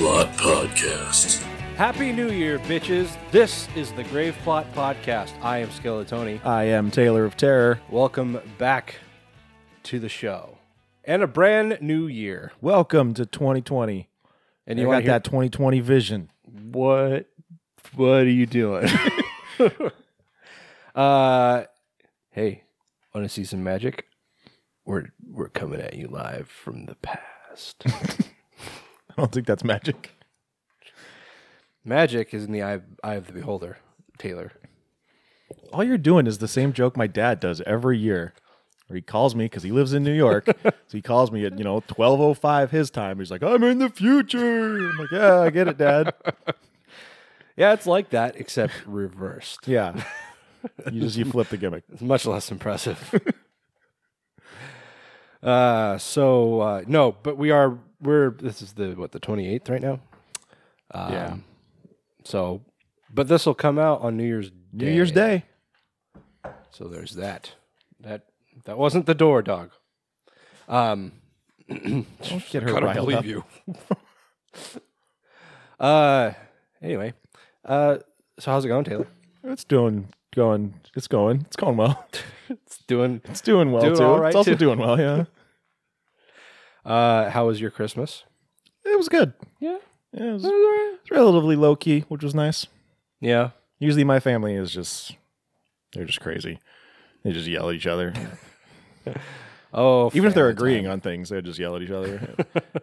Grave Plot Podcast. Happy New Year, bitches. This is the Grave Plot Podcast. I am Skeletoni. I am Taylor of Terror. Welcome back to the show. And a brand new year. Welcome to 2020. And You you got want that 2020 vision. what what are you doing? uh hey, want to see some magic? We're we're coming at you live from the past. I don't think that's magic. magic is in the eye, eye of the beholder, Taylor. All you're doing is the same joke my dad does every year. Where he calls me because he lives in New York. so he calls me at, you know, 1205 his time. He's like, I'm in the future. I'm like, yeah, I get it, Dad. Yeah, it's like that except reversed. Yeah. You just you flip the gimmick. It's much less impressive. uh so uh no, but we are we're this is the what the 28th right now. Um, Yeah. So but this will come out on New Year's Day. New Year's Day. So there's that. That that wasn't the door dog. Um Don't get her riled believe up. you. uh anyway. Uh so how's it going, Taylor? It's doing going. It's going. It's going well. It's doing It's doing well Doing too. right, it's also too. doing well. Yeah. uh how was your Christmas? It was good. Yeah. Yeah, it was, it was relatively low key, which was nice. Yeah. Usually my family is just they're just crazy. They just yell at each other. Oh, Even if they're agreeing time. on things, they just yell at each other.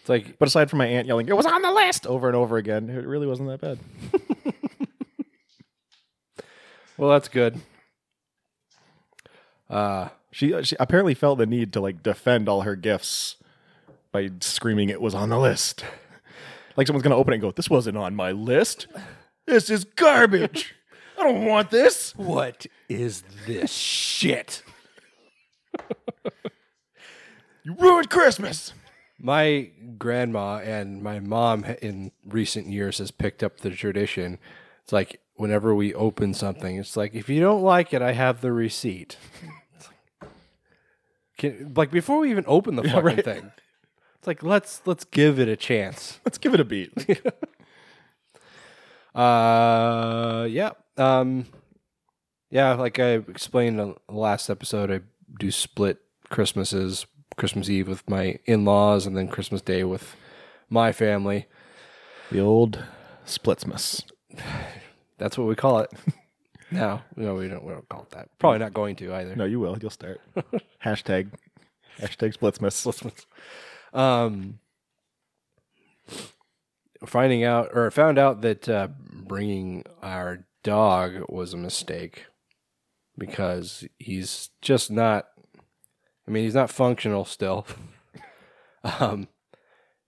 It's like but aside from my aunt yelling, "It was on the list" over and over again, it really wasn't that bad. Well, that's good. Uh, She, she apparently felt the need to like defend all her gifts by screaming it was on the list. Like someone's gonna open it and go, This wasn't on my list. This is garbage. I don't want this. what is this shit? You ruined Christmas. My grandma and my mom in recent years has picked up the tradition. It's like whenever we open something, it's like if you don't like it, I have the receipt. Can, like before we even open the fucking right. thing, it's like let's let's give it a chance. Let's give it a beat. Uh, yeah. Um, yeah, like I explained in the last episode, I do split Christmases, Christmas Eve with my in-laws, and then Christmas Day with my family. the old splitsmas. That's what we call it. now, no, we don't. We don't call it that. Probably not going to either. No, you will. You'll start. Hashtag. Hashtag splitsmas. Um, finding out or found out that uh, bringing our dog was a mistake because he's just not. I mean, he's not functional still. um,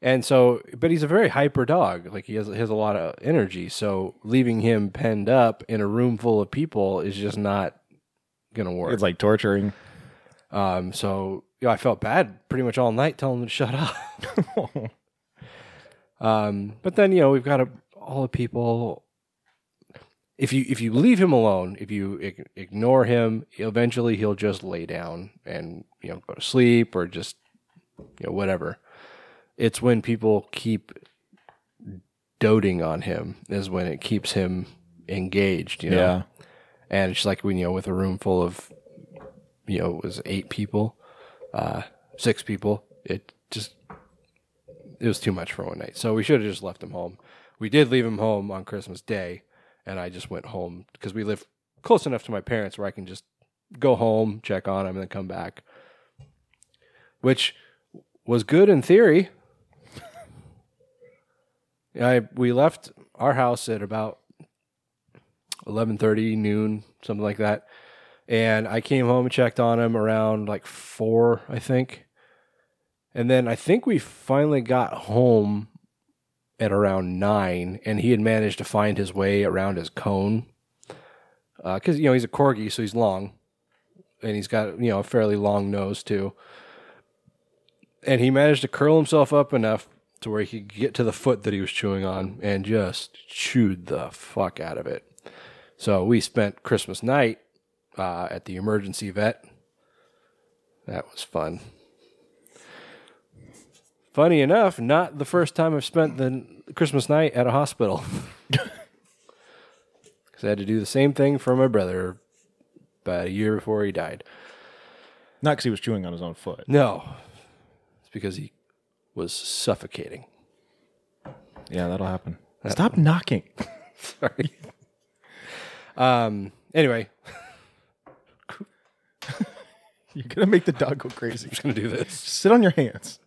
and so, but he's a very hyper dog. Like he has, he has a lot of energy. So leaving him penned up in a room full of people is just not gonna work. It's like torturing. Um, so you know, I felt bad pretty much all night telling him to shut up. um, but then you know we've got a, all the people. If you if you leave him alone, if you ig- ignore him, eventually he'll just lay down and you know go to sleep or just you know whatever. It's when people keep doting on him is when it keeps him engaged. You know? Yeah. and it's like when you know with a room full of you know it was eight people uh six people it just it was too much for one night so we should have just left him home we did leave him home on christmas day and i just went home because we live close enough to my parents where i can just go home check on him and then come back which was good in theory I we left our house at about eleven thirty noon, something like that. And I came home and checked on him around like four, I think. And then I think we finally got home at around nine, and he had managed to find his way around his cone. Uh, because you know he's a corgi, so he's long, and he's got you know a fairly long nose too. And he managed to curl himself up enough to where he could get to the foot that he was chewing on and just chewed the fuck out of it. So we spent Christmas night uh, at the emergency vet. That was fun. funny enough, not the first time I've spent the Christmas night at a hospital. Because I had to do the same thing for my brother about a year before he died. Not because he was chewing on his own foot. No, it's because he was suffocating. Yeah, that'll happen. Stop knocking. Sorry. um. Anyway, You're gonna make the dog go crazy. I'm gonna do this. Sit on your hands.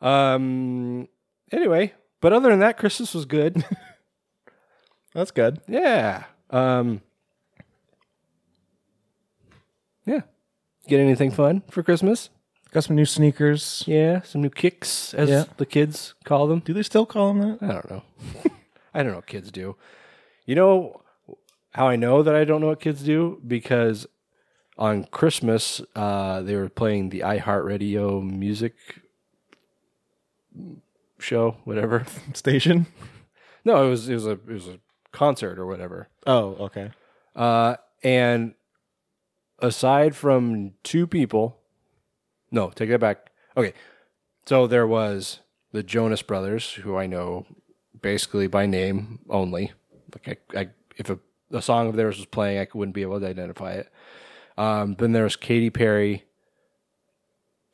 Um. Anyway, but other than that, Christmas was good. That's good. yeah. Um. Yeah. Get anything fun for Christmas? Got some new sneakers. Yeah, some new kicks, as Yeah. the kids call them. Do they still call them that? I don't know. I don't know what kids do. You know how I know that I don't know what kids do? Because on Christmas, uh, they were playing the iHeartRadio music show, whatever. Station. No, it was it was a it was a concert or whatever. Oh, okay. Uh, and aside from two people, no, take that back. Okay, so there was the Jonas Brothers, who I know basically by name only. Like I, I if a, a song of theirs was playing, I wouldn't be able to identify it. Um, then there was Katy Perry,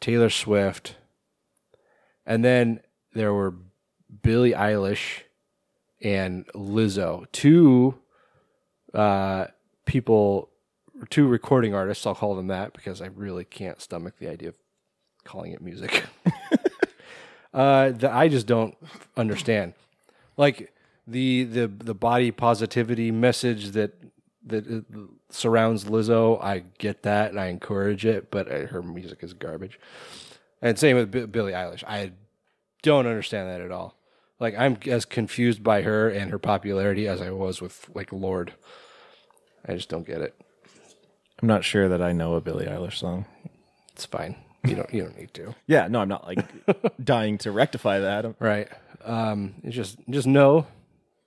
Taylor Swift, and then there were Billie Eilish and Lizzo. Two uh, people, two recording artists. I'll call them that because I really can't stomach the idea of calling it music. uh, that I just don't understand. Like the the the body positivity message that that uh, surrounds Lizzo. I get that and I encourage it, but uh, her music is garbage. And same with B- Billie Eilish. I don't understand that at all. Like I'm as confused by her and her popularity as I was with like Lorde. I just don't get it. I'm not sure that I know a Billie Eilish song. It's fine. You don't you don't need to. Yeah, no, I'm not like dying to rectify that. I'm- Right. Um it's just just know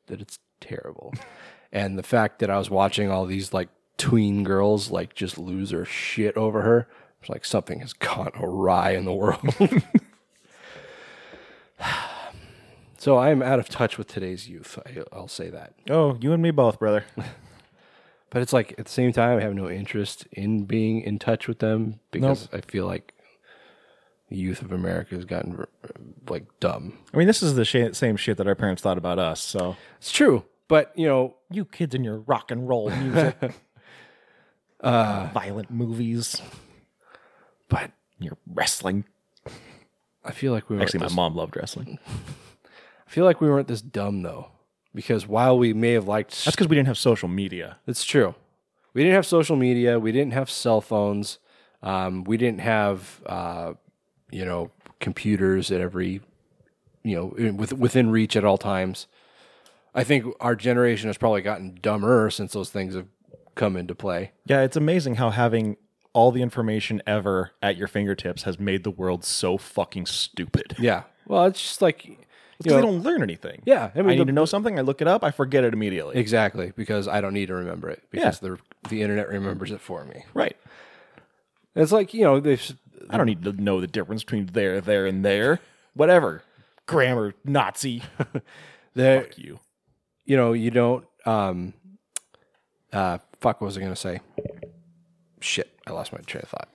that it's terrible. and the fact that I was watching all these like tween girls like just lose their shit over her, it's like something has gone awry in the world. so I am out of touch with today's youth. I, I'll say that. Oh, you and me both, brother. But it's like at the same time, I have no interest in being in touch with them because I feel like the youth of America has gotten like dumb. I mean, this is the sh- same shit that our parents thought about us. So It's true, but you know, you kids and your rock and roll music, uh, violent movies, but your wrestling. I feel like we weren't Actually, my this, mom loved wrestling. I feel like we weren't this dumb though, because while we may have liked, That's because we didn't have social media. it's true. We didn't have social media. We didn't have cell phones. Um, we didn't have, uh, you know, computers at every, you know, with, within reach at all times. I think our generation has probably gotten dumber since those things have come into play. Yeah, it's amazing how having all the information ever at your fingertips has made the world so fucking stupid. Yeah. Well, it's just like, you Because know, I don't learn anything. yeah. I I, mean, need the- to know something. I look it up. I forget it immediately. exactly because I don't need to remember it because the the internet remembers it for me. right. It's like you know they've I don't need to know the difference between there, there, and there. Whatever. Grammar Nazi. they Fuck you. you know you don't um uh fuck what was I gonna say? Shit, I lost my train of thought.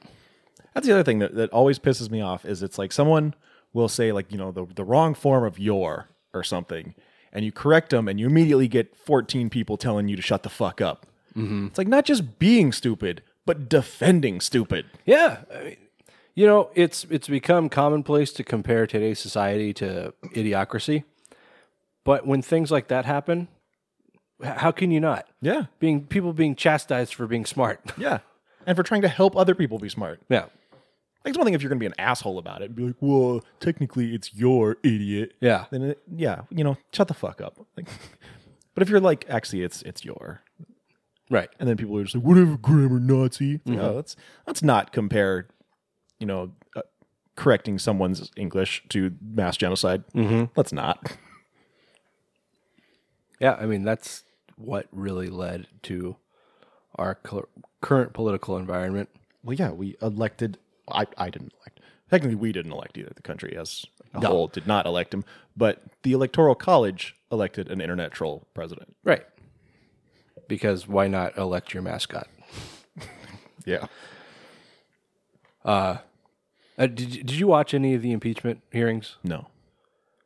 That's the other thing that, that always pisses me off is it's like someone will say like you know the the wrong form of your or something, and you correct them, and you immediately get fourteen people telling you to shut the fuck up. It's like not just being stupid, but defending stupid. Yeah, I mean, you know it's it's become commonplace to compare today's society to idiocracy, but when things like that happen, how can you not? Yeah, Being people being chastised for being smart. yeah, and for trying to help other people be smart. yeah, Like it's one thing if you're going to be an asshole about it and be like, "Well, technically it's your idiot." yeah, Then it, yeah, you know, shut the fuck up. Like, but if you're like, actually, it's it's your, right. and then people are just like, whatever, grammar Nazi. It's like, mm-hmm. oh, let's let's not compare, you know, uh, correcting someone's English to mass genocide. Let's not. Yeah, I mean that's what really led to our cl- current political environment. Well, yeah, we elected. I I didn't elect. Technically, we didn't elect either. The country as a No. whole did not elect him, but the Electoral College elected an internet troll president. Right. Because why not elect your mascot? Yeah. Uh, did, you- did you watch any of the impeachment hearings? No.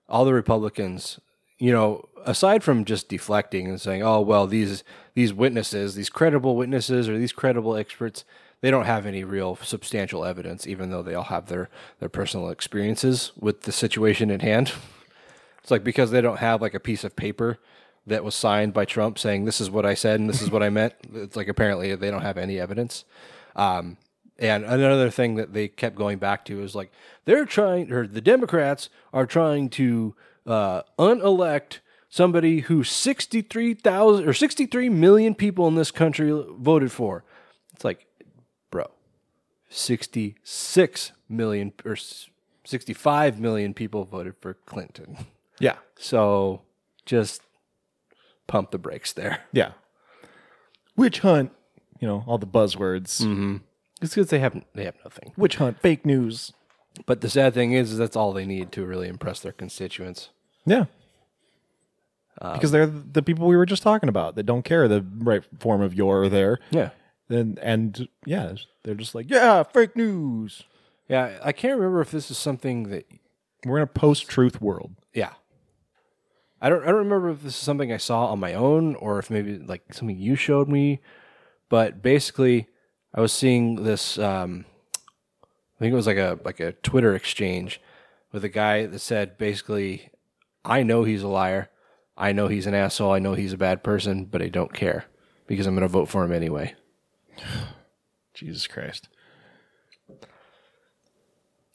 all the Republicans, you know, aside from just deflecting and saying, "Oh, well, these these witnesses, these credible witnesses or these credible experts, they don't have any real substantial evidence even though they all have their their personal experiences with the situation at hand." It's like because they don't have like a piece of paper that was signed by Trump saying this is what I said and this is what I meant. It's like apparently they don't have any evidence. Um, and another thing that they kept going back to is like they're trying, or the Democrats are trying to uh, unelect somebody who sixty-three thousand or sixty-three million people in this country voted for. It's like, bro, sixty-six million or sixty-five million people voted for Clinton. Yeah. So just pump the brakes there. Yeah. Witch hunt. You know all the buzzwords. It's because they have they have nothing. Witch hunt. Fake news. But the sad thing is, is that's all they need to really impress their constituents. Yeah. Um, because they're the people we were just talking about that don't care the right form of your or their. Yeah. And and yeah, they're just like, yeah, fake news. Yeah. I can't remember if this is something that, We're in a post-truth world. yeah. I don't, I don't remember if this is something I saw on my own or if maybe like something you showed me. But basically, I was seeing this, um, I think it was like a, like a Twitter exchange with a guy that said basically, I know he's a liar. I know he's an asshole. I know he's a bad person, but I don't care because I'm going to vote for him anyway. Jesus Christ.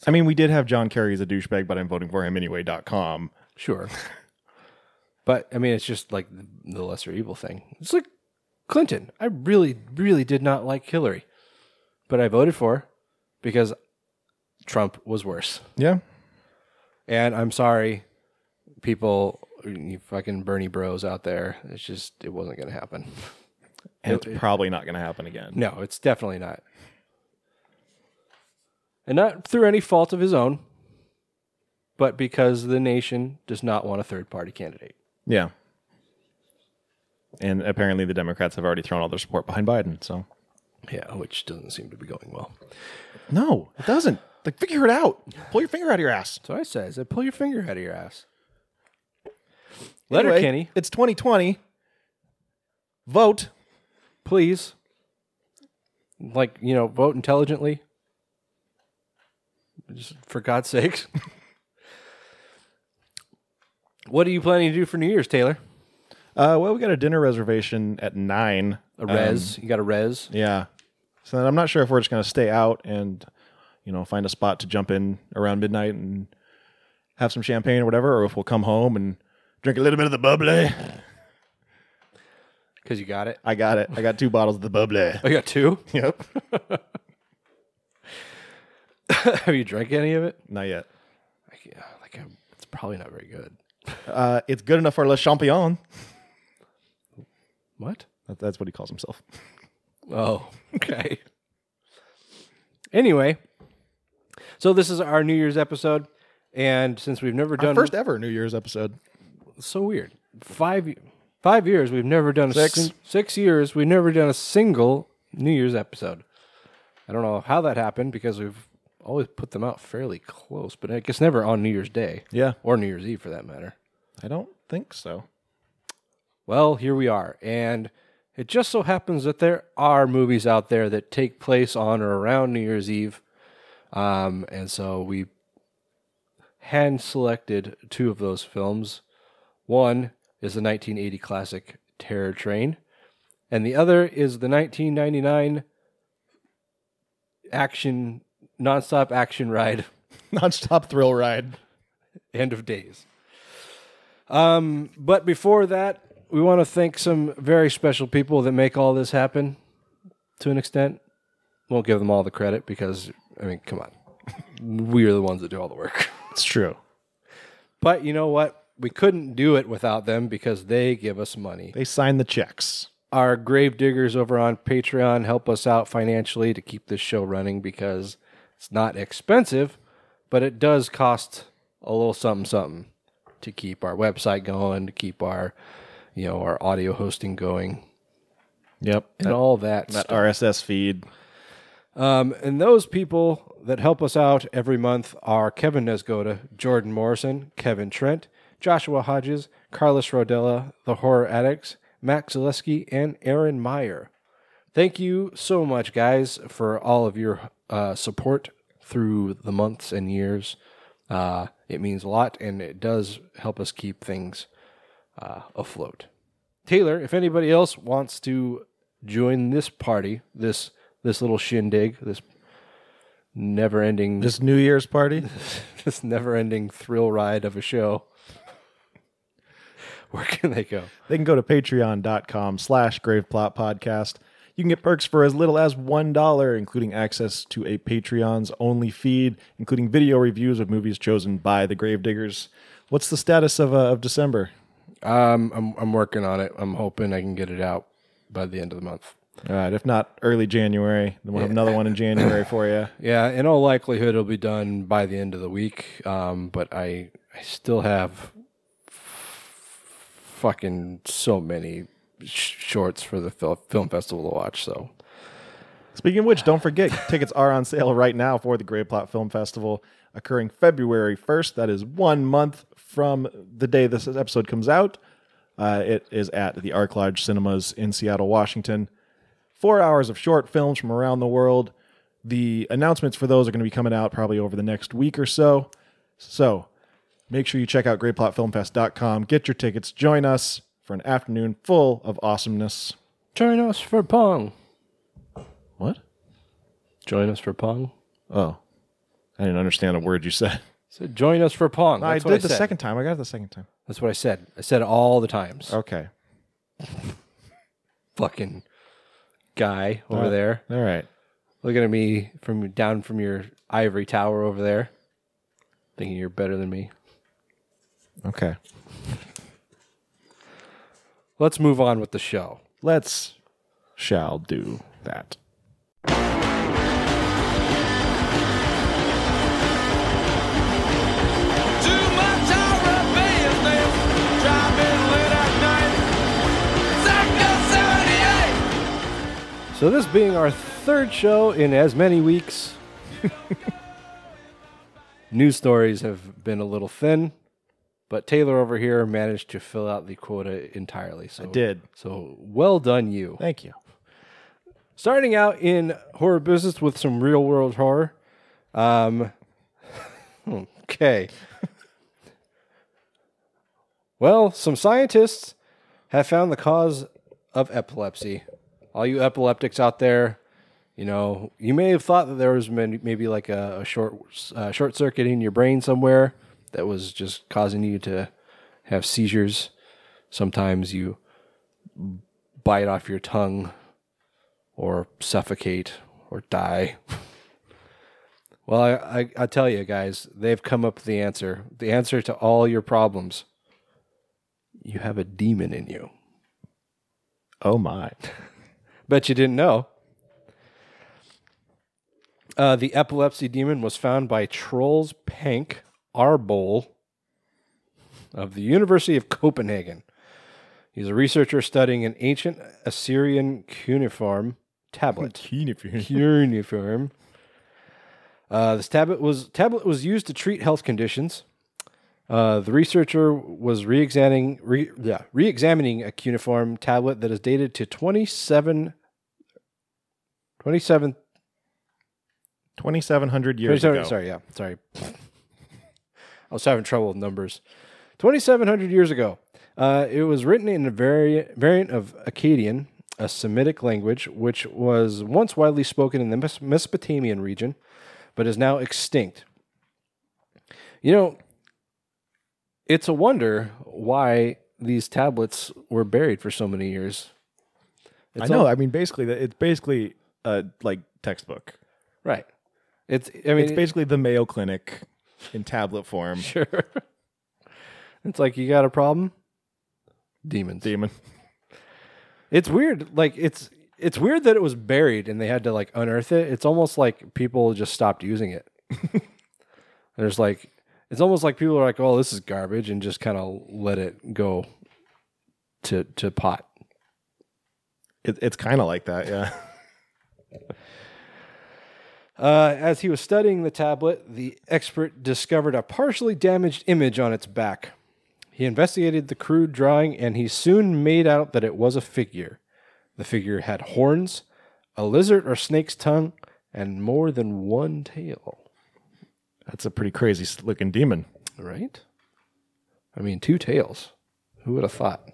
I mean, we did have John Kerry as a douchebag, but I'm voting for him anyway anyway.com. Sure. but I mean, it's just like the lesser evil thing. It's like Clinton. I really, really did not like Hillary, but I voted for her because Trump was worse. Yeah. And I'm sorry, people, you fucking Bernie bros out there. It's just, it wasn't going to happen. And it's probably not going to happen again. No, it's definitely not. And not through any fault of his own, but because the nation does not want a third party candidate. Yeah. And apparently the Democrats have already thrown all their support behind Biden. So Yeah, which doesn't seem to be going well. no, it doesn't. Like, figure it out. Pull your finger out of your ass. So I said, I said, pull your finger out of your ass. Letter Anyway, Kenny, It's 2020. Vote. please. Like, you know, vote intelligently. Just for God's sakes. what are you planning to do for New Year's, Taylor? Uh, well, we got a dinner reservation at nine. A res? you got a res? Yeah. So I'm not sure if we're just going to stay out and, you know, find a spot to jump in around midnight and have some champagne or whatever, or if we'll come home and drink a little bit of the bubbly. Because you got it. I got it. I got two bottles of the bubbly. I got two. Yep. Have you drank any of it? Not yet. Like, yeah, like um, it's probably not very good. Uh, it's good enough for Le Champion. What? That, that's what he calls himself. Oh, okay. anyway, so this is our New Year's episode, and since we've never Our done first ever New Year's episode. so weird five five years we've never done a Six. sing- six years we've never done a single New Year's episode. I don't know how that happened because we've always put them out fairly close, but I guess never on New Year's Day Yeah. or New Year's Eve for that matter. I don't think so. Well, here we are. And it just so happens that there are movies out there that take place on or around New Year's Eve. Um, and so we hand selected two of those films. One is the 1980 classic Terror Train, and the other is the 1999 action, nonstop action ride Non-stop thrill ride. end of days. Um, but before that, we want to thank some very special people that make all this happen to an extent. Won't give them all the credit because, I mean, come on. we are the ones that do all the work. It's true. But you know what? We couldn't do it without them because they give us money. They sign the checks. Our grave diggers over on Patreon help us out financially to keep this show running because it's not expensive, but it does cost a little something something to keep our website going, to keep our you know our audio hosting going, Yep. and That, all that. that stuff. RSS feed. Um, and those people that help us out every month are Kevin Nesgoda, Jordan Morrison, Kevin Trent, Joshua Hodges, Carlos Rodella, The Horror Addicts, Max Zaleski, and Aaron Meyer. Thank you so much, guys, for all of your uh, support through the months and years. Uh, it means a lot, and it does help us keep things uh, afloat. Taylor, if anybody else wants to join this party, this this little shindig, this never-ending This New Year's party. this never-ending thrill ride of a show, where can they go? they can go to patreon.com slash graveplot podcast. You can get perks for as little as $1, including access to a Patreon's only feed, including video reviews of movies chosen by the Gravediggers. What's the status of, uh, of December? Um, I'm I'm working on it. I'm hoping I can get it out by the end of the month. All right, if not early January, then we'll have another one in January for you. Yeah, in all likelihood, it'll be done by the end of the week. Um, but I I still have fucking so many sh- shorts for the fil- film festival to watch. So Speaking of which, don't forget, tickets are on sale right now for the Grave Plot Film Festival occurring February 1st. That is one month from the day this episode comes out. Uh, it is at the Ark Lodge Cinemas in Seattle, Washington. Four hours of short films from around the world. The announcements for those are going to be coming out probably over the next week or so. So make sure you check out graveplotfilmfest.com. Get your tickets. Join us for an afternoon full of awesomeness. join us for Pong. What? Join us for Pong. Oh, I didn't understand a word you said. So join us for Pong. I That's did what I the said. second time. I got it the second time. That's what I said. I said it all the times. Okay. Fucking guy over Uh, there. All right. looking at me from down from your ivory tower over there, thinking you're better than me. Okay. Let's move on with the show. Let's shall do that. So, this being our third show in as many weeks, news stories have been a little thin, but Taylor over here managed to fill out the quota entirely. So I did. So, well done, you. Thank you. Starting out in horror business with some real world horror. Um, okay. well, some scientists have found the cause of epilepsy. All you epileptics out there, you know, you may have thought that there was maybe like a, a short uh, short circuit in your brain somewhere that was just causing you to have seizures. Sometimes you bite off your tongue or suffocate or die. well, I, I, I tell you guys, they've come up with the answer. The answer to all your problems. You have a demon in you. Oh my. Bet you didn't know. Uh, the epilepsy demon was found by Troels Pank Arbøll of the University of Copenhagen. He's a researcher studying an ancient Assyrian cuneiform tablet. cuneiform. Uh, this tablet was tablet was used to treat health conditions. Uh, the researcher was re-examining re, yeah, re-examining a cuneiform tablet that is dated to 27 27 2,700 years 27 ago. sorry, yeah, sorry. I was having trouble with numbers. 2700 years ago. Uh, it was written in a vari- variant of Akkadian, a Semitic language, which was once widely spoken in the Mes- Mesopotamian region, but is now extinct. You know, it's a wonder why these tablets were buried for so many years. I know. all- I mean, basically, it's basically uh, like textbook. right. It's. I mean, It's basically the Mayo Clinic in tablet form. Sure. it's like you got a problem? Demons. Demon. It's weird. Like it's it's weird that it was buried and they had to like unearth it. It's almost like people just stopped using it. There's like it's almost like people are like, "Oh, this is garbage," and just kind of let it go to to pot. It, it's kind of like that, yeah. Uh, as he was studying the tablet, the expert discovered a partially damaged image on its back. He investigated the crude drawing and he soon made out that it was a figure. The figure had horns, a lizard or snake's tongue, and more than one tail. That's a pretty crazy looking demon. Right? I mean, two tails. Who would have thought?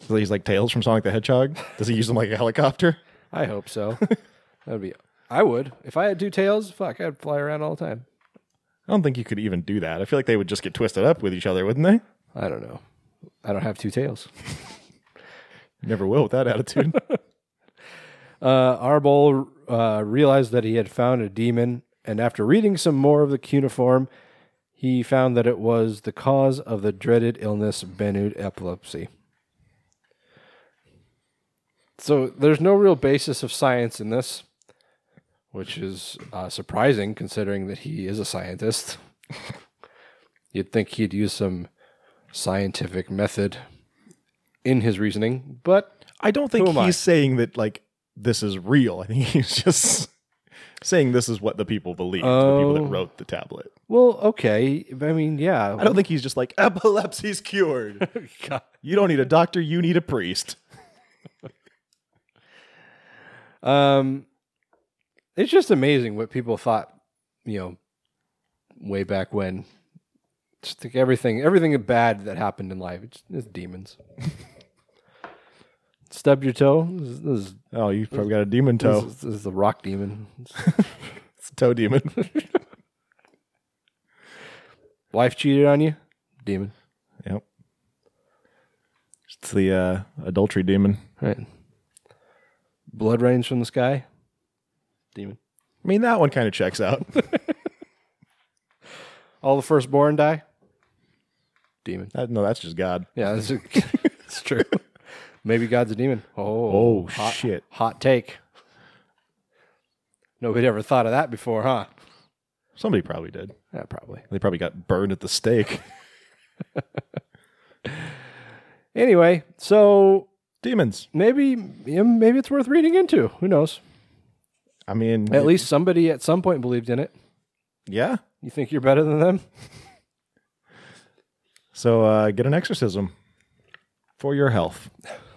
So he's like Tails from Sonic the Hedgehog. Does he use them like a helicopter? I hope so. That'd be. I would if I had two tails. Fuck, I'd fly around all the time. I don't think you could even do that. I feel like they would just get twisted up with each other, wouldn't they? I don't know. I don't have two tails. Never will with that attitude. Uh, Arbøll uh, realized that he had found a demon, and after reading some more of the cuneiform, he found that it was the cause of the dreaded illness Bennu epilepsy. So there's no real basis of science in this, which is uh, surprising considering that he is a scientist. You'd think he'd use some scientific method in his reasoning, but I don't think am I? he's saying that like this is real. I think he's just saying this is what the people believe, the people that Oh. wrote the tablet. well, okay. I mean, yeah. I don't think he's just like epilepsy's cured. God. you don't need a doctor, you need a priest. Um, it's just amazing what people thought, you know, way back when. Just think everything, everything bad that happened in life, it's, it's demons. Stub your toe. This is, this is, Oh, you probably got a demon this toe. is, this is the rock demon. It's a toe demon. Wife cheated on you, demon. yep. It's the uh, adultery demon. Right. Blood rains from the sky, demon. I mean, that one kind of checks out. All the firstborn die, demon. That- no, that's just God. Yeah, that's, that's true. Maybe God's a demon. Oh, Oh, hot, shit. Hot take. Nobody ever thought of that before, huh? Somebody probably did. Yeah, probably. They probably got burned at the stake. Anyway, so Demons. maybe maybe it's worth reading into. Who knows? I mean, At least somebody at some point believed in it. yeah. You think you're better than them? So uh, get an exorcism for your health.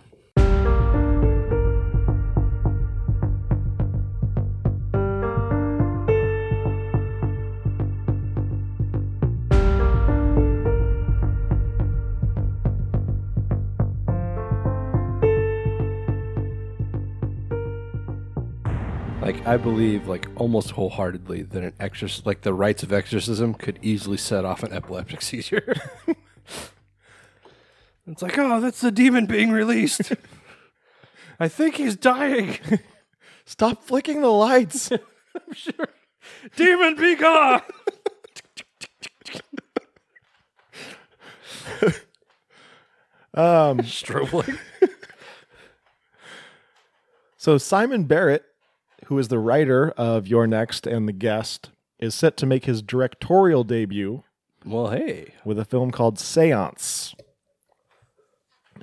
I believe, like almost wholeheartedly, that an exorc like the rites of exorcism, could easily set off an epileptic seizure. it's like, oh, that's the demon being released. I think he's dying. Stop flicking the lights. I'm sure. Demon, be gone. um, Strobling. so Simon Barrett, who is the writer of You're Next and The Guest, is set to make his directorial debut Well, hey, with a film called Seance.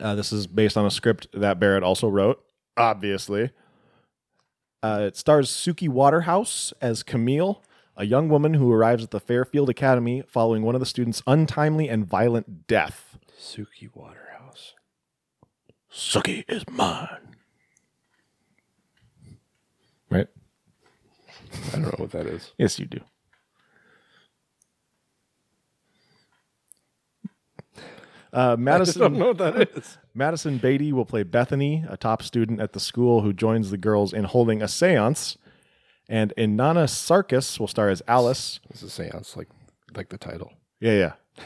Uh, this is based on a script that Barrett also wrote, obviously. Uh, it stars Suki Waterhouse as Camille, a young woman who arrives at the Fairfield Academy following one of the students' untimely and violent death. Suki Waterhouse. Suki is mine. Right? I don't know what that is. Yes, you do. Uh, Madison. what that is. Madisen Beaty will play Bethany, a top student at the school who joins the girls in holding a seance. And Inanna Sarkis will star as Alice. This is seance, like like the title. Yeah, yeah.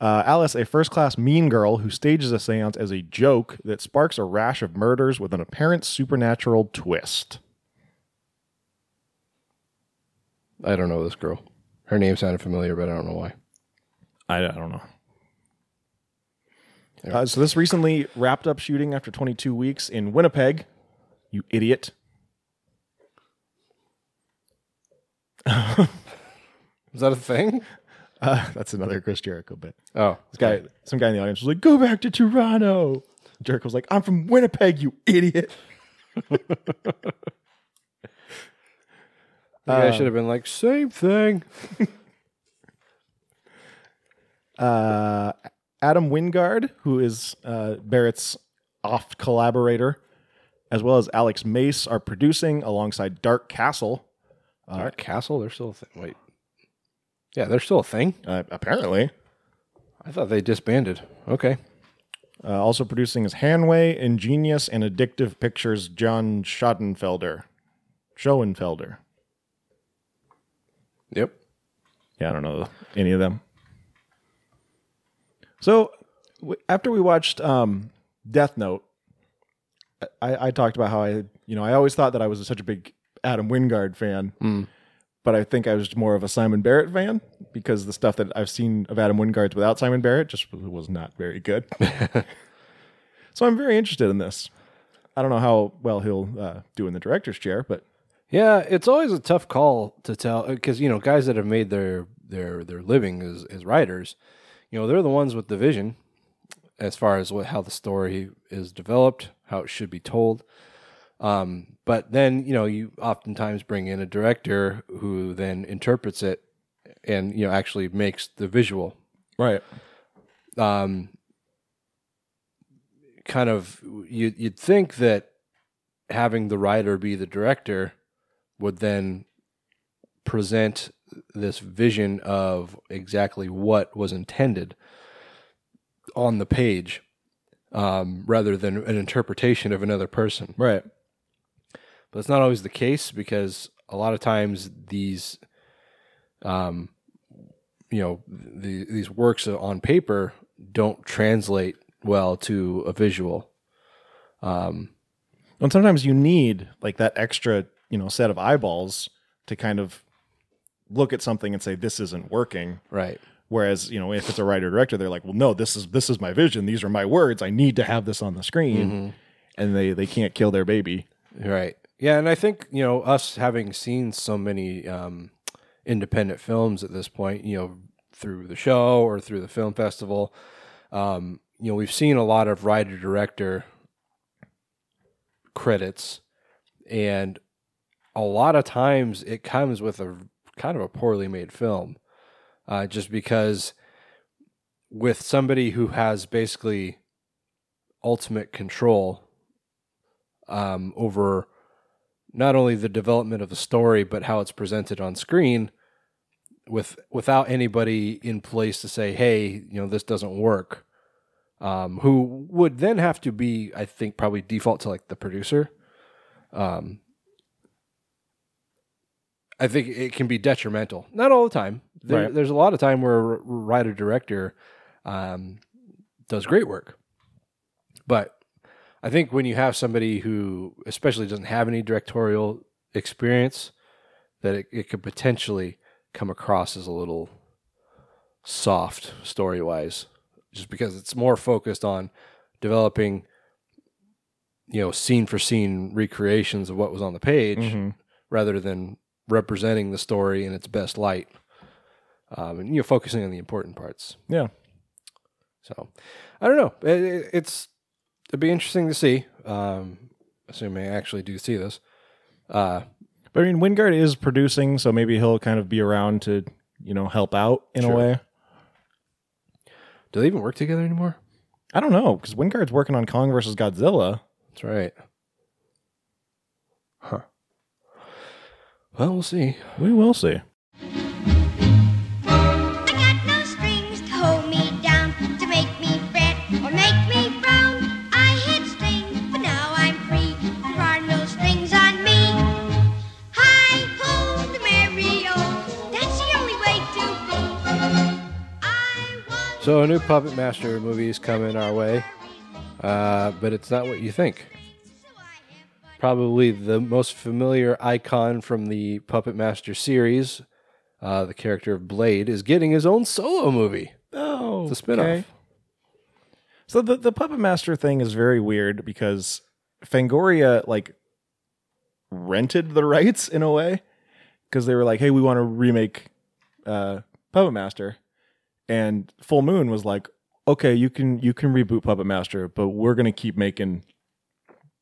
Uh, Alice, a first class mean girl who stages a seance as a joke that sparks a rash of murders with an apparent supernatural twist. I don't know this girl. Her name sounded familiar, but I don't know why. I, I don't know. Uh, so this recently wrapped up shooting after 22 weeks in Winnipeg. You idiot. Is that a thing? Uh, that's another Chris Jericho bit. Oh, This guy, some guy in the audience was like, "Go back to Toronto." Jericho was like, "I'm from Winnipeg, you idiot." I should have been like, same thing. uh, Adam Wingard, who is uh, Barrett's oft collaborator, as well as Alex Mace, are producing alongside Dark Castle. Dark Castle, they're still a thing. Wait. Yeah, they're still a thing. Uh, apparently, I thought they disbanded. Okay. uh, also producing is Hanway, Ingenious, and Addictive Pictures. John Schoenfelder, Schoenfelder. Yep. Yeah, I don't know any of them. So w- after we watched um, Death Note, I, I talked about how I, you know, I always thought that I was such a big Adam Wingard fan, but I think I was more of a Simon Barrett fan because the stuff that I've seen of Adam Wingard's without Simon Barrett just was not very good. so I'm very interested in this. I don't know how well he'll uh, do in the director's chair, but Yeah, it's always a tough call to tell because you know guys that have made their their their living as as writers, you know they're the ones with the vision as far as what how the story is developed, how it should be told. Um, but then you know you oftentimes bring in a director who then interprets it and you know actually makes the visual right, um, kind of you, you'd think that having the writer be the director would then present this vision of exactly what was intended on the page um, rather than an interpretation of another person. Right, but it's not always the case because a lot of times these um you know the, these works on paper don't translate well to a visual. Um And sometimes you need like that extra, you know, set of eyeballs to kind of look at something and say this isn't working. right Whereas, you know, if it's a writer director, they're like, well, no, this is this is my vision. These are my words. I need to have this on the screen, and they they can't kill their baby. right yeah and i think you know us having seen so many um independent films at this point you know through the show or through the film festival um you know we've seen a lot of writer director credits and a lot of times it comes with a kind of a poorly made film uh, just because with somebody who has basically ultimate control um, over not only the development of the story but how it's presented on screen with without anybody in place to say hey you know this doesn't work um, who would then have to be i think probably default to like the producer um, i think it can be detrimental. Not all the time. There, Right. there's a lot of time where a writer director um, does great work. But I think when you have somebody who, especially doesn't have any directorial experience, that it, it could potentially come across as a little soft story wise, just because it's more focused on developing, you know, scene for scene recreations of what was on the page rather than representing the story in its best light. Um, and you know, focusing on the important parts. Yeah. So I don't know. It, it, it's it'd be interesting to see. Um, assuming I actually do see this. Uh, But I mean, Wingard is producing, so maybe he'll kind of be around to, you know, help out in Sure. a way. do they even work together anymore? I don't know because Wingard's working on Kong versus Godzilla. That's right. Huh. Well, we'll see. We will see. I got no strings to hold me down, to make me fret or make me frown. I had strings, but now I'm free. There are no strings on me. Hi ho, the merry o. That's the only way to be. I want So a new Puppet Master movie is coming our way, uh, but it's not what you think. Probably the most familiar icon from the Puppet Master series, uh, the character of Blade, is getting his own solo movie. Oh, It's a spinoff. So the the Puppet Master thing is very weird because Fangoria like rented the rights in a way because they were like, "Hey, we want to remake uh, Puppet Master, and Full Moon was like, "Okay, you can you can reboot Puppet Master, but we're gonna keep making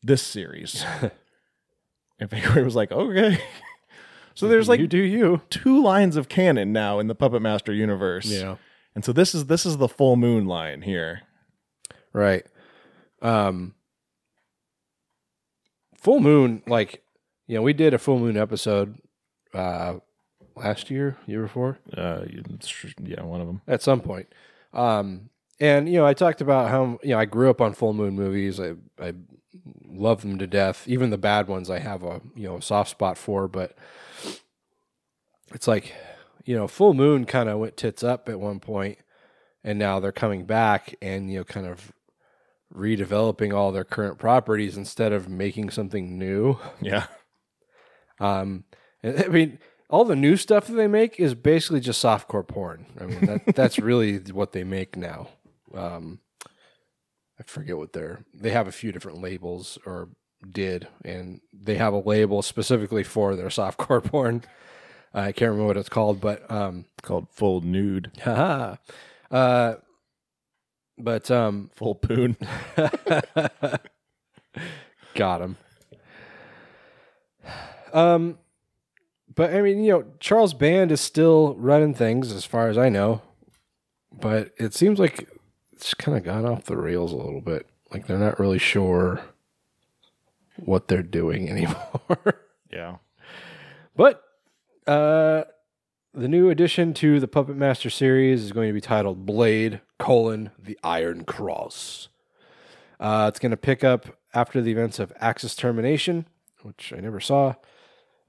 this series." and Fangoria was like, "Okay." so there's like you do you. two lines of canon now in the Puppet Master universe. Yeah. and so this is this is the Full Moon line here. Right. Um Full Moon, like, you know, we did a full moon episode uh last year, year before, Uh, yeah, one of them. at some point. Um and you know, I talked about how you know I grew up on full moon movies. I I love them to death. Even the bad ones I have a you know a soft spot for, but it's like, you know, full moon kind of went tits up at one point and now they're coming back and you know kind of redeveloping all their current properties instead of making something new. Yeah, Um, I mean, all the new stuff that they make is basically just softcore porn. I mean, that, that's really what they make now. Um, I forget what they're. They have a few different labels, or did, and they have a label specifically for their softcore porn. I can't remember what it's called, but um, it's called Full Nude, haha. uh, but um, Full Poon. Got him. Um, but I mean, you know, Charles Band is still running things as far as I know, but it seems like it's kind of gone off the rails a little bit. Like they're not really sure what they're doing anymore. yeah, but uh, the new addition to the Puppet Master series is going to be titled Blade: colon, The Iron Cross. Uh, it's going to pick up after the events of Axis Termination, which I never saw,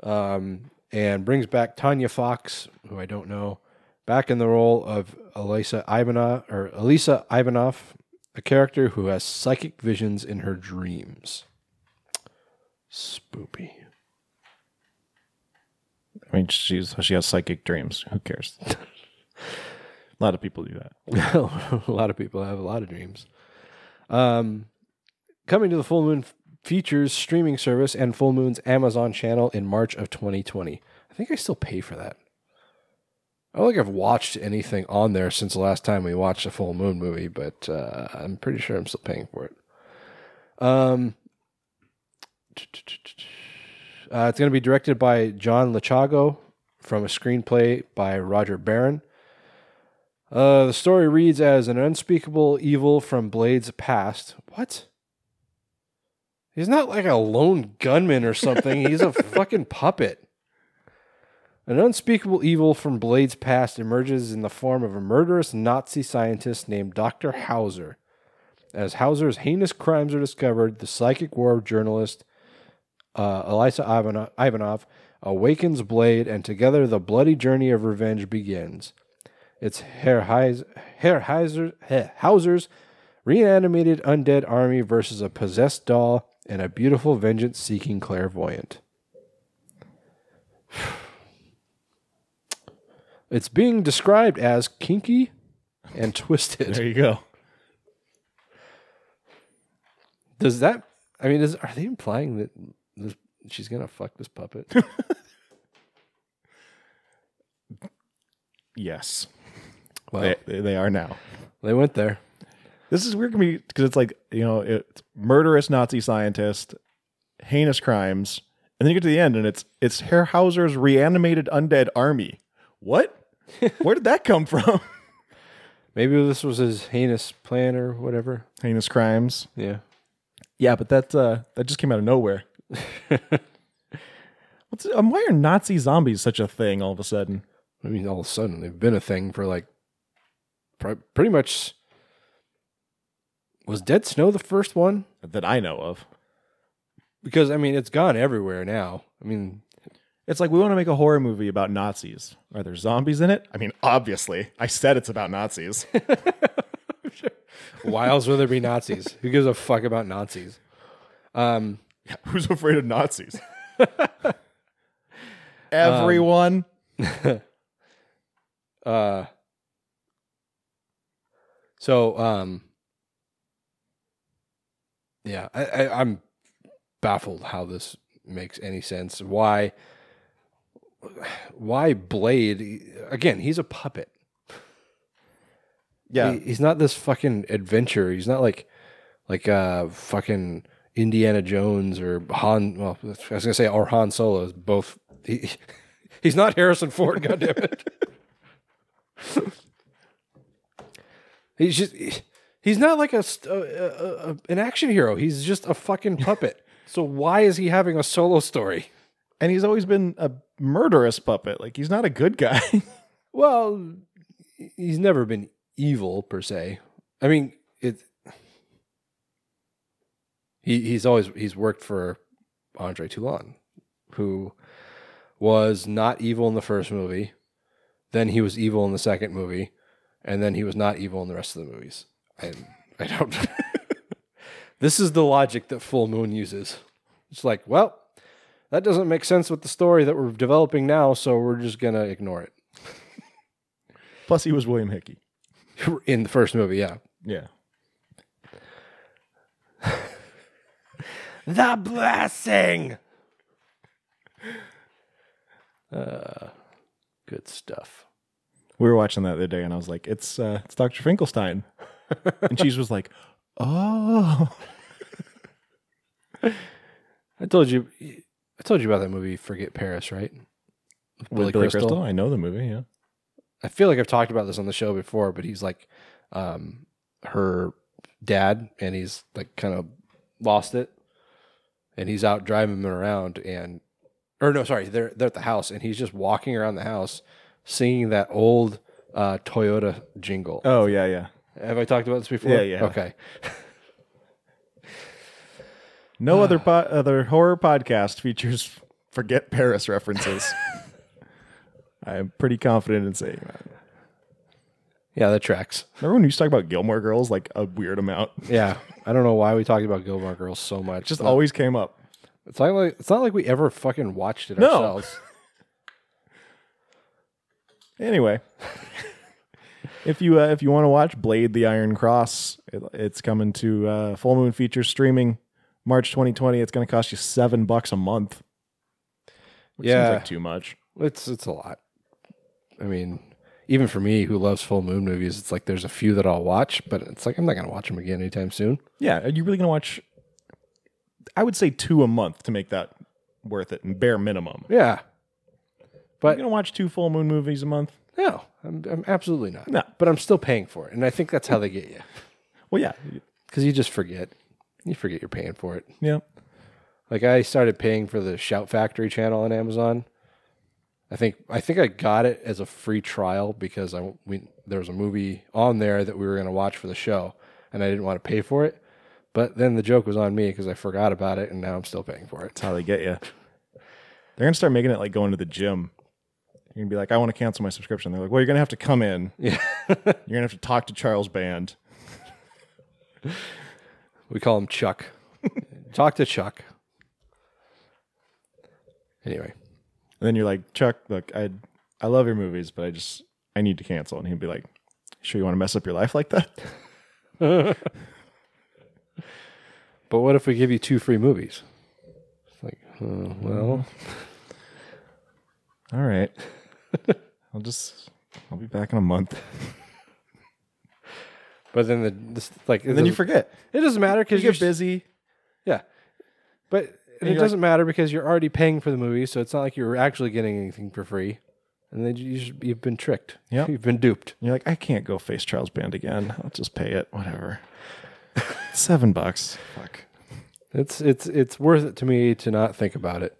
um, and brings back Tania Fox, who I don't know, back in the role of Elisa Ivanov or Elisa Ivanov, a character who has psychic visions in her dreams. Spoopy. I mean, she's she has psychic dreams. Who cares? a lot of people do that. a lot of people have a lot of dreams. Um, coming to the Full Moon Features streaming service and Full Moon's Amazon channel in March of 2020. I think I still pay for that. I don't think I've watched anything on there since the last time we watched a Full Moon movie, but uh, I'm pretty sure I'm still paying for it. Um, uh, it's going to be directed by John Lechago from a screenplay by Roger Barron. Uh, the story reads as an unspeakable evil from Blade's past. What? He's not like a lone gunman or something. He's a fucking puppet. An unspeakable evil from Blade's past emerges in the form of a murderous Nazi scientist named Dr. Hauser. As Hauser's heinous crimes are discovered, the psychic war journalist uh, Elisa Ivanov, awakens Blade, and together the bloody journey of revenge begins. It's Herr, Heis, Herr Heiser, Heh, Hauser's reanimated undead army versus a possessed doll and a beautiful vengeance seeking clairvoyant. It's being described as kinky and twisted. There you go. Does that? I mean, is, are they implying that this, she's gonna fuck this puppet? Yes, Well, they, they they are now. they went there. This is weird to me because it's like you know, it's murderous Nazi scientist, heinous crimes, and then you get to the end and it's it's Herr Hauser's reanimated undead army. What? Where did that come from? Maybe this was his heinous plan or whatever. heinous crimes. Yeah. Yeah, but that uh, that just came out of nowhere. What's um, why are Nazi zombies such a thing all of a sudden? I mean, all of a sudden they've been a thing for like pr- pretty much. Was Dead Snow the first one? That I know of. Because I mean, it's gone everywhere now. I mean, It's like we want to make a horror movie about Nazis. Are there zombies in it? I mean, obviously. I said it's about Nazis. why else would there be Nazis? Who gives a fuck about Nazis? Um, Who's afraid of Nazis? Everyone. uh, so um, yeah, I, I, I'm baffled how this makes any sense. Why? Why Blade? Again, he's a puppet. Yeah. He- he's not this fucking adventure. He's not like like uh fucking Indiana Jones or Han. Well, I was gonna say or Han Solo is both. He, he's not Harrison Ford. goddammit. he's just. He's not like a, a, a, a an action hero. He's just a fucking puppet. so why is he having a solo story? and he's always been a murderous puppet. Like he's not a good guy. Well, he's never been evil per se. I mean, it. He he's always he's worked for Andre Toulon, who was not evil in the first movie, then he was evil in the second movie, and then he was not evil in the rest of the movies. And I don't. this is the logic that Full Moon uses. It's like, well, that doesn't make sense with the story that we're developing now, so we're just gonna ignore it. Plus, he was William Hickey. in the first movie, yeah. Yeah. The blessing. Uh, good stuff. We were watching that the other day, and I was like, "It's uh, it's Doctor Finkelstein," and she was like, "Oh, I told you, I told you about that movie, Forget Paris, right? With with Billy Crystal." I know the movie. Yeah. I feel like I've talked about this on the show before, but he's like, um, her dad, and he's like kind of lost it, and he's out driving him around, and or no, sorry, they're they're at the house, and he's just walking around the house singing that old uh, Toyota jingle. Oh yeah, yeah. Have I talked about this before? Yeah, yeah. Okay. No other po- other horror podcast features forget Paris references. I'm pretty confident in saying that. Yeah, that tracks. Remember when we used to talk about Gilmore Girls like a weird amount? Yeah, I don't know why we talked about Gilmore Girls so much. Just always came up. It's not like it's not like we ever fucking watched it No. ourselves. Anyway, if you uh, if you want to watch Blade: The Iron Cross, it, it's coming to uh, Full Moon Features streaming March 2020. It's going to cost you seven bucks a month. Which Yeah. seems like too much. It's it's a lot. I mean, even for me who loves full moon movies, it's like there's a few that I'll watch, but it's like I'm not gonna watch them again anytime soon. Yeah, are you really going to watch? I would say two a month to make that worth it, and bare minimum. Yeah, but You're going to watch two Full Moon movies a month? no, I'm, I'm absolutely not. No. but I'm still paying for it, and I think that's how they get you Well, yeah, because you just forget. You forget you're paying for it. yeah. Like I started paying for the Shout Factory channel on Amazon. I think I think I got it as a free trial because I we there was a movie on there that we were going to watch for the show, and I didn't want to pay for it. But then the joke was on me because I forgot about it, and now I'm still paying for it. That's how they get you. They're going to start making it like going to the gym. You're going to be like, I want to cancel my subscription. They're like, well, you're going to have to come in. Yeah, You're going to have to talk to Charles Band. We call him Chuck. Talk to Chuck. Anyway, And then you're like, Chuck, look, I I love your movies, but I just I need to cancel. And he'd be like, Sure you want to mess up your life like that? but what if we give you two free movies? It's like, uh, well, All right. I'll just I'll be back in a month. but then the this like And then you forget. It doesn't matter You because you're get busy. Yeah, but it you're like- doesn't matter because you're already paying for the movie, so it's not like you're actually getting anything for free. And then you you've been tricked. Yeah, you've been duped. You're like, I can't go face Charles Band again. I'll just pay it. Whatever. Seven bucks. Fuck. It's it's it's worth it to me to not think about it.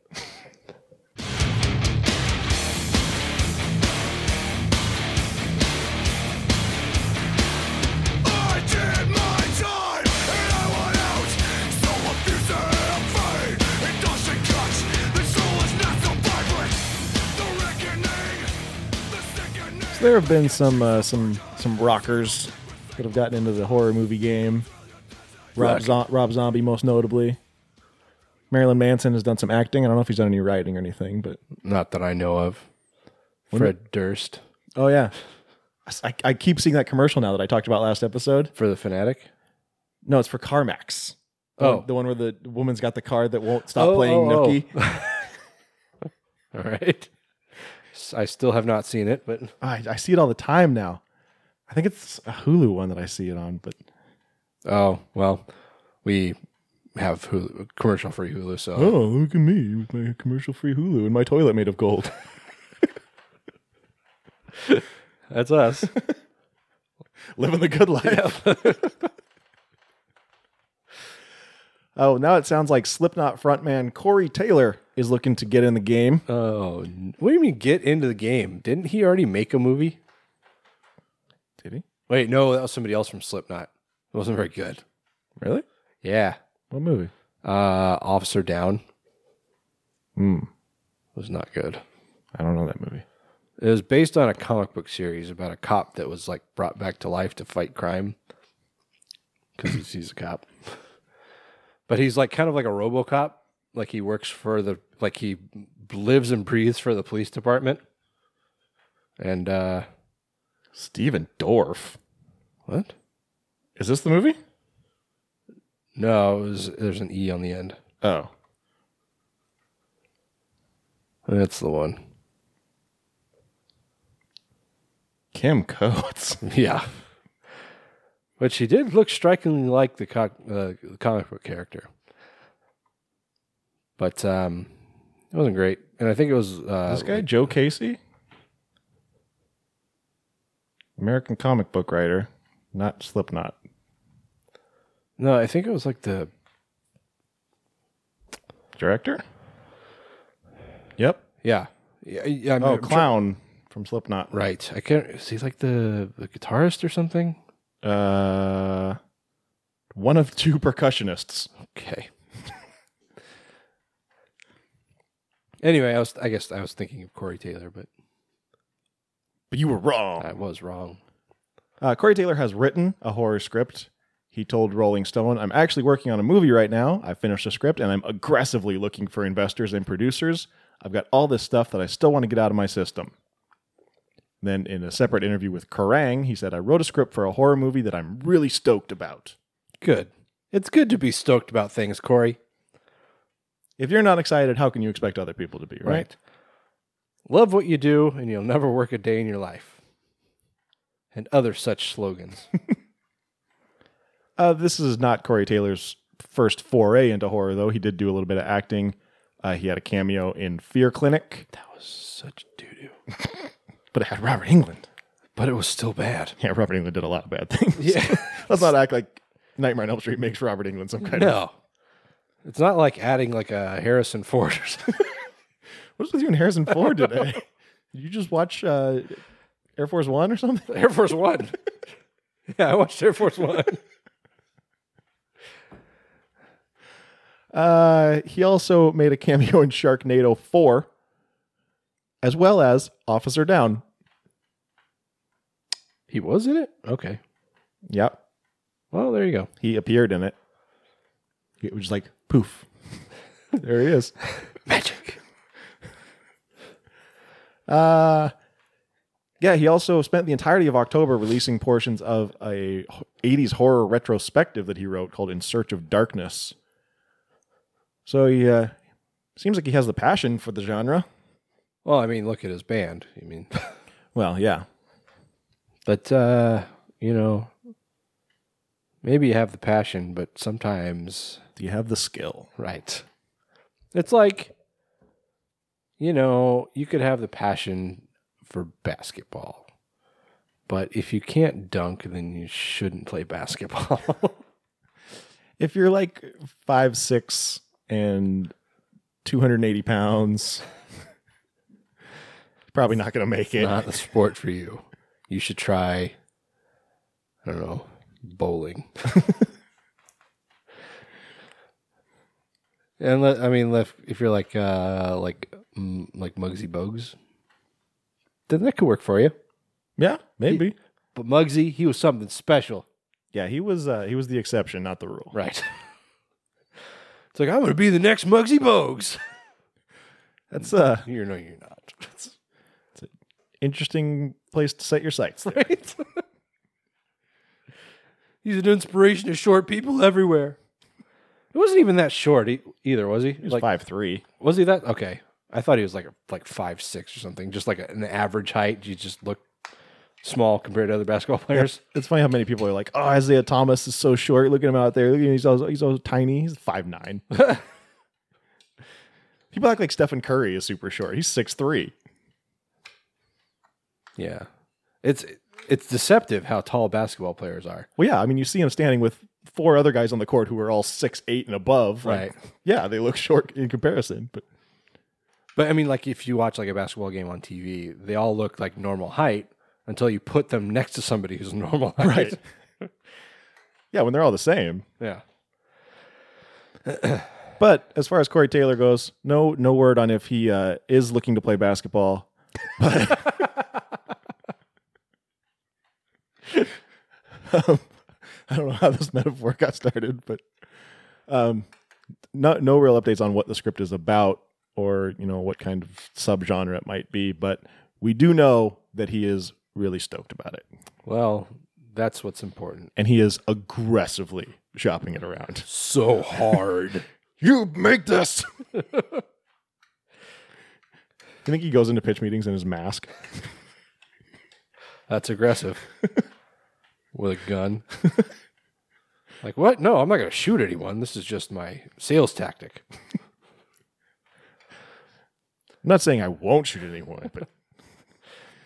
There have been some uh, some some rockers that have gotten into the horror movie game. Rob, Zo- Rob Zombie, most notably. Marilyn Manson has done some acting. I don't know if he's done any writing or anything, but Not that I know of. Fred Durst oh yeah, I, I keep seeing that commercial now that I talked about last episode. for the fanatic. No, it's for CarMax. The Oh. one, the one where the woman's got the car that won't stop Oh, playing oh, oh. Nookie. All right. I still have not seen it, but I, I see it all the time now. I think it's a Hulu one that I see it on, but oh well, we have Hulu, commercial free Hulu, so oh, look at me with my commercial free Hulu and my toilet made of gold. that's us. Living the good life. Oh, now it sounds like Slipknot frontman Corey Taylor is looking to get in the game. oh, what do you mean get into the game? Didn't he already make a movie? Did he? Wait, no, that was somebody else from Slipknot. It wasn't very good. Really? Yeah, What movie? uh, Officer Downe Hmm. was not good. I don't know that movie. It was based on a comic book series about a cop that was like brought back to life to fight crime because he's, he's a cop. But he's like kind of like a RoboCop. Like he works for the like he lives and breathes for the police department. And uh Stephen Dorff. what? Is this the movie? No, it was there's an E on the end. Oh. That's the one. Kim Coates. Yeah. But she did look strikingly like the, co- uh, comic book character. But um, it wasn't great. And I think it was. Uh, this guy, Joe Casey? American comic book writer, not Slipknot. No, I think it was like the. Director? Yep. Yeah. Yeah. yeah I'm- Oh, I'm try- Clown from Slipknot. right. I can't. Is he like the, the guitarist or something? Uh, one of two percussionists. Okay. anyway, I was. I guess I was thinking of Corey Taylor, but But you were wrong. I was wrong. Uh, Corey Taylor has written a horror script. He told Rolling Stone, I'm actually working on a movie right now. I finished the script and I'm aggressively looking for investors and producers. I've got all this stuff that I still want to get out of my system. Then, in a separate interview with Kerrang, he said, I wrote a script for a horror movie that I'm really stoked about. Good. It's good to be stoked about things, Corey. If you're not excited, how can you expect other people to be, right? Love what you do, and you'll never work a day in your life. And other such slogans. Uh, this is not Corey Taylor's first foray into horror, though. He did do a little bit of acting. Uh, he had a cameo in Fear Clinic, that was such doo doo. but it had Robert Englund. But it was still bad. Yeah, Robert Englund did a lot of bad things. Yeah. Let's not act like Nightmare on Elm Street makes Robert Englund some kind of. no. It's not like adding like a Harrison Ford or something. What's with you and Harrison Ford today? Did you just watch uh, Air Force One or something? Air Force One. yeah, I watched Air Force One. Uh, he also made a cameo in Sharknado 4, as well as Officer Downe. He was in it? Okay. Yep. Well, there you go. He appeared in it. It was like poof. there he is. Magic. Uh yeah, he also spent the entirety of October releasing portions of a 80s horror retrospective that he wrote called In Search of Darkness. So he uh, seems like he has the passion for the genre. Well, I mean, look at his band. I mean, Well, yeah. but uh, you know, maybe you have the passion, but sometimes Do you have the skill? Right. It's like, you know, you could have the passion for basketball, but if you can't dunk, then you shouldn't play basketball. If you're like five six and 280 pounds, probably not going to make it. Not the sport for you. You should try, I don't know, bowling. and let, I mean, if, if you're like, uh, like, mm, like Muggsy Bogues, then that could work for you. Yeah, maybe. But Muggsy, he was something special. Yeah, he was uh, he was the exception, not the rule. Right. it's like I'm going to be the next Muggsy Bogues. That's uh You're no, you're not. Interesting place to set your sights. there. right. He's an inspiration to short people everywhere. It wasn't even that short e- either, was he? He was like, five three. was he that? Okay. I thought he was like a, like five six or something, just like a, an average height. You just look small compared to other basketball players. It's funny how many people are like, "Oh, Isaiah Thomas is so short. Look at him out there. Look at him. He's all, he's all tiny. He's five nine. people act like Stephen Curry is super short. He's six three. Yeah, it's it's deceptive how tall basketball players are. Well, yeah. I mean, you see him standing with four other guys on the court who are all six eight and above. Like, Right. Yeah, they look short in comparison, but But I mean, like if you watch like a basketball game on TV, they all look like normal height until you put them next to somebody who's normal height. right. yeah, when they're all the same. Yeah. But as far as Corey Taylor goes, no no word on if he uh, is looking to play basketball. But um, I don't know how this metaphor got started, but um, no no real updates on what the script is about or you know what kind of subgenre it might be. But we do know that he is really stoked about it, Well, that's what's important. and he is aggressively shopping it around. So hard. You make this. you think he goes into pitch meetings in his mask? That's aggressive. With a gun. like what? No, I'm not going to shoot anyone. This is just my sales tactic. I'm not saying I won't shoot anyone, but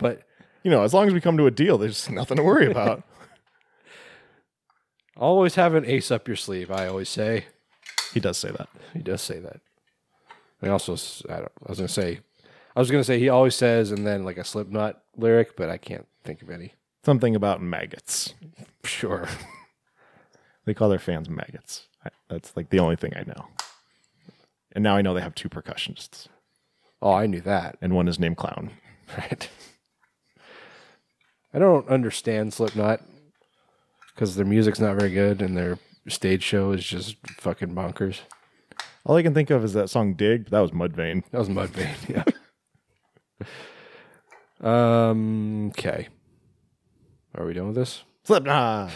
But you know, as long as we come to a deal, there's nothing to worry about. always have an ace up your sleeve. I always say. he does say that. He does say that. I also, I, I was going to say, I was going to say he always says, and then like a Slipknot lyric, but I can't think of any. Something about maggots. Sure. They call their fans maggots. That's like the only thing I know. And now I know they have two percussionists, Oh, I knew that. and one is named Clown. Right. I don't understand Slipknot because their music's not very good and their stage show is just fucking bonkers. All I can think of is that song "Dig." But that was Mudvayne. That was Mudvayne, yeah. um. Okay. Are we done with this? Slipknot.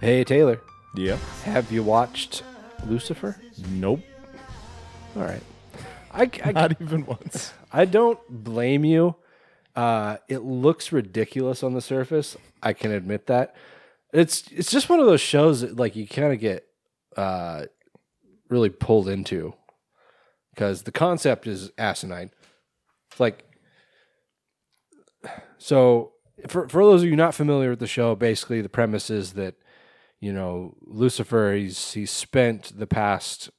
Hey Taylor, Yeah. have you watched Lucifer? Nope. All right. I, I, Not even once. I don't blame you. Uh, it looks ridiculous on the surface. I can admit that. It's it's just one of those shows that like you kind of get uh, really pulled into because the concept is asinine. It's like so for for those of you not familiar with the show, basically the premise is that you know Lucifer he's he's spent the past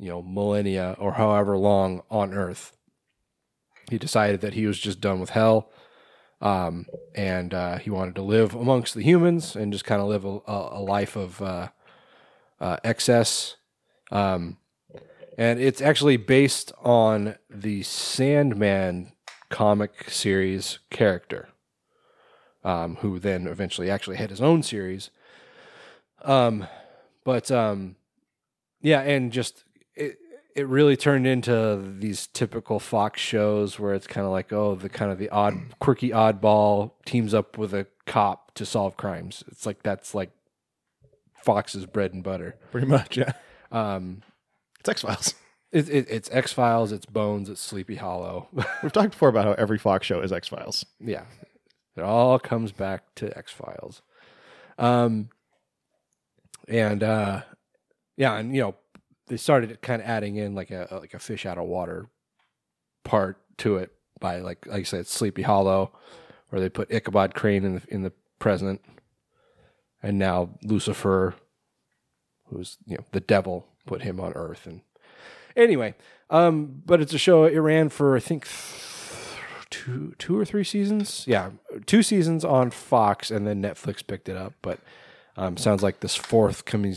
you know millennia or however long on Earth. He decided that he was just done with hell, um, and uh, he wanted to live amongst the humans and just kind of live a, a, life of uh, uh, excess. Um, and it's actually based on the Sandman comic series character, um, who then eventually actually had his own series. Um, but um, yeah, and just it really turned into these typical Fox shows where it's kind of like oh the kind of the odd quirky oddball teams up with a cop to solve crimes. It's like that's like Fox's bread and butter. Pretty much, yeah. Um, It's X Files. it, it, it's X Files, it's Bones, it's Sleepy Hollow. We've talked before about how every Fox show is X Files. yeah, it all comes back to X Files. Um, and uh, yeah, and you know they started kind of adding in like a like a fish out of water part to it by like like I said, Sleepy Hollow, where they put Ichabod Crane in the in the present, and now Lucifer, who's you know the devil, put him on Earth, and anyway, um, but it's a show. It ran for I think two two or three seasons. Yeah, two seasons on Fox, and then Netflix picked it up. But um, sounds like this fourth coming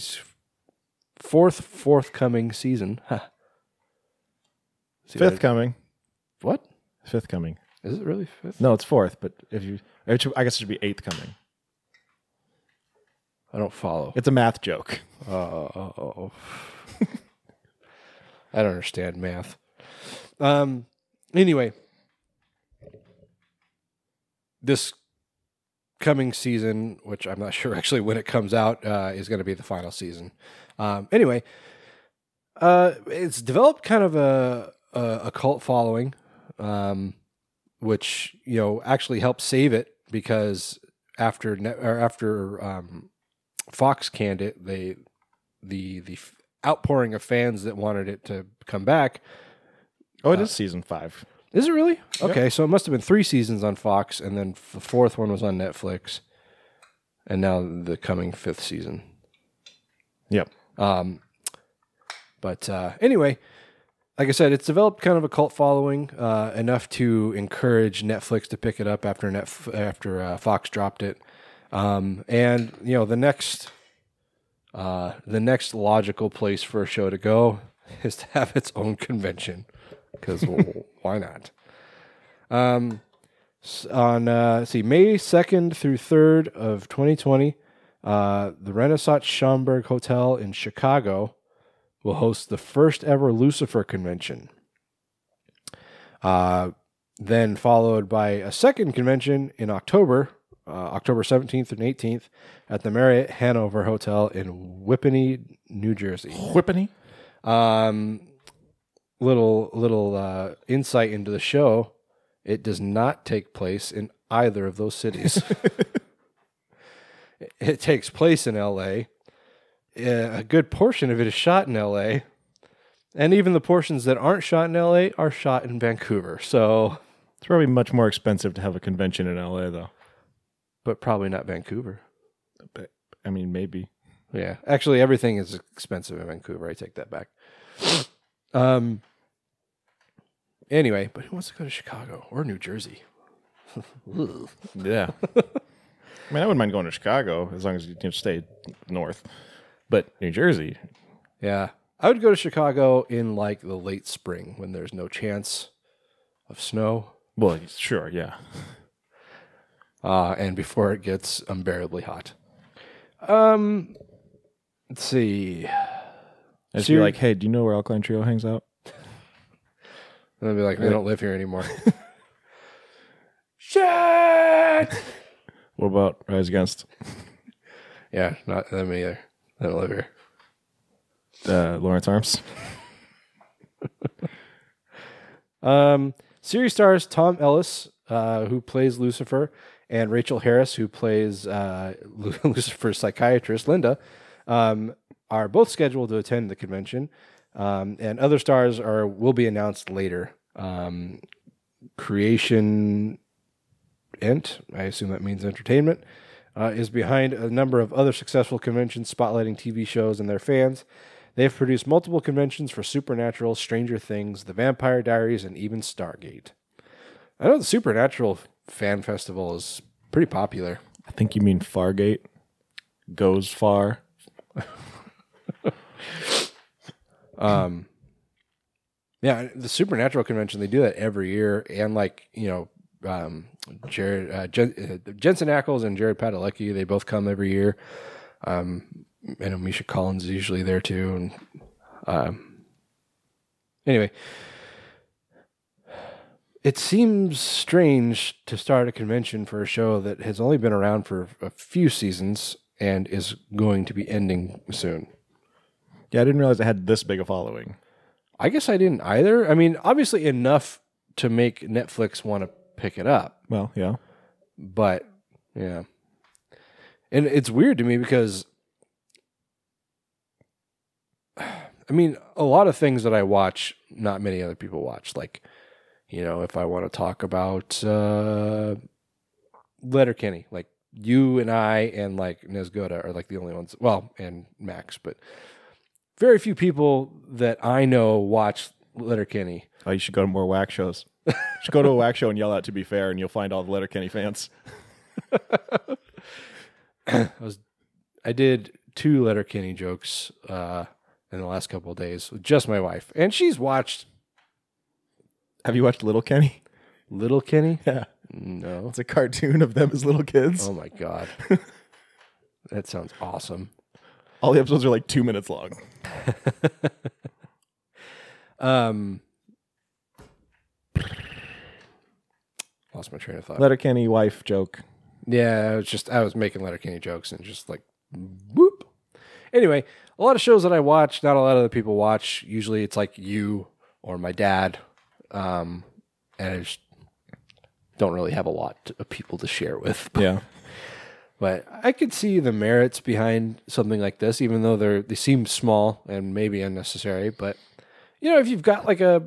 fourth forthcoming season. Huh. See Fifth what I- coming. what Fifth coming. is it really fifth? No, it's fourth, but if you, it should, I guess it should be eighth coming. I don't follow. It's a math joke. Oh, I don't understand math. Um. Anyway, this coming season, which I'm not sure actually when it comes out, uh, is going to be the final season. Um. Anyway, uh, it's developed kind of a a, a cult following, um, which you know actually helped save it because after net, or after um, Fox canned it, they the the f- outpouring of fans that wanted it to come back. Oh, it is season five. Is it really? Okay, so it must have been three seasons on Fox, and then the fourth one was on Netflix, and now the coming fifth season. Yep. But uh, anyway, like I said, it's developed kind of a cult following uh, enough to encourage Netflix to pick it up after Net after uh, Fox dropped it. Um, and you know the next uh, the next logical place for a show to go is to have its own convention because why not? Um, on uh, see May second through third of 2020, uh, the Renaissance Schaumburg Hotel in Chicago will host the first ever Lucifer convention. Uh, then followed by a second convention in October, uh, October 17th and 18th, at the Marriott Hanover Hotel in Whippany, New Jersey. Whippany. Um, little little uh, insight into the show: it does not take place in either of those cities. it takes place in L.A. A good portion of it is shot in L.A. And even the portions that aren't shot in LA are shot in Vancouver. So, It's probably much more expensive to have a convention in LA, though. but probably not Vancouver. But I mean, maybe. Yeah, actually, everything is expensive in Vancouver. I take that back. Um. Anyway, but who wants to go to Chicago or New Jersey? Yeah. I mean, I wouldn't mind going to Chicago as long as you can stay north. But New Jersey, yeah, I would go to Chicago in like the late spring when there's no chance of snow, well, sure, yeah. uh, and before it gets unbearably hot. Um, let's see. Just So you're- like, hey, do you know where Alkaline Trio hangs out? And I'd be like, they don't live here anymore. Shit. What about Rise Against Yeah, not them either. They don't live here. uh, Lawrence Arms? Um, series stars Tom Ellis, uh, who plays Lucifer, and Rachael Harris, who plays uh, Lucifer's psychiatrist, Linda, um, are both scheduled to attend the convention. Um, and other stars are will be announced later. Um, Creation Ent, I assume that means entertainment, uh, is behind a number of other successful conventions spotlighting TV shows and their fans. They've produced multiple conventions for Supernatural, Stranger Things, The Vampire Diaries, and even Stargate. I know the Supernatural fan festival is pretty popular. I think you mean Fargate. Goes far. Um, yeah, the Supernatural convention they do that every year, and like you know, um, Jared uh, Jen, uh, Jensen Ackles and Jared Padalecki, they both come every year. Um, I know Misha Collins is usually there too, and um, anyway, it seems strange to start a convention for a show that has only been around for a few seasons and is going to be ending soon. Yeah, I didn't realize it had this big a following. I guess I didn't either. I mean, obviously enough to make Netflix want to pick it up, Well, yeah. but yeah. And it's weird to me because I mean, a lot of things that I watch, not many other people watch. Like, you know, if I want to talk about uh Letterkenny, like you and I and like Nesgoda are like the only ones well, and Max, but very few people that I know watch Letterkenny. Oh, you should go to more whack shows. should go to a whack show and yell out to be fair, and you'll find all the Letterkenny fans. I was I did two Letterkenny jokes uh, in the last couple of days with just my wife, and she's watched Have you watched Little Kenny? Little Kenny. Yeah. No. It's a cartoon of them as little kids. Oh my god. That sounds awesome. All the episodes are like two minutes long. Um, lost my train of thought. Letterkenny wife joke. Yeah, I was just I was making Letterkenny jokes and just like whoop. Anyway, a lot of shows that I watch, not a lot of other people watch. Usually, it's like you or my dad, um, and I just don't really have a lot of people to share with. Yeah. But I could see the merits behind something like this, even though they're they seem small and maybe unnecessary. But you know, if you've got like a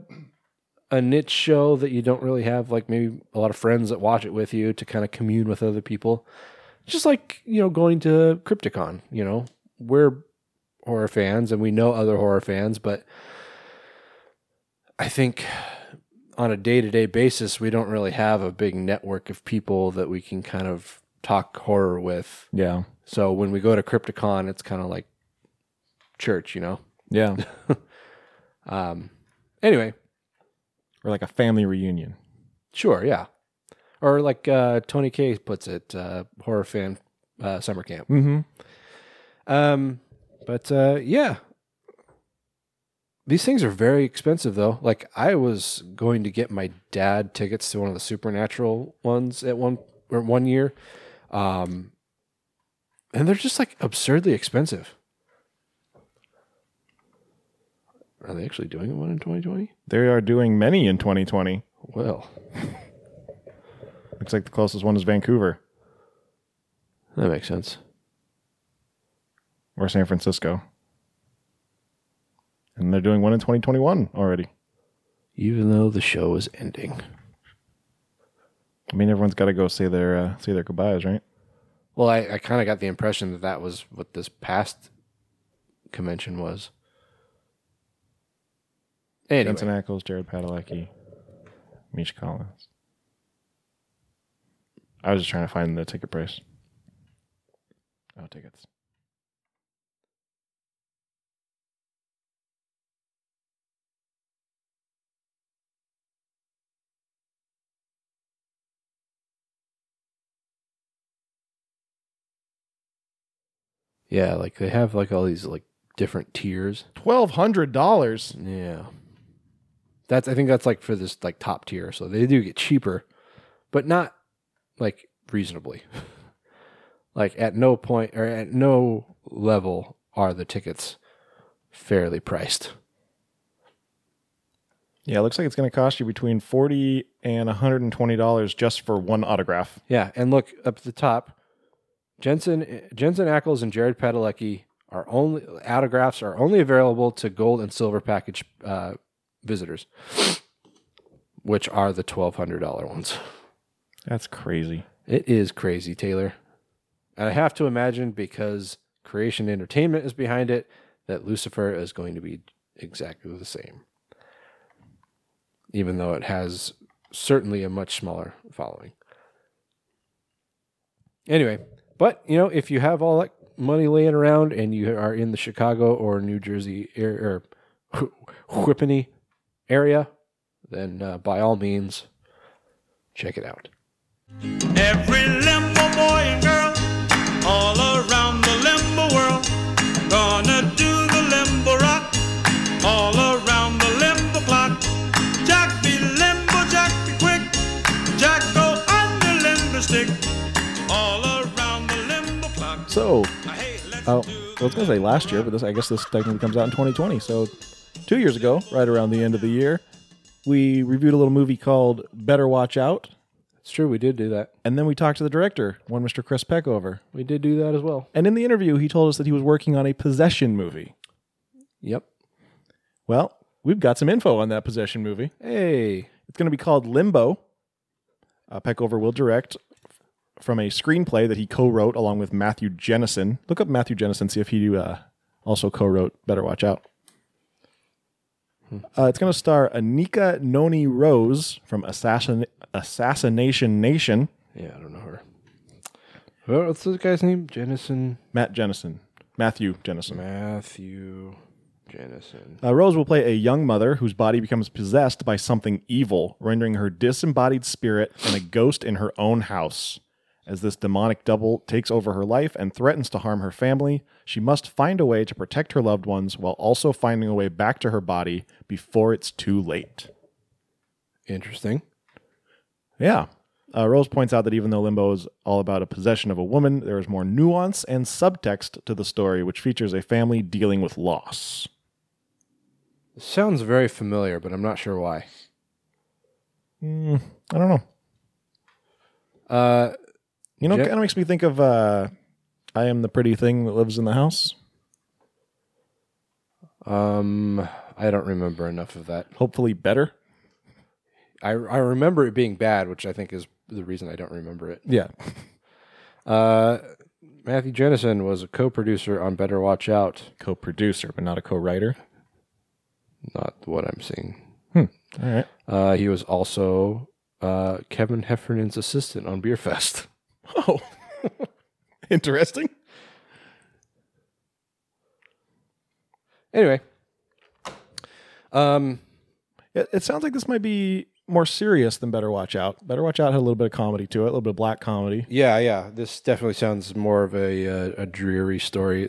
a niche show that you don't really have like maybe a lot of friends that watch it with you to kind of commune with other people, just like you know going to Crypticon. You know, we're horror fans and we know other horror fans, but I think on a day to day basis we don't really have a big network of people that we can kind of talk horror with. Yeah. So when we go to Crypticon, it's kind of like church, you know. Yeah. um, Anyway, or like a family reunion. sure, yeah. Or like uh, Tony K puts it, uh, horror fan uh, summer camp. Mm-hmm. Um, but uh, yeah, these things are very expensive though. Like I was going to get my dad tickets to one of the supernatural ones at one or one year, um, and they're just like absurdly expensive. Are they actually doing one in 2020? They are doing many in 2020. Well, Looks like the closest one is Vancouver that makes sense. or San Francisco. And they're doing one in 2021 already. Even though the show is ending. I mean, everyone's got to go say their uh, say their goodbyes, right? Well, I, I kind of got the impression that that was what this past convention was. Anyway, Jensen Ackles, Jared Padalecki, Misha Collins. I was just trying to find the ticket price. Oh, tickets. yeah, like they have like all these like different tiers. Twelve hundred dollars. Yeah, that's I think that's like for this like top tier, so they do get cheaper, but not like reasonably. like at no point or at no level are the tickets fairly priced. Yeah, it looks like it's going to cost you between forty and one hundred and twenty dollars just for one autograph. Yeah, and look up at the top. Jensen Jensen Ackles and Jared Padalecki are only autographs are only available to gold and silver package uh, visitors, which are the twelve hundred dollar ones. That's crazy. It is crazy, Taylor. And I have to imagine because Creation Entertainment is behind it that Lucifer is going to be exactly the same. Even though it has certainly a much smaller following. Anyway, but you know, if you have all that money laying around and you are in the Chicago or New Jersey area or er, Whippany area, then uh, by all means, check it out. Every limbo boy and girl all around the limbo world gonna do the limbo rock all around the limbo clock. Jack be limbo, Jack be quick. Jack go the limbo stick all around the limbo clock. So, oh, I was going to say last year, but this I guess this technically comes out in 2020. So, two years ago, right around the end of the year, we reviewed a little movie called Better Watch Out, It's true, we did do that. and then we talked to the director, one Mr. Chris Peckover. We did do that as well. And in the interview, he told us that he was working on a possession movie. Yep. Well, we've got some info on that possession movie. Hey, It's going to be called Limbo. Uh, Peckover will direct from a screenplay that he co-wrote along with Matthew Jennison. Look up Matthew Jennison, see if he uh, also co-wrote Better Watch Out. Uh, it's going to star Anika Noni Rose from Assassin- Assassination Nation. yeah, I don't know her. Well, what's the guy's name? Jennison Matt Jennison. Matthew Jennison. Matthew Jennison. Uh, Rose will play a young mother whose body becomes possessed by something evil, rendering her disembodied spirit and a ghost in her own house. As this demonic double takes over her life and threatens to harm her family, she must find a way to protect her loved ones while also finding a way back to her body before it's too late. Interesting. Yeah. Uh, Rose points out that even though Limbo is all about a possession of a woman, there is more nuance and subtext to the story, which features a family dealing with loss. Sounds very familiar, but I'm not sure why. I don't know. Uh, You know, it kind of makes me think of uh, I Am the Pretty Thing That Lives in the House. um, I don't remember enough of that. Hopefully better. I I remember it being bad, which I think is the reason I don't remember it. Yeah. Uh, Matthew Jennison was a co-producer on Better Watch Out. Co producer, but not a co writer. Not what I'm seeing. All right. Uh, he was also uh, Kevin Heffernan's assistant on Beerfest. Oh, interesting. Anyway, um, It, it sounds like this might be more serious than Better Watch Out. Better Watch Out had a little bit of comedy to it, a little bit of black comedy. yeah, yeah, this definitely sounds more of a uh, a dreary story.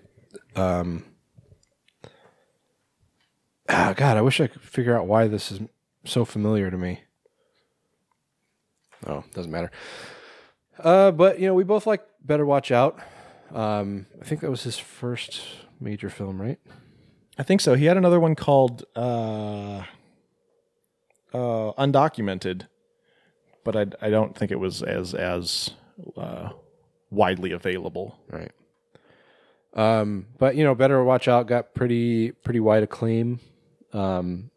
Um, ah, God, I wish I could figure out why this is so familiar to me. Oh, doesn't matter. Uh, but you know, we both like Better Watch Out. Um, I think that was his first major film, right? I think so. He had another one called uh, uh, Undocumented, but I, I don't think it was as as uh, widely available. Right. Um, but you know, Better Watch Out got pretty pretty wide acclaim. Um,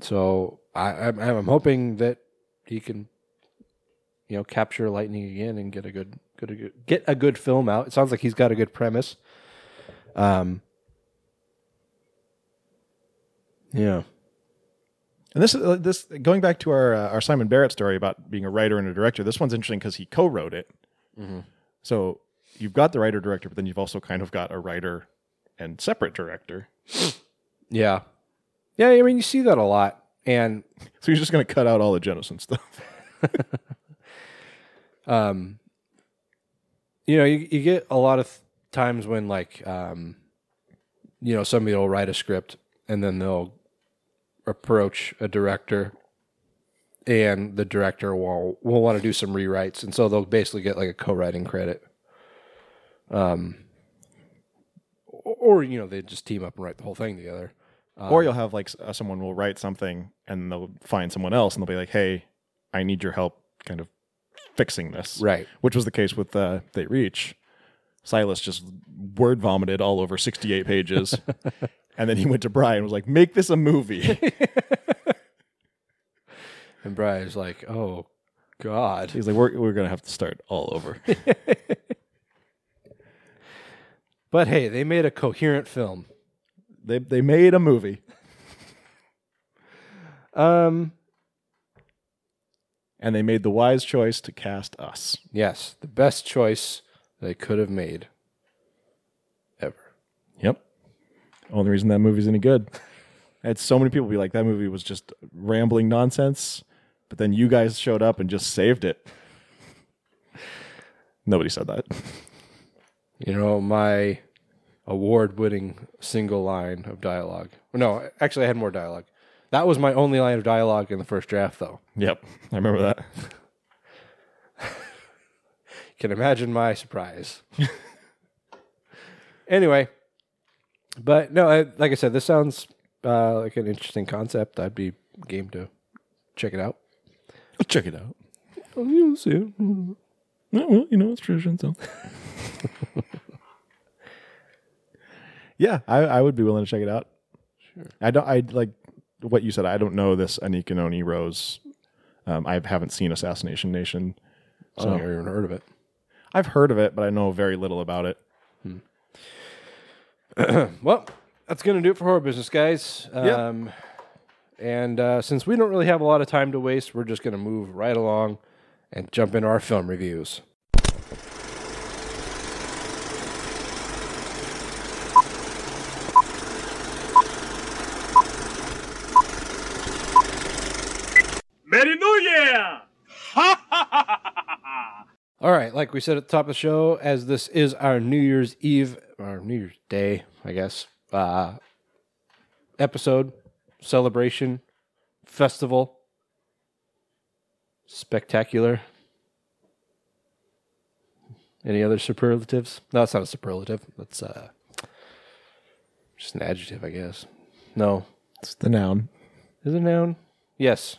so I, I'm, I'm hoping that he can, you know, capture lightning again and get a good, good, a good get a good film out. It sounds like he's got a good premise. Um. Yeah. And this uh, this going back to our uh, our Simon Barrett story about being a writer and a director. This one's interesting because he co-wrote it. So you've got the writer director, but then you've also kind of got a writer and separate director. Yeah. Yeah. I mean, you see that a lot, and So he's just going to cut out all the Jennison stuff. um, you know, you, you get a lot of times when like, um, you know, somebody will write a script and then they'll approach a director and the director will, will want to do some rewrites. And so they'll basically get like a co-writing credit. Um, or, you know, they just team up and write the whole thing together. or you'll have like uh, someone will write something and they'll find someone else and they'll be like, "Hey, I need your help, kind of fixing this." Right. Which was the case with uh, They Reach. Silas just word vomited all over sixty-eight pages, and then he went to Brian and was like, "Make this a movie." And Brian's like, oh, God. He's like, "We're we're gonna have to start all over." But hey, they made a coherent film. they they made a movie, Um, and they made the wise choice to cast us. yes, the best choice they could have made ever. Yep. Only reason that movie's any good. I had so many people be like, that movie was just rambling nonsense, but then you guys showed up and just saved it. Nobody said that. You know, my award winning single line of dialogue. No, actually, I had more dialogue. That was my only line of dialogue in the first draft, though. Yep. I remember that. You can imagine my surprise. anyway, but no, I, like I said, this sounds uh, like an interesting concept. I'd be game to check it out. I'll check it out. Oh, you'll see it. Yeah, well, you know, it's tradition, so. yeah, I, I would be willing to check it out. Sure. I don't, I like what you said. I don't know this Anika Noni Rose. Um, I haven't seen Assassination Nation. So. I haven't even heard of it. I've heard of it, but I know very little about it. Well, that's going to do it for horror business, guys. Um, And uh, since we don't really have a lot of time to waste, we're just going to move right along and jump into our film reviews. Merry New Year! All right, like we said at the top of the show, as this is our New Year's Eve or New Year's Day, I guess, uh, episode, celebration, festival, spectacular. Any other superlatives? No, it's not a superlative. That's uh, just an adjective, I guess. No, It's the noun. is it a noun? Yes.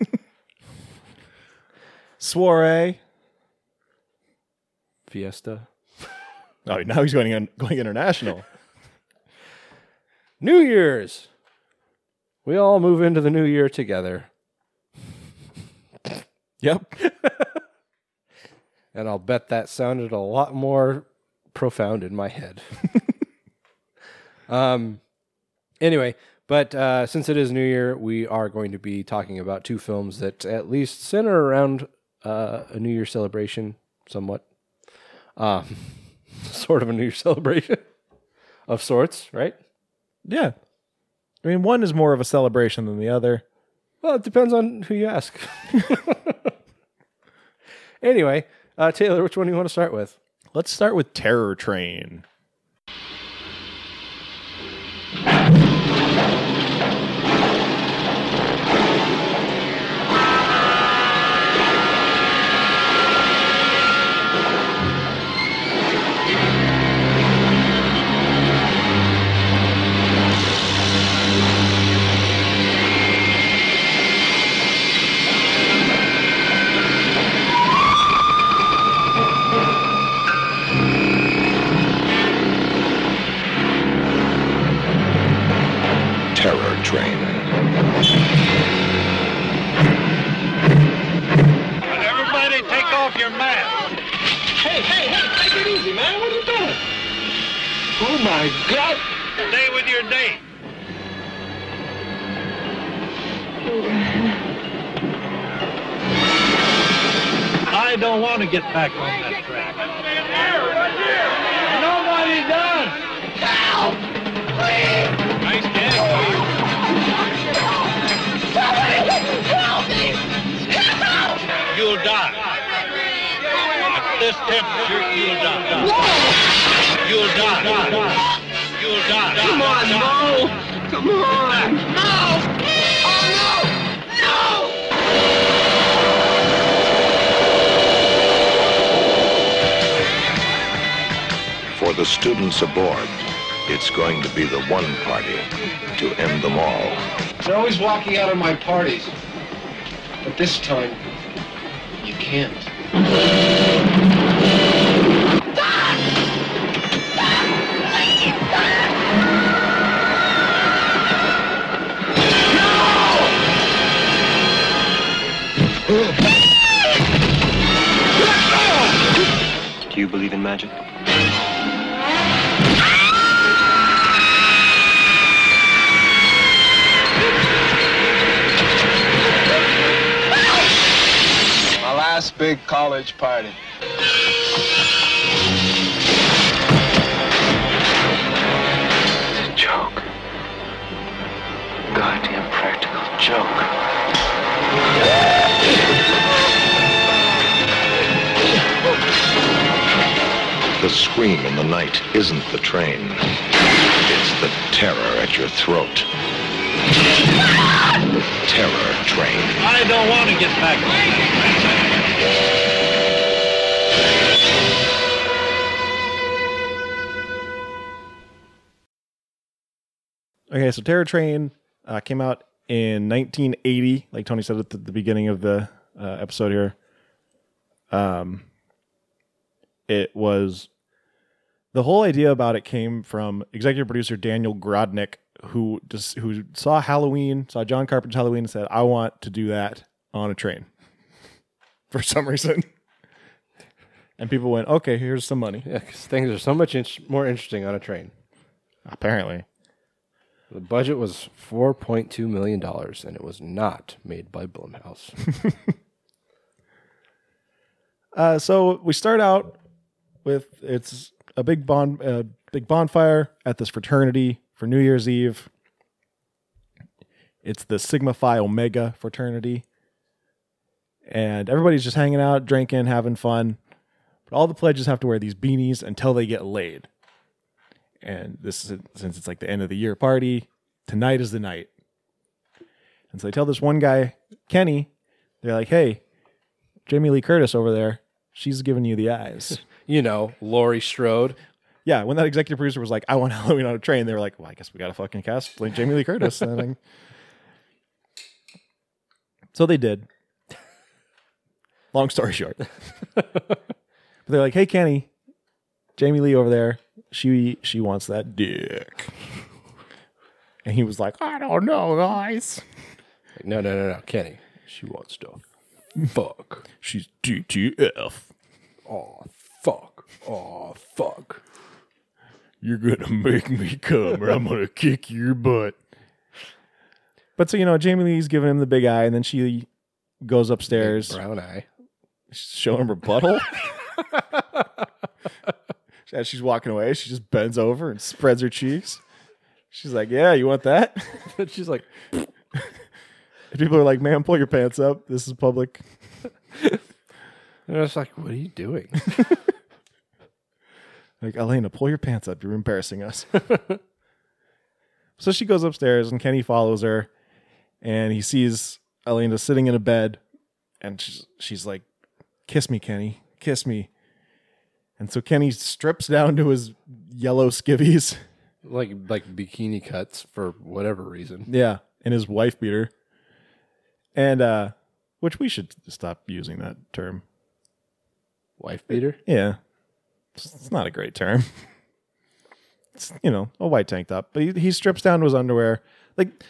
Soiree. Fiesta. Oh, now he's going going international. New Year's. We all move into the new year together. yep. And I'll bet that sounded a lot more profound in my head. um, anyway, but uh, since it is New Year, we are going to be talking about two films that at least center around uh, a New Year celebration, somewhat. Um, sort of a New Year celebration of sorts, right? Yeah. I mean, one is more of a celebration than the other. Well, it depends on who you ask. anyway, uh, Taylor, which one do you want to start with? Let's start with Terror Train. This time, college. It's a joke. Goddamn practical joke. The scream in the night isn't the train. It's the terror at your throat. Terror Train. I don't want to get back on that track. Okay, so Terror Train uh, came out in 1980, like Tony said at the, the beginning of the uh, episode here. Um, it was the whole idea about it came from executive producer Daniel Grodnick, who just who saw Halloween, saw John Carpenter's Halloween, and said, "I want to do that on a train." For some reason, and people went, "Okay, here's some money." Yeah, 'cause things are so much in- more interesting on a train. Apparently, The budget was four point two million dollars, and it was not made by Blumhouse. Uh, so we start out with it's a big bon uh, big bonfire at this fraternity for New Year's Eve. It's the Sigma Phi Omega fraternity, and everybody's just hanging out, drinking, having fun. But all the pledges have to wear these beanies until they get laid. And this is since it's like the end of the year party, tonight is the night. And so they tell this one guy, Kenny, they're like, "Hey, Jamie Lee Curtis over there, she's giving you the eyes." You know, Laurie Strode. yeah, when that executive producer was like, "I want Halloween on a train," they were like, "Well, I guess we got to fucking cast like Jamie Lee Curtis." And so they did. Long story short, but they're like, "Hey, Kenny, Jamie Lee over there, she she wants that dick," and he was like, "I don't know, guys. Like, no, no, no, no, Kenny. She wants to fuck. She's DTF. Oh, fuck. Oh, fuck. You're gonna make me come, or I'm gonna kick your butt." But so you know, Jamie Lee's giving him the big eye, and then she goes upstairs. Brown eye. show him her butthole. As she's walking away, she just bends over and spreads her cheeks. She's like, "Yeah, you want that?" And she's like, And people are like, "Man, pull your pants up. This is public." and I was like, what are you doing? Like, Elena, pull your pants up. You're embarrassing us. so she goes upstairs, and Kenny follows her, and he sees Elena sitting in a bed, and she's, she's like, "Kiss me, Kenny. Kiss me." And so Kenny strips down to his yellow skivvies. like, like bikini cuts for whatever reason. Yeah, and his wife beater. And uh which we should stop using that term. Wife beater? Yeah. It's, it's not a great term. It's you know, a white tank top. But he, he strips down to his underwear. Like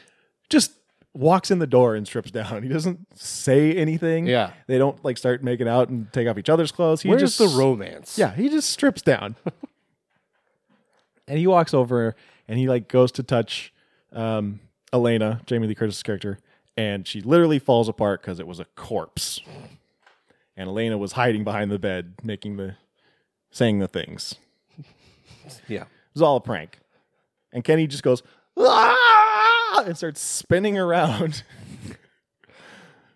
just walks in the door and strips down. He doesn't say anything. Yeah. They don't like start making out and take off each other's clothes. He Where's just the romance? Yeah, he just strips down. and he walks over and he like goes to touch um, Elena, Jamie Lee Curtis' character, and she literally falls apart because it was a corpse. And Elena was hiding behind the bed, making the saying the things. Yeah. It was all a prank. And Kenny just goes, ah! And starts spinning around.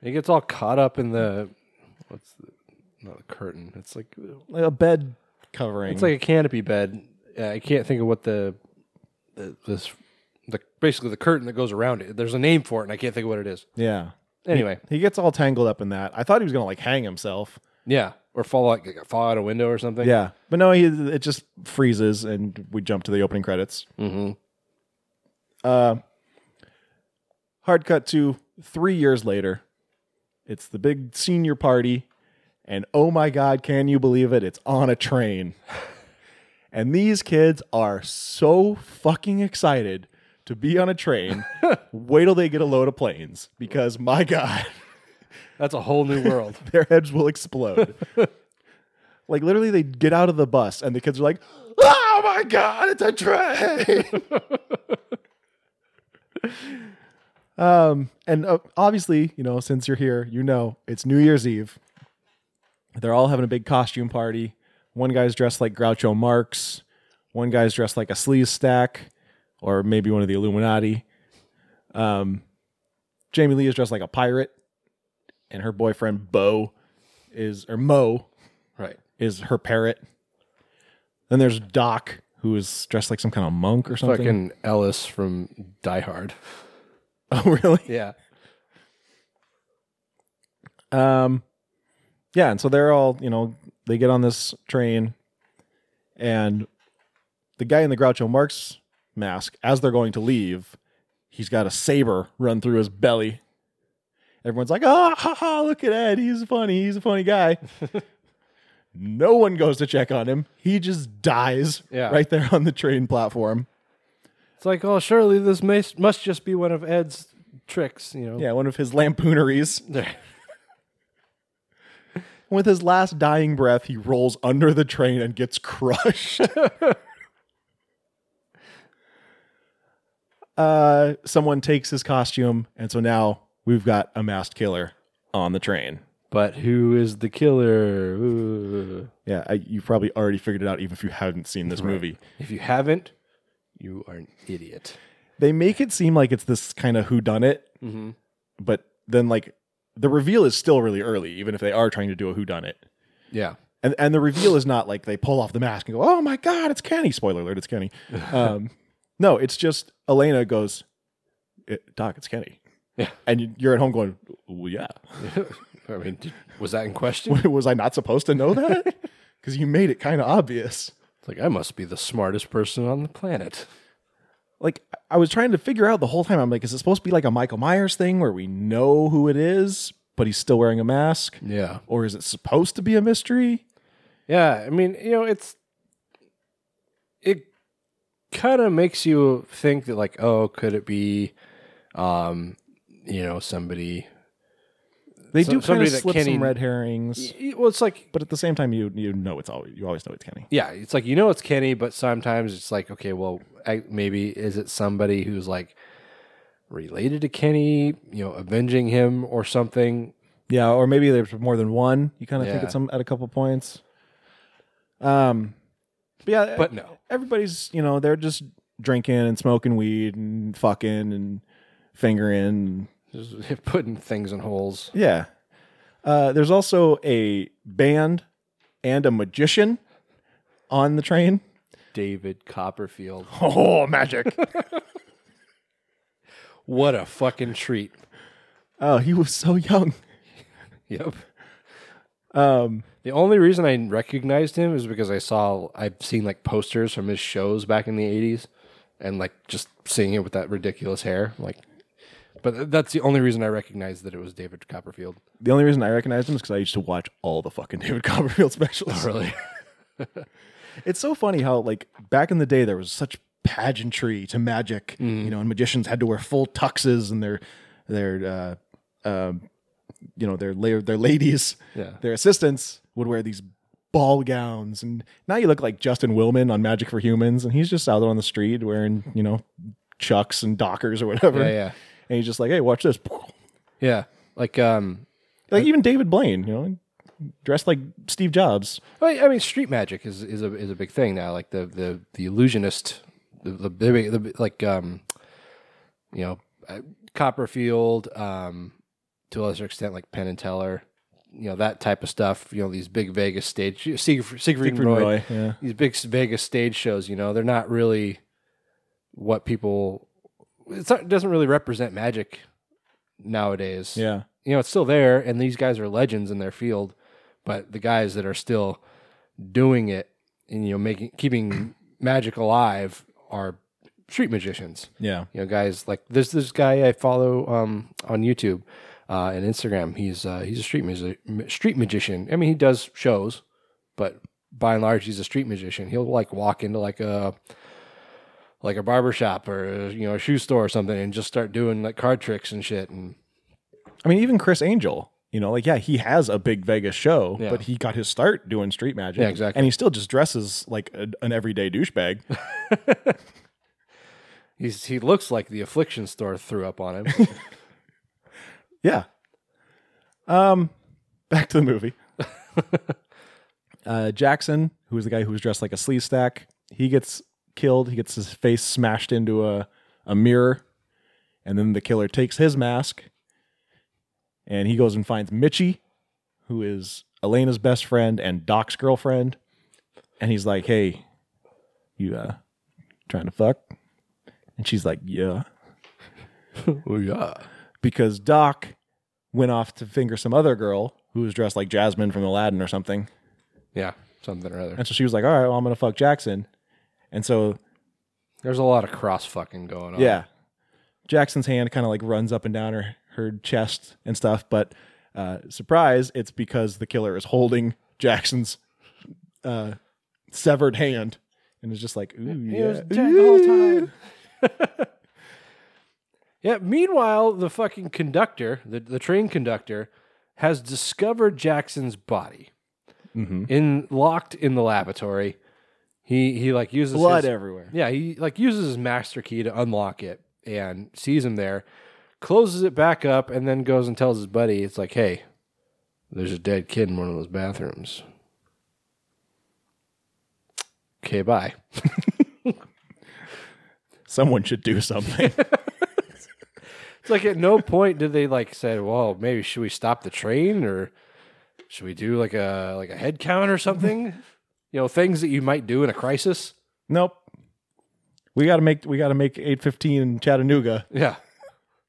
He gets all caught up in the what's the not a curtain. It's like like a bed covering. it's like a canopy bed. Uh, I can't think of what the, the this the basically the curtain that goes around it. There's a name for it, and I can't think of what it is. yeah. Anyway, He gets all tangled up in that. I thought he was gonna like hang himself. yeah, or fall like fall out a window or something. Yeah, but no, he it just freezes, and we jump to the opening credits. Mm-hmm. Uh, hard cut to three years later. It's the big senior party, and oh my god, can you believe it? It's on a train, and these kids are so fucking excited to be on a train. Wait till they get a load of planes, because my god. That's a whole new world. their heads will explode. like literally, they get out of the bus and the kids are like, "Oh my god, it's a train!" Um, and uh, obviously, you know, since you're here, you know it's New Year's Eve. They're all having a big costume party. One guy's dressed like Groucho Marx. One guy's dressed like a Sleestak, or maybe one of the Illuminati. Um, Jamie Lee is dressed like a pirate and her boyfriend Bo is or Mo right. is her parrot. Then there's Doc, who is dressed like some kind of monk or something. Fucking Ellis from Die Hard. oh, really? Yeah. Um, yeah, and so they're all you know they get on this train, and the guy in the Groucho Marx mask, as they're going to leave, he's got a saber run through his belly. Everyone's like, "Ah, ha, ha, look at Ed. He's funny. He's a funny guy." no one goes to check on him. He just dies Yeah. right there on the train platform. It's like, oh, surely this may, must just be one of Ed's tricks, you know? Yeah, one of his lampooneries. With his last dying breath, he rolls under the train and gets crushed. uh, someone takes his costume, and so now we've got a masked killer on the train. But who is the killer? Ooh. Yeah, I, you've probably already figured it out, even if you haven't seen this movie. If you haven't, you are an idiot. They make it seem like it's this kind of who done it, Mm-hmm. but then like the reveal is still really early, even if they are trying to do a who done it. Yeah. and and the reveal is not like they pull off the mask and go, "Oh my god, it's Kenny!" Spoiler alert, it's Kenny. Um, no, it's just Elena goes, "It- "Doc, it's Kenny," Yeah. and you- you're at home going, well, "Yeah." I mean, was that in question? Was I not supposed to know that? Because you made it kind of obvious. It's like I must be the smartest person on the planet. Like I was trying to figure out the whole time. I'm like, is it supposed to be like a Michael Myers thing where we know who it is, but he's still wearing a mask, Yeah. or is it supposed to be a mystery? Yeah, I mean, you know, it's it kind of makes you think that like, oh, could it be um, you know, somebody They So- do kind of slip Kenny- some red herrings, y- well, it's like but at the same time, you you know it's always you always know it's Kenny. yeah, it's like you know it's Kenny, but sometimes it's like, okay, well, I, maybe is it somebody who's like related to Kenny, you know, avenging him or something? Yeah, or maybe there's more than one. You kind of think Yeah. at some at a couple points. Um, but yeah, But no. everybody's you know they're just drinking and smoking weed and fucking and fingering. Just putting things in holes. Yeah. Uh, there's also a band and a magician on the train. David Copperfield. Oh, magic! What a fucking treat. oh, he was so young. Yep. Um, The only reason I recognized him is because I saw I've seen like posters from his shows back in the '80s, and like just seeing it with that ridiculous hair, like. But that's the only reason I recognized that it was David Copperfield. the only reason I recognized him is because I used to watch all the fucking David Copperfield specials. Really? It's so funny how like back in the day there was such pageantry to magic, Mm. you know, and magicians had to wear full tuxes and their their uh, um, you know their la- their ladies, Yeah. their assistants would wear these ball gowns, and now you look like Justin Willman on Magic for Humans, and he's just out on the street wearing you know chucks and dockers or whatever, Yeah, yeah, and he's just like, hey, watch this, yeah. Like, um, like even David Blaine, you know, dressed like Steve Jobs. I mean, street magic is is a is a big thing now. Like the the the illusionist, the the, the, the like um, you know, uh, Copperfield, um, to a lesser extent, like Penn and Teller, you know, that type of stuff. You know, these big Vegas stage Siegfried, Siegfried, Siegfried Roy, Roy, yeah. these big Vegas stage shows. You know, they're not really what people. It's not, it doesn't really represent magic nowadays Yeah. you know, it's still there, and these guys are legends in their field. But the guys that are still doing it and you know making keeping magic alive are street magicians. Yeah. You know, guys like there's this guy I follow um, on YouTube uh, and Instagram. He's uh, he's a street music street magician. I mean, he does shows, but by and large, he's a street magician. He'll like walk into like a like a barber shop or you know a shoe store or something and just start doing like card tricks and shit and I mean, even Criss Angel, you know, like, yeah, he has a big Vegas show, Yeah. but he got his start doing street magic. Yeah, exactly. And he still just dresses like a, an everyday douchebag. He's he looks like the affliction store threw up on him. yeah. Um, back to the movie. uh, Jackson, who is the guy who was dressed like a Sleestak, he gets killed. He gets his face smashed into a, a mirror. And then the killer takes his mask and he goes and finds Mitchie, who is Elena's best friend and Doc's girlfriend. And he's like, Hey, you uh trying to fuck? And she's like, Yeah. oh yeah. Because Doc went off to finger some other girl who was dressed like Jasmine from Aladdin or something. Yeah, something or other. And so she was like, All right, well, I'm gonna fuck Jackson. And so There's a lot of cross fucking going on. Yeah. Jackson's hand kind of like runs up and down her, her chest and stuff. But uh, surprise, it's because the killer is holding Jackson's uh, severed hand and is just like, ooh, He yeah. was dead the whole time. yeah. Meanwhile, the fucking conductor, the, the train conductor, has discovered Jackson's body in locked in the laboratory. He he like uses Blood his- everywhere. Yeah, he like uses his master key to unlock it and sees him there, closes it back up, and then goes and tells his buddy, "It's like, hey, there's a dead kid in one of those bathrooms." Okay, bye. Someone should do something. It's like at no point did they like say, "Well, maybe should we stop the train?" Or Should we do like a like a head count or something? you know, things that you might do in a crisis. Nope. We got to make we got to make 815 in Chattanooga. Yeah.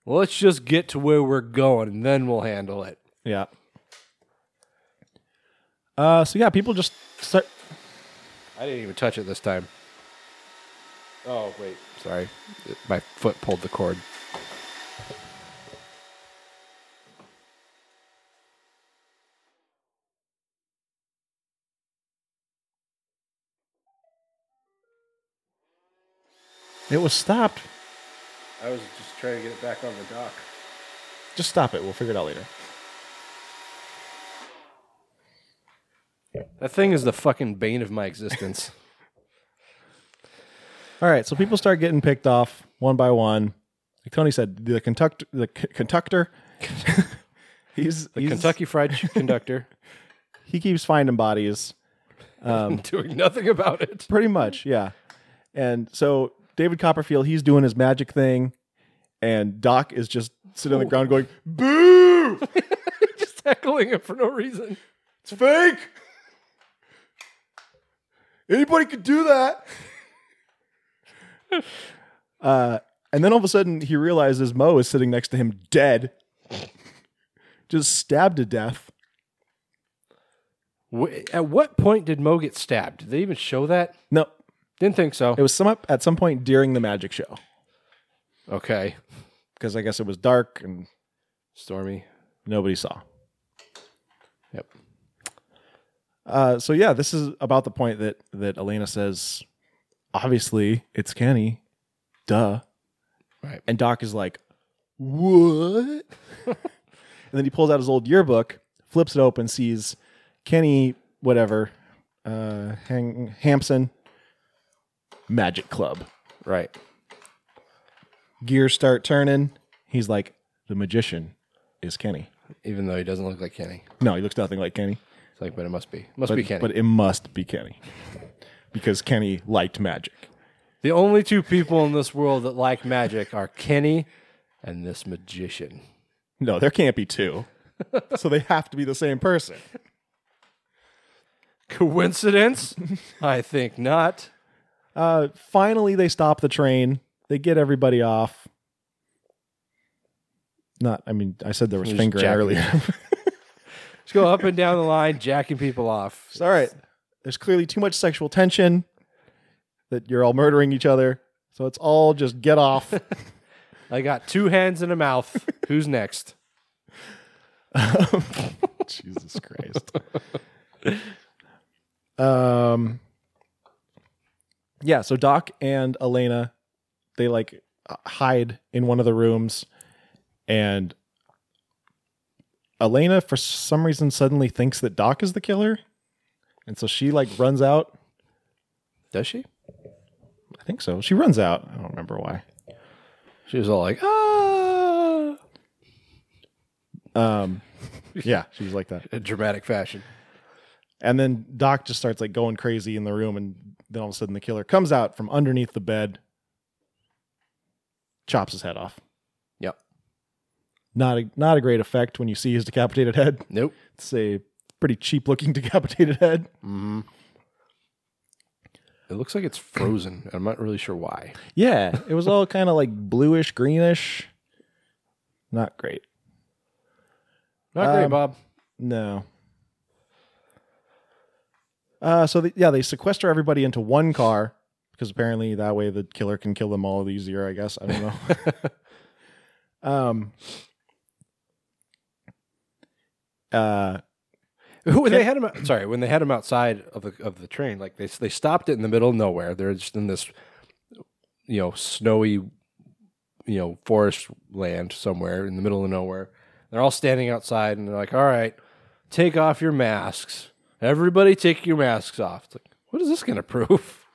Well, let's just get to where we're going, and then we'll handle it. Yeah. Uh so yeah, people just start I didn't even touch it this time. Oh wait, sorry, my foot pulled the cord. It was stopped. I was just trying to get it back on the dock. Just stop it. We'll figure it out later. That thing is the fucking bane of my existence. All right, so people start getting picked off one by one. Like Tony said, the conductor, the c- conductor, he's The he's- Kentucky Fried Chicken Conductor He keeps finding bodies. Um, doing nothing about it. Pretty much, yeah. And so David Copperfield, he's doing his magic thing, and Doc is just sitting on the ground going, "Boo! just heckling it for no reason. It's fake. Anybody could do that." uh, and then all of a sudden, he realizes Mo is sitting next to him, dead, just stabbed to death. Wh- At what point did Mo get stabbed? Did they even show that? No, Didn't think so. it was some up at some point during the magic show okay. because I guess it was dark and Stormy. nobody saw. Yep. Uh, so yeah, this is about the point that that Elena says, obviously it's Kenny, duh, Right. and Doc is like, what? and then he pulls out his old yearbook, flips it open, sees Kenny, whatever, uh, Hang- Hampson, Magic Club. Right. Gears start turning. He's like, the magician is Kenny. Even though he doesn't look like Kenny. No, he looks nothing like Kenny. It's like, but it must be. Must But, be Kenny. but it must be Kenny because Kenny liked magic. the only two people in this world that like magic are Kenny and this magician. No, there can't be two. so they have to be the same person. Coincidence? I think not. Uh, finally, they stop the train. They get everybody off. Not, I mean, I said there was finger jacking earlier. Just go up and down the line, jacking people off. it's all right. There's clearly too much sexual tension that you're all murdering each other. So it's all just get off. I got two hands and a mouth. Who's next? Jesus Christ. um Yeah, so Doc and Elena they like hide in one of the rooms and Elena for some reason suddenly thinks that Doc is the killer. And so she like runs out. Does she? I think so. She runs out. I don't remember why. She was all like, ah, Um yeah, she was like that. in dramatic fashion. And then Doc just starts like going crazy in the room, and then all of a sudden the killer comes out from underneath the bed, chops his head off. Yep. Not a not a great effect when you see his decapitated head. Nope. It's a pretty cheap looking decapitated head. It looks like it's frozen. I'm not really sure why. Yeah, it was all kind of like bluish, greenish. Not great. Not great, Um, Bob. No. Uh, so yeah, they sequester everybody into one car because apparently that way the killer can kill them all easier. I guess I don't know. um. Uh, when they had him, sorry, when they had him outside of the of the train, like they they stopped it in the middle of nowhere. They're just in this, you know, snowy, you know, forest land somewhere in the middle of nowhere. They're all standing outside, and they're like, "All right, take off your masks. Everybody, take your masks off." It's like, what is this going to prove?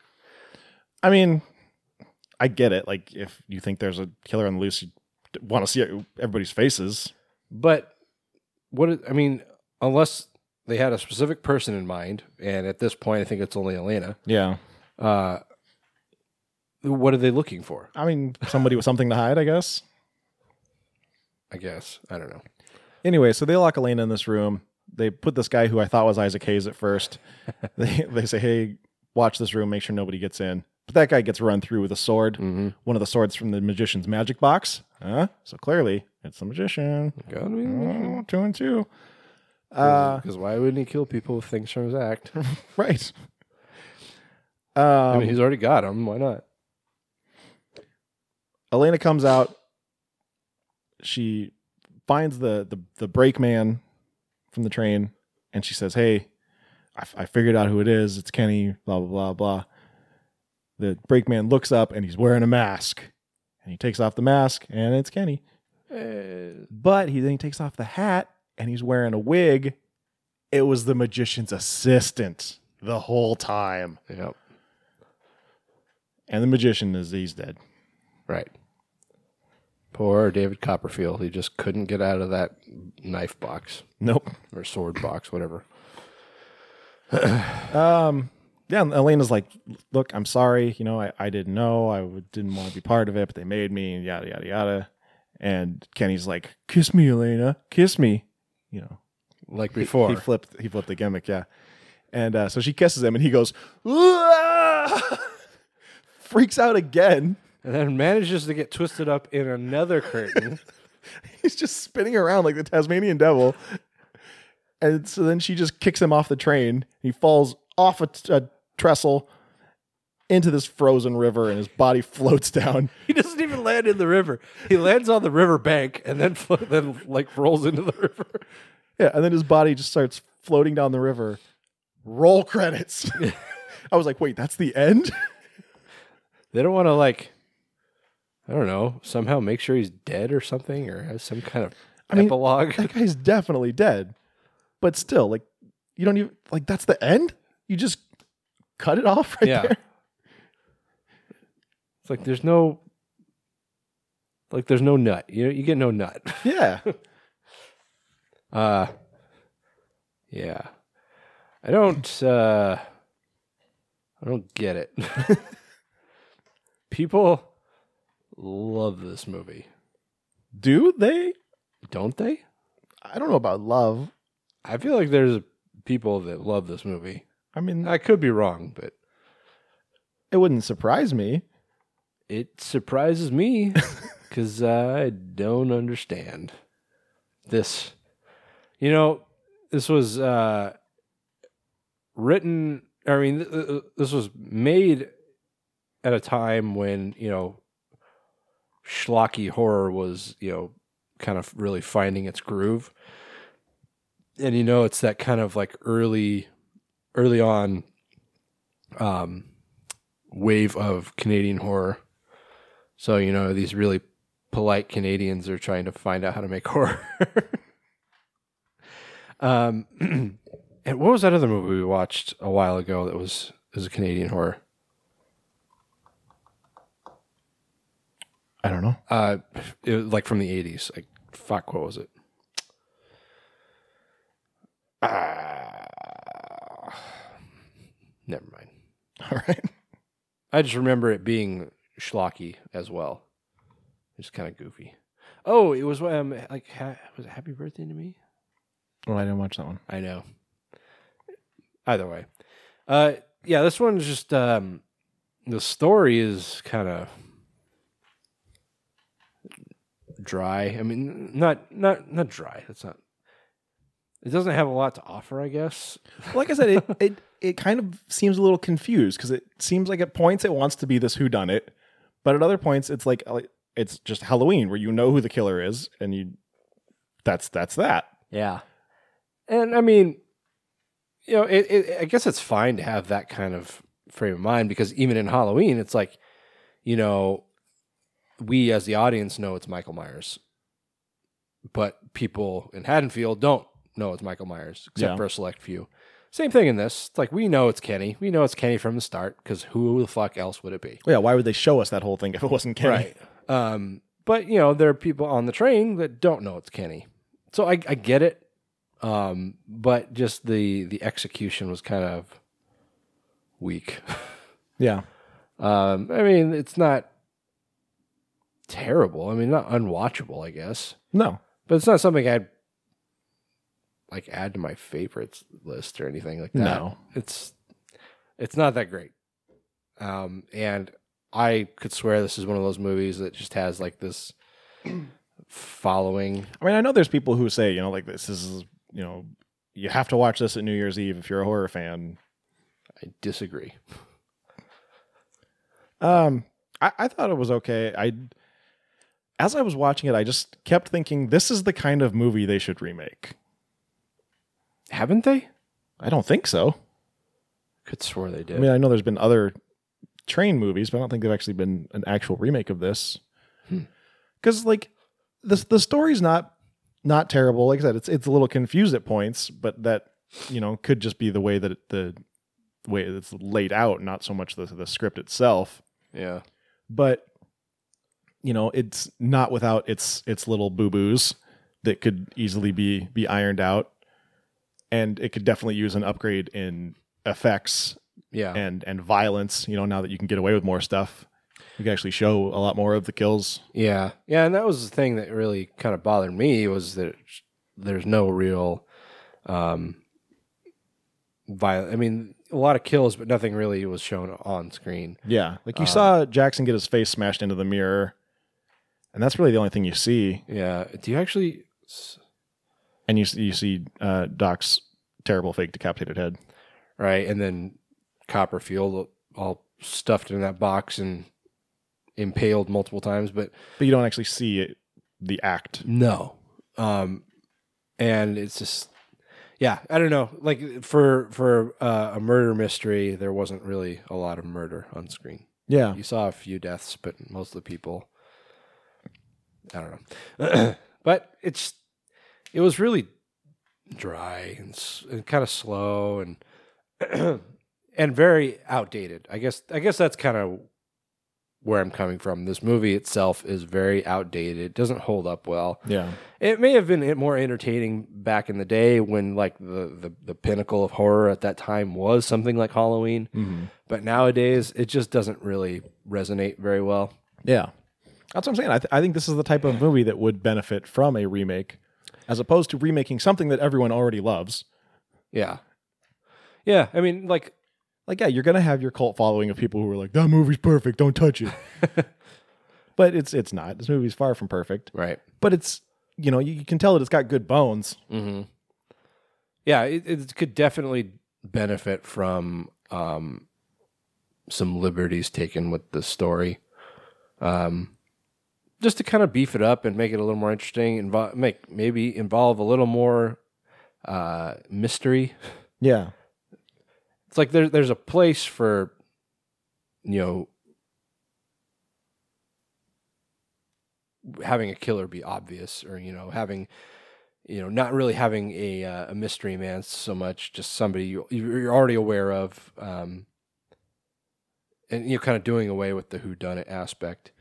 I mean, I get it. Like, if you think there's a killer on the loose, you want to see everybody's faces. But what is, I mean, unless they had a specific person in mind, and at this point, I think it's only Elena. Yeah. Uh, what are they looking for? I mean, somebody with something to hide, I guess. I guess I don't know. Anyway, so they lock Elena in this room. They put this guy who I thought was Isaac Hayes at first. they they say, "Hey, watch this room, make sure nobody gets in." But that guy gets run through with a sword, one of the swords from the magician's magic box. Huh? So clearly, it's the magician. Gotta be the magician. Oh, two and two. Uh, Because why wouldn't he kill people with things from his act? right. I Um, mean, he's already got them. Why not? Elena comes out. She finds the the the brake man from the train, and she says, "Hey, I, I figured out who it is. It's Kenny." Blah blah blah blah. The brake man looks up, and he's wearing a mask, and he takes off the mask, and it's Kenny. Eh. But he then he takes off the hat, and he's wearing a wig. It was the magician's assistant the whole time, Yep. and the magician is he's dead. Right. Poor David Copperfield. He just couldn't get out of that knife box Nope. or sword box, whatever. Um, yeah, and Elena's like, look, I'm sorry. You know, I, I didn't know. I w- didn't want to be part of it, but they made me, and yada, yada, yada. And Kenny's like, kiss me, Elena, kiss me. You know, Like before. He, flipped, he flipped the gimmick, yeah. And uh, so she kisses him, and he goes, freaks out again. And then manages to get twisted up in another curtain. He's just spinning around like the Tasmanian devil. And so then she just kicks him off the train. He falls off a, t- a trestle into this frozen river, and his body floats down. he doesn't even land in the river. He lands on the river bank and then flo- then like rolls into the river. Yeah, and then his body just starts floating down the river. Roll credits. I was like, wait, that's the end? They don't want to like I don't know, somehow make sure he's dead or something or has some kind of I mean, epilogue. that guy's definitely dead. But still, like, you don't even like that's the end? You just cut it off right Yeah. there. It's like there's no like there's no nut. You you get no nut. Yeah. Uh yeah. I don't uh I don't get it. People love this movie, Do they? don't they? I don't know about love. I feel like there's people that love this movie. I mean, I could be wrong, but it wouldn't surprise me. it surprises me because I don't understand this. You know, this was uh, written. I mean, th- th- this was made at a time when you know schlocky horror was you know kind of really finding its groove, and you know it's that kind of like early, early on, um, wave of Canadian horror. So, you know, these really polite Canadians are trying to find out how to make horror. um, and what was that other movie we watched a while ago that was was a Canadian horror? I don't know. Uh, it was like from the eighties. Like, fuck, what was it? Ah, never mind. All right. I just remember it being schlocky as well. It's kind of goofy. Oh, it was um like ha- was it Happy Birthday to Me? Well, I didn't watch that one. I know. Either way, uh, yeah, this one's just um, the story is kind of dry. I mean, not not not dry. That's not. It doesn't have a lot to offer, I guess. Like I said, it it, it kind of seems a little confused because it seems like at points it wants to be this whodunit, but at other points it's like like, it's just Halloween where you know who the killer is and you that's that's that. Yeah. And I mean, you know, it, it, I guess it's fine to have that kind of frame of mind because even in Halloween, it's like, you know, we as the audience know it's Michael Myers, but people in Haddonfield don't know it's Michael Myers except Yeah. for a select few. Same thing in this. It's like we know it's Kenny. We know it's Kenny from the start because who the fuck else would it be? Yeah, why would they show us that whole thing if it wasn't Kenny? Right. Um, but you know, there are people on the train that don't know it's Kenny. So I, I get it. Um, but just the the execution was kind of weak. Yeah. um, I mean, it's not terrible. I mean, not unwatchable, I guess. No. But it's not something I'd like add to my favorites list or anything like that. No. It's it's not that great. Um and I could swear this is one of those movies that just has like this following. I mean, I know there's people who say, you know, like this is, you know, you have to watch this at New Year's Eve if you're a horror fan. I disagree. Um, I, I thought it was okay. I, as I was watching it, I just kept thinking, this is the kind of movie they should remake. Haven't they? I don't think so. Could swear they did. I mean, I know there's been other train movies, but I don't think they've actually been an actual remake of this. Hmm. Because like the the story's not not terrible. Like I said, it's it's a little confused at points, but that you know could just be the way that it, the way it's laid out, not so much the the script itself. yeah. But you know, it's not without its its little boo boos that could easily be be ironed out, and it could definitely use an upgrade in effects Yeah. and and violence. You know, now that you can get away with more stuff, you can actually show a lot more of the kills. Yeah, yeah, and that was the thing that really kind of bothered me was that there's no real, um, violent. I mean, a lot of kills, but nothing really was shown on screen. Yeah, like you saw Jackson get his face smashed into the mirror, and that's really the only thing you see. Yeah, do you actually? And you you see uh, Doc's terrible fake decapitated head. Right, and then Copperfield all stuffed in that box and impaled multiple times, but But you don't actually see it, the act. No. Um and it's just yeah, I don't know. Like for for uh, a murder mystery, there wasn't really a lot of murder on screen. Yeah, You saw a few deaths, but most of the people I don't know. but it's it was really dry and, and kind of slow and and very outdated. I guess I guess that's kind of where I'm coming from. This movie itself is very outdated. It doesn't hold up well. yeah, It may have been more entertaining back in the day when like the, the, the pinnacle of horror at that time was something like Halloween. Mm-hmm. But nowadays it just doesn't really resonate very well. yeah. That's what I'm saying. I, th- I think this is the type of movie that would benefit from a remake, as opposed to remaking something that everyone already loves. Yeah. Yeah. I mean, like, Like, yeah, you're gonna have your cult following of people who are like, "That movie's perfect, don't touch it." but it's it's not. This movie's far from perfect. right. But it's you know you, you can tell that it's got good bones. Mm-hmm. Yeah. It, it could definitely benefit from um, some liberties taken with the story. Um, just to kind of beef it up and make it a little more interesting, invo- make maybe involve a little more uh, mystery. Yeah, It's like there's there's a place for you know having a killer be obvious or you know having you know not really having a uh, a mystery man so much just somebody you, you're already aware of um and you're kind of doing away with the who done it aspect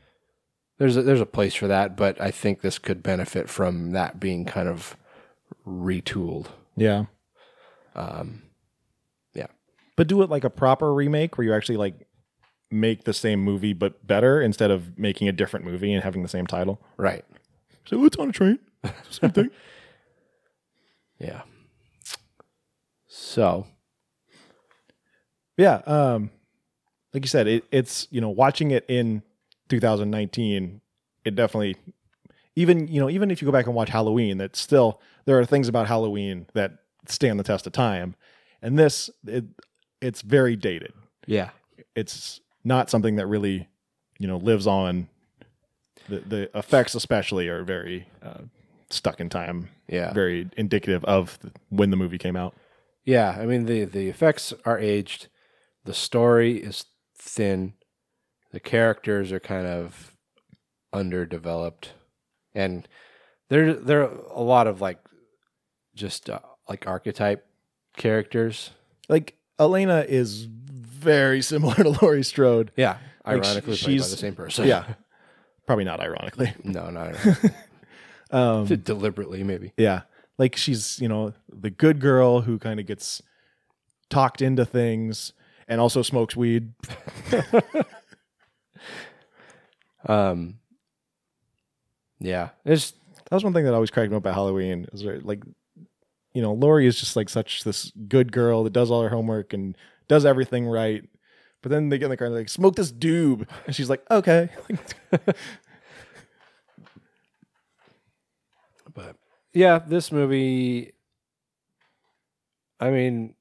there's a, there's a place for that but i think this could benefit from that being kind of retooled yeah. um yeah But do it like a proper remake where you actually like make the same movie but better instead of making a different movie and having the same title. right So it's on a train. Same thing. Yeah. So, Yeah, um, like you said, it, it's you know watching it in 2019, it definitely even you know even if you go back and watch Halloween, that still there are things about Halloween that stand the test of time, and this it it's very dated. yeah. It's not something that really you know lives on. The the effects especially are very uh, stuck in time. Yeah. very indicative of the, when the movie came out. Yeah, I mean the the effects are aged, the story is thin, the characters are kind of underdeveloped, and there there are a lot of like just uh, like archetype characters. Like Elena is very similar to Laurie Strode. Yeah, Like, ironically played by she's- the same person. Yeah. Probably not ironically. no, not Um, deliberately maybe. yeah. Like she's, you know, the good girl who kind of gets talked into things and also smokes weed. Um, yeah, it's That was one thing that always cracked me up about Halloween. Is there, like you know, Laurie is just like such this good girl that does all her homework and does everything right. But then they get in the car and they're like, smoke this doob. And she's like, okay. But yeah, this movie. I mean,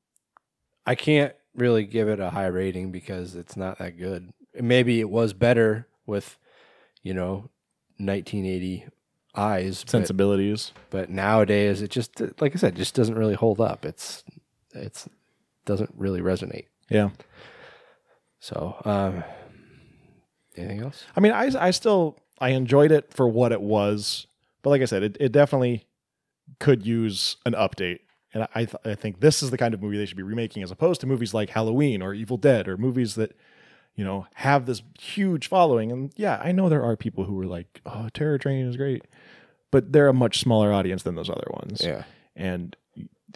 I can't really give it a high rating because it's not that good. Maybe it was better with, you know, 1980 eyes, but, Sensibilities. but nowadays it just, like I said, just doesn't really hold up. It's, it's doesn't really resonate. Yeah. So, um, anything else? I mean, I, I still, I enjoyed it for what it was. But like I said, it, it definitely could use an update. And I, th- I think this is the kind of movie they should be remaking as opposed to movies like Halloween or Evil Dead or movies that, you know, have this huge following. And yeah, I know there are people who are like, oh, Terror Train is great. But they're a much smaller audience than those other ones. Yeah. And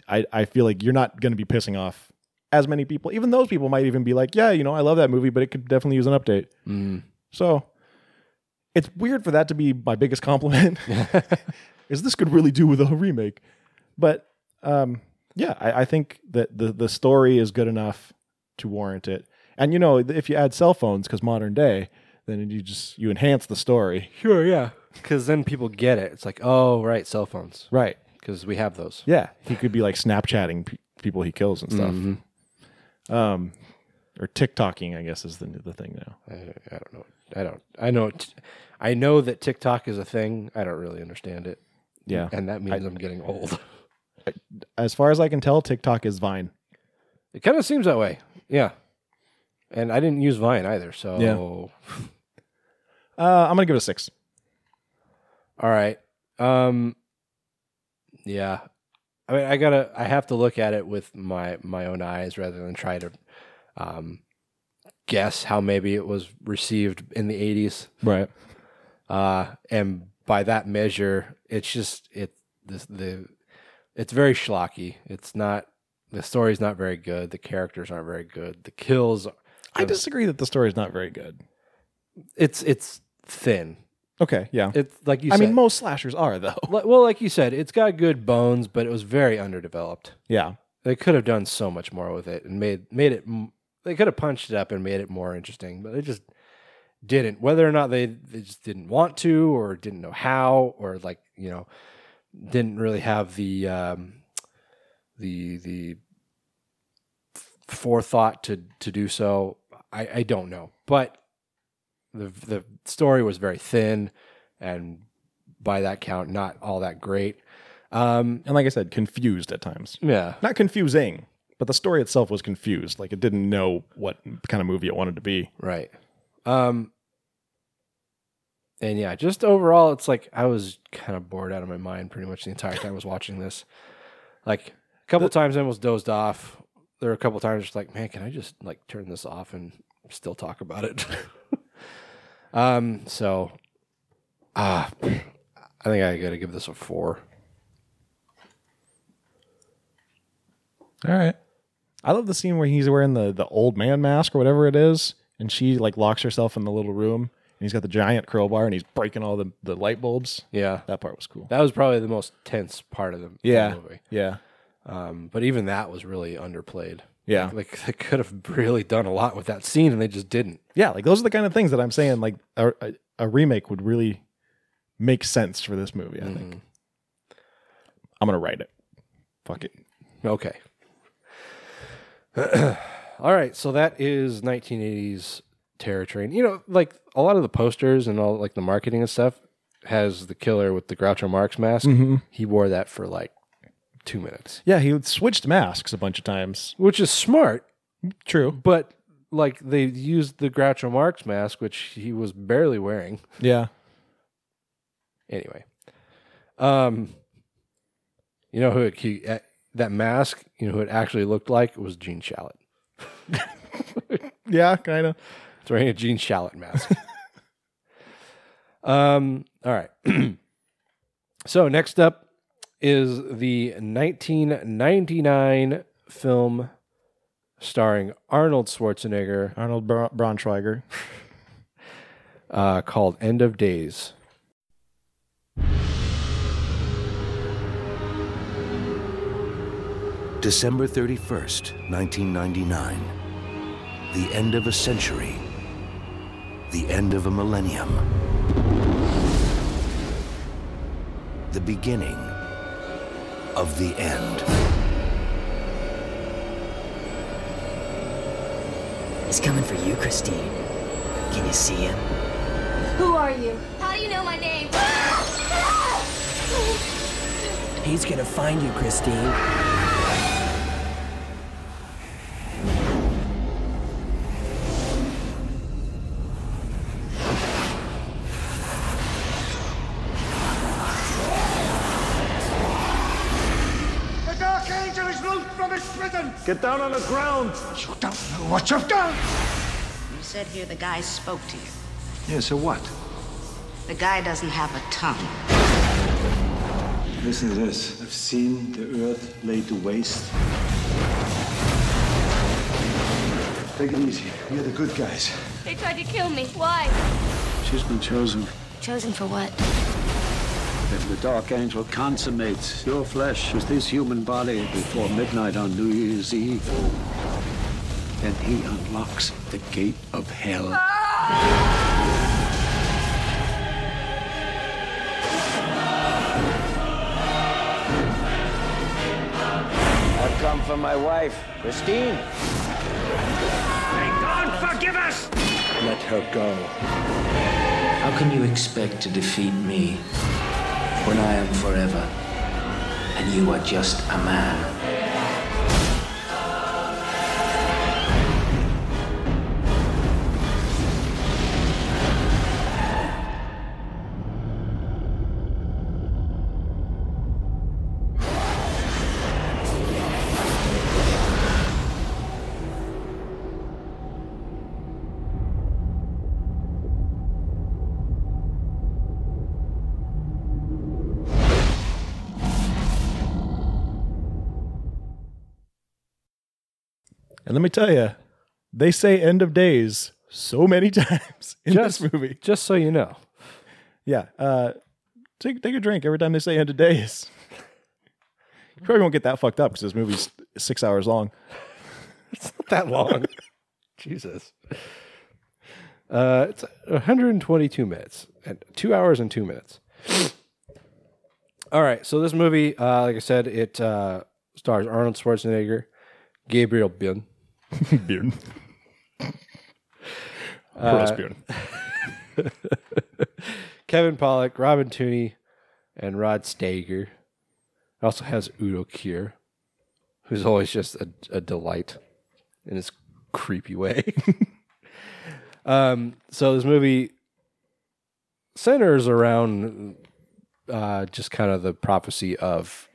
I, I feel like you're not going to be pissing off as many people. Even those people might even be like, yeah, you know, I love that movie, but it could definitely use an update. Mm. So it's weird for that to be my biggest compliment. is this could really do with a remake? But um, yeah, I, I think that the the story is good enough to warrant it. And you know, if you add cell phones, because modern day, then you just you enhance the story. Sure, yeah. Because then people get it. It's like, oh, right, cell phones. Right. Because we have those. Yeah, he could be like Snapchatting pe- people he kills and stuff. Um, or TikToking, I guess, is the the thing now. I, I don't know. I don't. I know. T- I know that TikTok is a thing. I don't really understand it. Yeah, and that means I, am getting old. As far as I can tell, TikTok is Vine. It kind of seems that way. Yeah. And I didn't use Vine either, so. Uh, I'm gonna give it a six. All right. Um. Yeah. I mean, I gotta. I have to look at it with my my own eyes rather than try to, um, guess how maybe it was received in the '80s. Right. Uh, and by that measure, it's just it the the it's very schlocky. It's not the story's not very good. The characters aren't very good. The kills. I disagree that the story is not very good. It's it's thin. Okay, yeah. It's like you. I said, mean, most slashers are though. Well, like you said, it's got good bones, but it was very underdeveloped. Yeah. They could have done so much more with it and made made it. m- They could have punched it up and made it more interesting, but they just didn't. Whether or not they they just didn't want to, or didn't know how, or like you know, didn't really have the um, the the forethought to to do so. I, I don't know, but the the story was very thin, and by that count, not all that great. Um, and like I said, confused at times. Yeah, Not confusing, but the story itself was confused. Like it didn't know what kind of movie it wanted to be. Right. Um and yeah, just overall it's like I was kind of bored out of my mind pretty much the entire time I was watching this. Like a couple times I almost dozed off. There were a couple times just like, man, can I just like turn this off and still talk about it? um so ah I think I got to give this a 4. All right. I love the scene where he's wearing the the old man mask or whatever it is, and she like locks herself in the little room, and he's got the giant crowbar, and he's breaking all the the light bulbs. Yeah. That part was cool. That was probably the most tense part of the, the movie. Yeah. Um, but even that was really underplayed. Yeah. Like they could have really done a lot with that scene and they just didn't. Yeah, like those are the kind of things that I'm saying. Like a, a, a remake would really make sense for this movie. I think. I'm gonna write it. Fuck it. Okay. all right, so that is 1980s Terror Train. You know, like a lot of the posters and all like the marketing and stuff has the killer with the Groucho Marx mask. Mhm. He wore that for like 2 minutes, Yeah, he switched masks a bunch of times. which is smart, True. but like they used the Groucho Marx mask which he was barely wearing. Yeah. Anyway, um, you know who it, he, uh, that mask? You know who it actually looked like? It was Gene Shalit. Yeah, kind of. It's wearing a Gene Shalit mask. um. All right. so next up is the 1999 film starring Arnold Schwarzenegger Arnold Bra- Braunschweiger. uh, called End of Days. December 31st, 1999. The end of a century. The end of a millennium. The beginning of the end. He's coming for you, Christine. Can you see him? Who are you? How do you know my name? He's gonna find you, Christine. Get down on the ground! You don't know what you've done! You said here the guy spoke to you. Yeah, so what? The guy doesn't have a tongue. Listen to this. I've seen the earth laid to waste. Take it easy. We're the good guys. They tried to kill me. Why? She's been chosen. Chosen for what? Then the Dark Angel consummates your flesh with his human body before midnight on New Year's Eve. Then he unlocks the gate of hell. I've come for my wife, Christine. May God forgive us! Let her go. How can you expect to defeat me when I am forever and you are just a man? Let me tell you, they say end of days so many times in Just- this movie. Just so you know. Yeah. Uh, take take a drink every time they say end of days. You probably won't get that fucked up because this movie's six hours long. It's not that long. Jesus. Uh, it's 122 minutes and two hours and two minutes. All right. So this movie, uh, like I said, it uh, stars Arnold Schwarzenegger, Gabriel Byrne, Byrne. Uh, Byrne. Kevin Pollak, Robin Tunney, and Rod Steiger. It also has Udo Kier, who's always just a, a delight in his creepy way. um, so this movie centers around uh, just kind of the prophecy of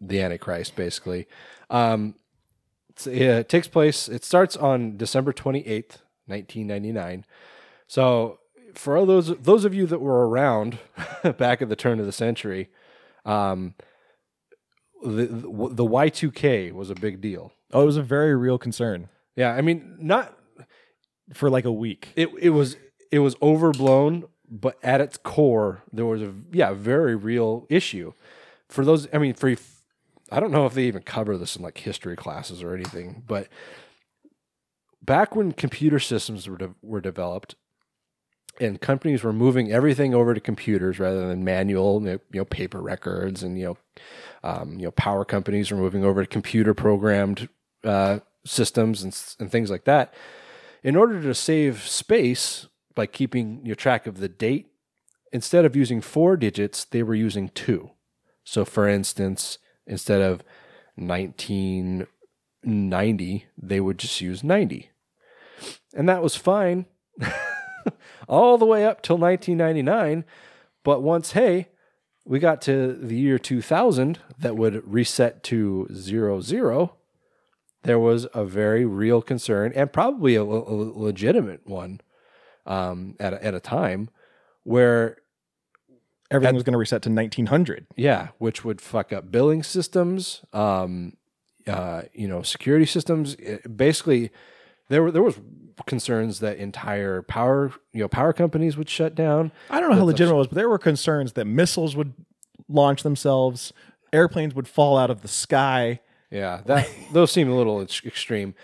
the Antichrist, basically. Um, it's- it takes place, it starts on December 28th, 1999. So for all those those of you that were around back at the turn of the century, um, the the Y two K was a big deal. Oh, it was a very real concern Yeah, I mean, not for like a week. it it was it was overblown, but at its core, there was a yeah very real issue. For those, I mean, for I don't know if they even cover this in like history classes or anything, but back when computer systems were de- were developed and companies were moving everything over to computers rather than manual, you know, paper records, and you know, um, you know, power companies were moving over to computer programmed uh, systems and and things like that. In order to save space by keeping your track of the date, instead of using four digits, they were using two. So, for instance, instead of 1990, they would just use 90. And that was fine all the way up till 1999. But once, hey, we got to the year 2000 that would reset to zero zero, there was a very real concern and probably a, a legitimate one um, at, a, at a time where Everything was going to reset to 1900. yeah, which would fuck up billing systems, um, uh, you know, security systems. It- basically, there were there was concerns that entire power you know power companies would shut down. I don't know how the- legitimate it was, but there were concerns that missiles would launch themselves, airplanes would fall out of the sky, Yeah, that those seem a little extreme.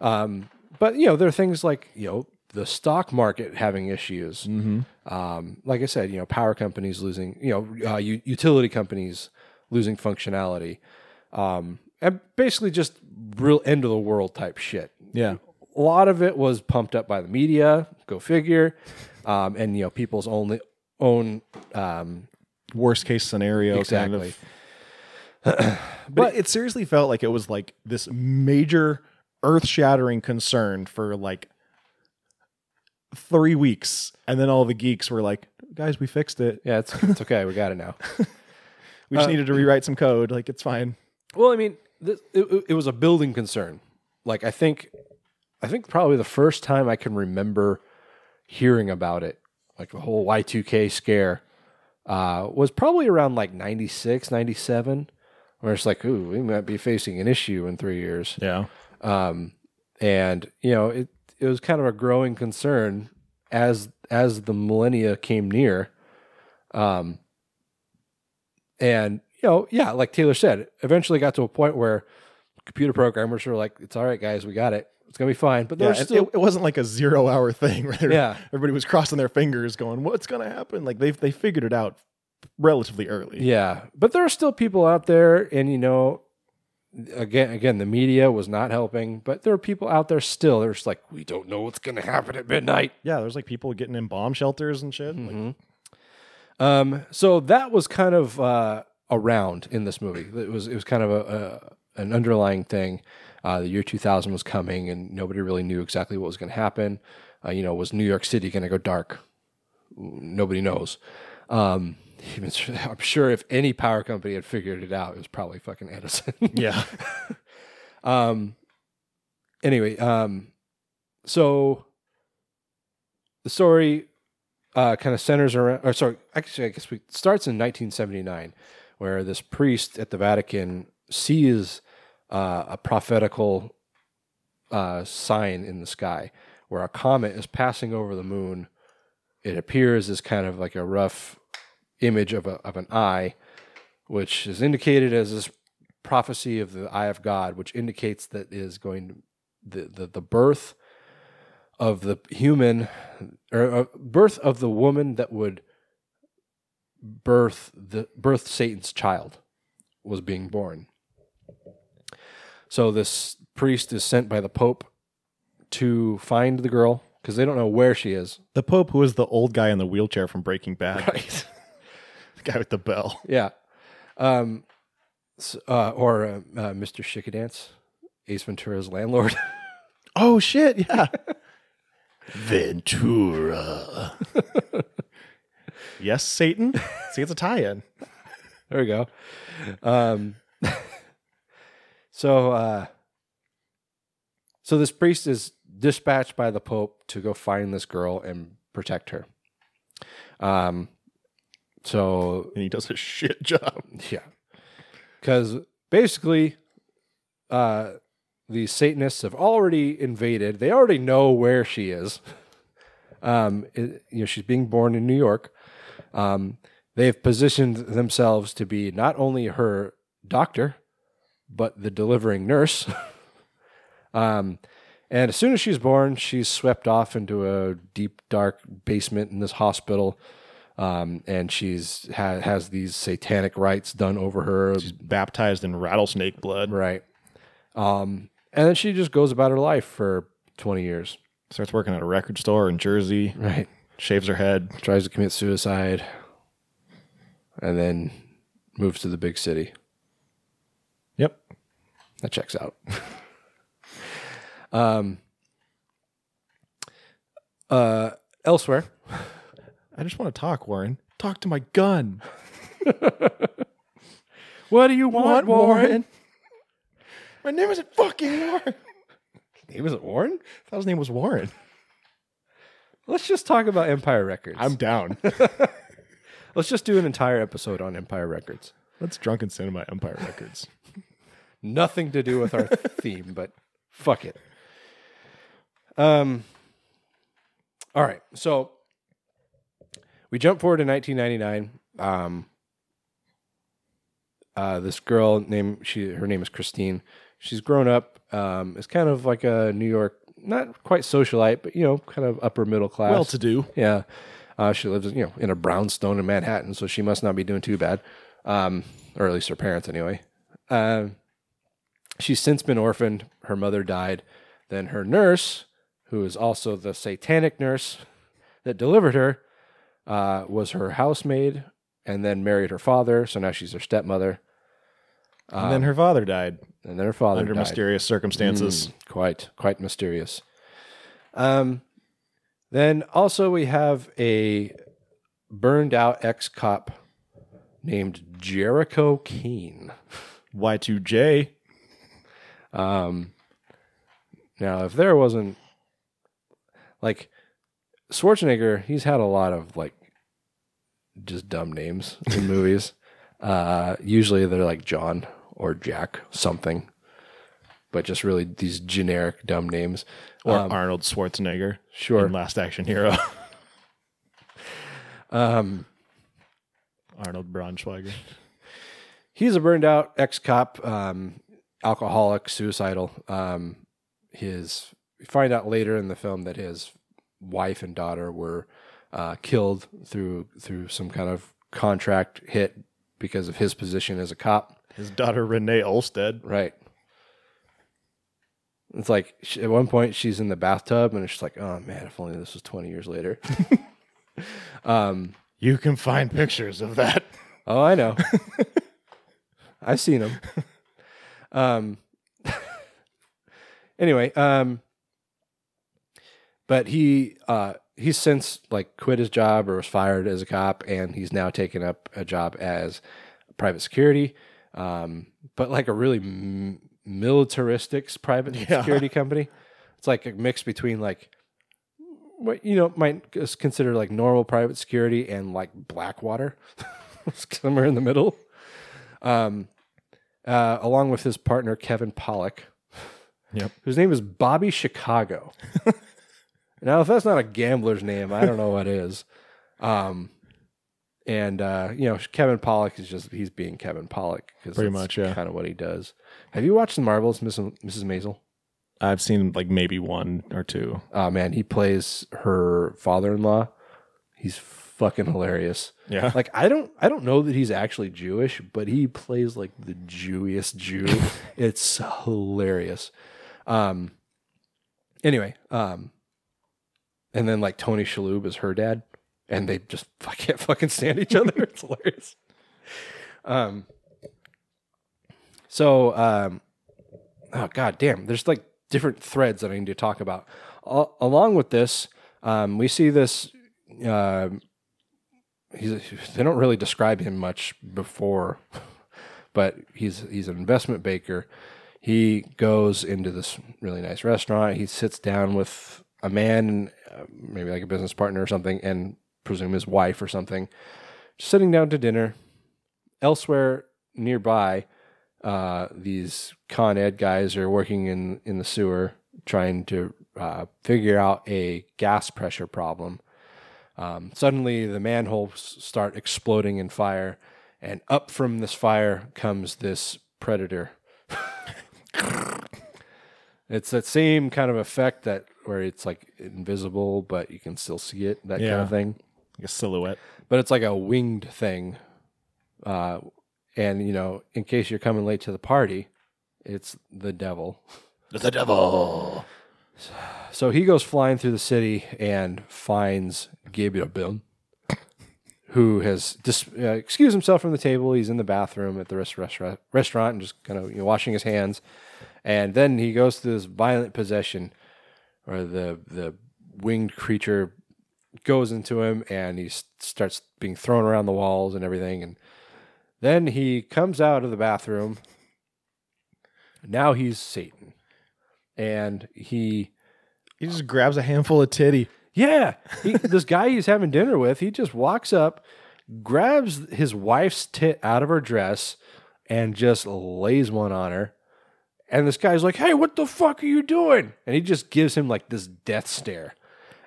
Um, but you know, there are things like you know the stock market having issues. Mhm. Um, like I said, you know, power companies losing, you know, uh, u- utility companies losing functionality, um, and basically just real end of the world type shit. Yeah. a lot of it was pumped up by the media. Go figure. Um, and you know, people's only own um, Worst case scenario, Exactly. kind of. but it seriously felt like it was like this major earth shattering concern for like three weeks. And then all the geeks were like, guys, we fixed it. Yeah, it's, it's okay. We got it now. We just Uh, needed to rewrite some code. Like, it's fine. Well, I mean, this, it, it- was a building concern. Like I think, I think probably the first time I can remember hearing about it, like the whole Y two K scare, uh, was probably around like 96, 97, where it's like, ooh, we might be facing an issue in three years. Yeah. Um, and you know, it it was kind of a growing concern as as the millennia came near. Um, and you know, yeah, like Taylor said, eventually got to a point where computer programmers were like, "It's all right, guys, we got it. It's gonna be fine." But Yeah, still, it, it wasn't like a zero hour thing where Yeah. everybody was crossing their fingers going, what's going to happen? Like, they they figured it out relatively early. yeah, but there are still people out there, and you know, again, again, the media was not helping, but there are people out there still. They're just like, we don't know what's gonna happen at midnight. Yeah, there's like people getting in bomb shelters and shit. Like, Um, so that was kind of uh, around in this movie. It was it was kind of a, a an underlying thing. Uh, the year 2000 was coming, and nobody really knew exactly what was going to happen. Uh, you know, was New York City going to go dark? Nobody knows. Um, even I'm sure if any power company had figured it out, it was probably fucking Edison. Yeah. um. Anyway, um, so the story uh, kind of centers around, or sorry, actually, I guess we starts in 1979, where this priest at the Vatican sees uh, a prophetical uh, sign in the sky where a comet is passing over the moon. It appears as kind of like a rough image of a of an eye, which is indicated as this prophecy of the eye of God, which indicates that is going to, the, the the birth of the human or uh, birth of the woman that would birth the birth Satan's child was being born. So this priest is sent by the pope to find the girl because they don't know where she is. the Pope, who was the old guy in the wheelchair from Breaking Bad, Right. guy with the bell. Yeah. Um, s- uh, or uh, uh, Mr. Shickadance, Ace Ventura's landlord. Oh shit! Yeah, Ventura. yes, Satan. See, it's a tie-in. There we go. Um, so, uh, so this priest is dispatched by the Pope to go find this girl and protect her. Um, so and he does a shit job. Yeah, because basically, uh, the Satanists have already invaded. They already know where she is. Um, it- you know, she's being born in New York. Um, they've positioned themselves to be not only her doctor, but the delivering nurse. um, and as soon as she's born, she's swept off into a deep, dark basement in this hospital. Um, and she's ha- has these satanic rites done over her. She's baptized in rattlesnake blood. Right. Um, and then she just goes about her life for 20 years. Starts working at a record store in Jersey. Right. Shaves her head. Tries to commit suicide. And then moves to the big city. Yep. That checks out. um, uh, elsewhere. I just want to talk, Warren. Talk to my gun. What do you want, Warren? My name isn't fucking Warren. Name isn't Warren? I thought his name was Warren. Let's just talk about Empire Records. I'm down. Let's just do an entire episode on Empire Records. Let's Drunken Cinema Empire Records. Nothing to do with our theme, but fuck it. Um. All right, so we jump forward to 1999. Um, uh, this girl named she her name is Christine. She's grown up. Um, is kind of like a New York, not quite socialite, but you know, kind of upper middle class, Well-to-do. Yeah, uh, she lives you know in a brownstone in Manhattan, so she must not be doing too bad, um, or at least her parents anyway. Um, she's since been orphaned. Her mother died. Then her nurse, who is also the satanic nurse that delivered her, uh, was her housemaid and then married her father. So now she's her stepmother. And then her father died. And then her father Under died. mysterious circumstances. Mm, quite, quite mysterious. Um, then also we have a burned out ex cop named Jericho Keen. Y2J. Um, now, if there wasn't like Schwarzenegger, he's had a lot of like just dumb names in movies. Uh, usually they're like John or Jack something, but just really these generic dumb names. Or Um, Arnold Schwarzenegger. Sure. In Last Action Hero. Um, Arnold Braunschweiger. he's a burned out ex cop, um, alcoholic, suicidal. Um, his we find out later in the film that his wife and daughter were uh, killed through through some kind of contract hit because of his position as a cop. His daughter Renee Olstead. Right. It's like she, at one point she's in the bathtub and it's just like, oh man, if only this was twenty years later. um, You can find pictures of that. Oh, I know. I've seen them. Um. anyway, um. But he uh he's since like quit his job or was fired as a cop, and he's now taken up a job as private security. Um, but like a really m- militaristic private Yeah. security company. It's like a mix between like what you know might consider like normal private security and like Blackwater, somewhere in the middle. Um, uh, along with his partner Kevin Pollak, Yep. whose name is Bobby Chicago. now, if that's not a gambler's name, I don't know what is. Um, and uh, you know, Kevin Pollak is just—he's being Kevin Pollak because Pretty much, yeah. kind of what he does. Have you watched The Marvelous, Mrs. Mrs. Maisel? I've seen like maybe one or two. Oh man, he plays her father-in-law. He's fucking hilarious. Yeah. Like I don't I don't know that he's actually Jewish, but he plays like the Jewiest Jew. it's hilarious. Um anyway, um and then like Tony Shalhoub is her dad and they just can't fucking stand each other. it's hilarious. Um so um oh god damn there's like different threads that i need to talk about Al- along with this um, we see this uh, he's they don't really describe him much before but he's he's an investment banker he goes into this really nice restaurant he sits down with a man uh, maybe like a business partner or something and presume his wife or something sitting down to dinner elsewhere nearby uh, these Con Ed guys are working in, in the sewer trying to uh, figure out a gas pressure problem. Um, suddenly, the manholes start exploding in fire, and up from this fire comes this predator. it's that same kind of effect that where it's like invisible, but you can still see it. That kind Yeah. of thing Like a silhouette. but it's like a winged thing. Uh, and you know, in case you're coming late to the party, it's the devil. The devil. So he goes flying through the city and finds Gabriel, Bim, who has dis- uh, excused himself from the table. He's in the bathroom at the rest- restaurant, restaurant and just kind of you know, washing his hands. And then he goes through this violent possession, or the the winged creature goes into him, and he starts being thrown around the walls and everything. And then he comes out of the bathroom. Now he's Satan, and he He just grabs a handful of titty. yeah, he, this guy he's having dinner with, he just walks up, grabs his wife's tit out of her dress, and just lays one on her. And this guy's like, "Hey, what the fuck are you doing?" And he just gives him like this death stare.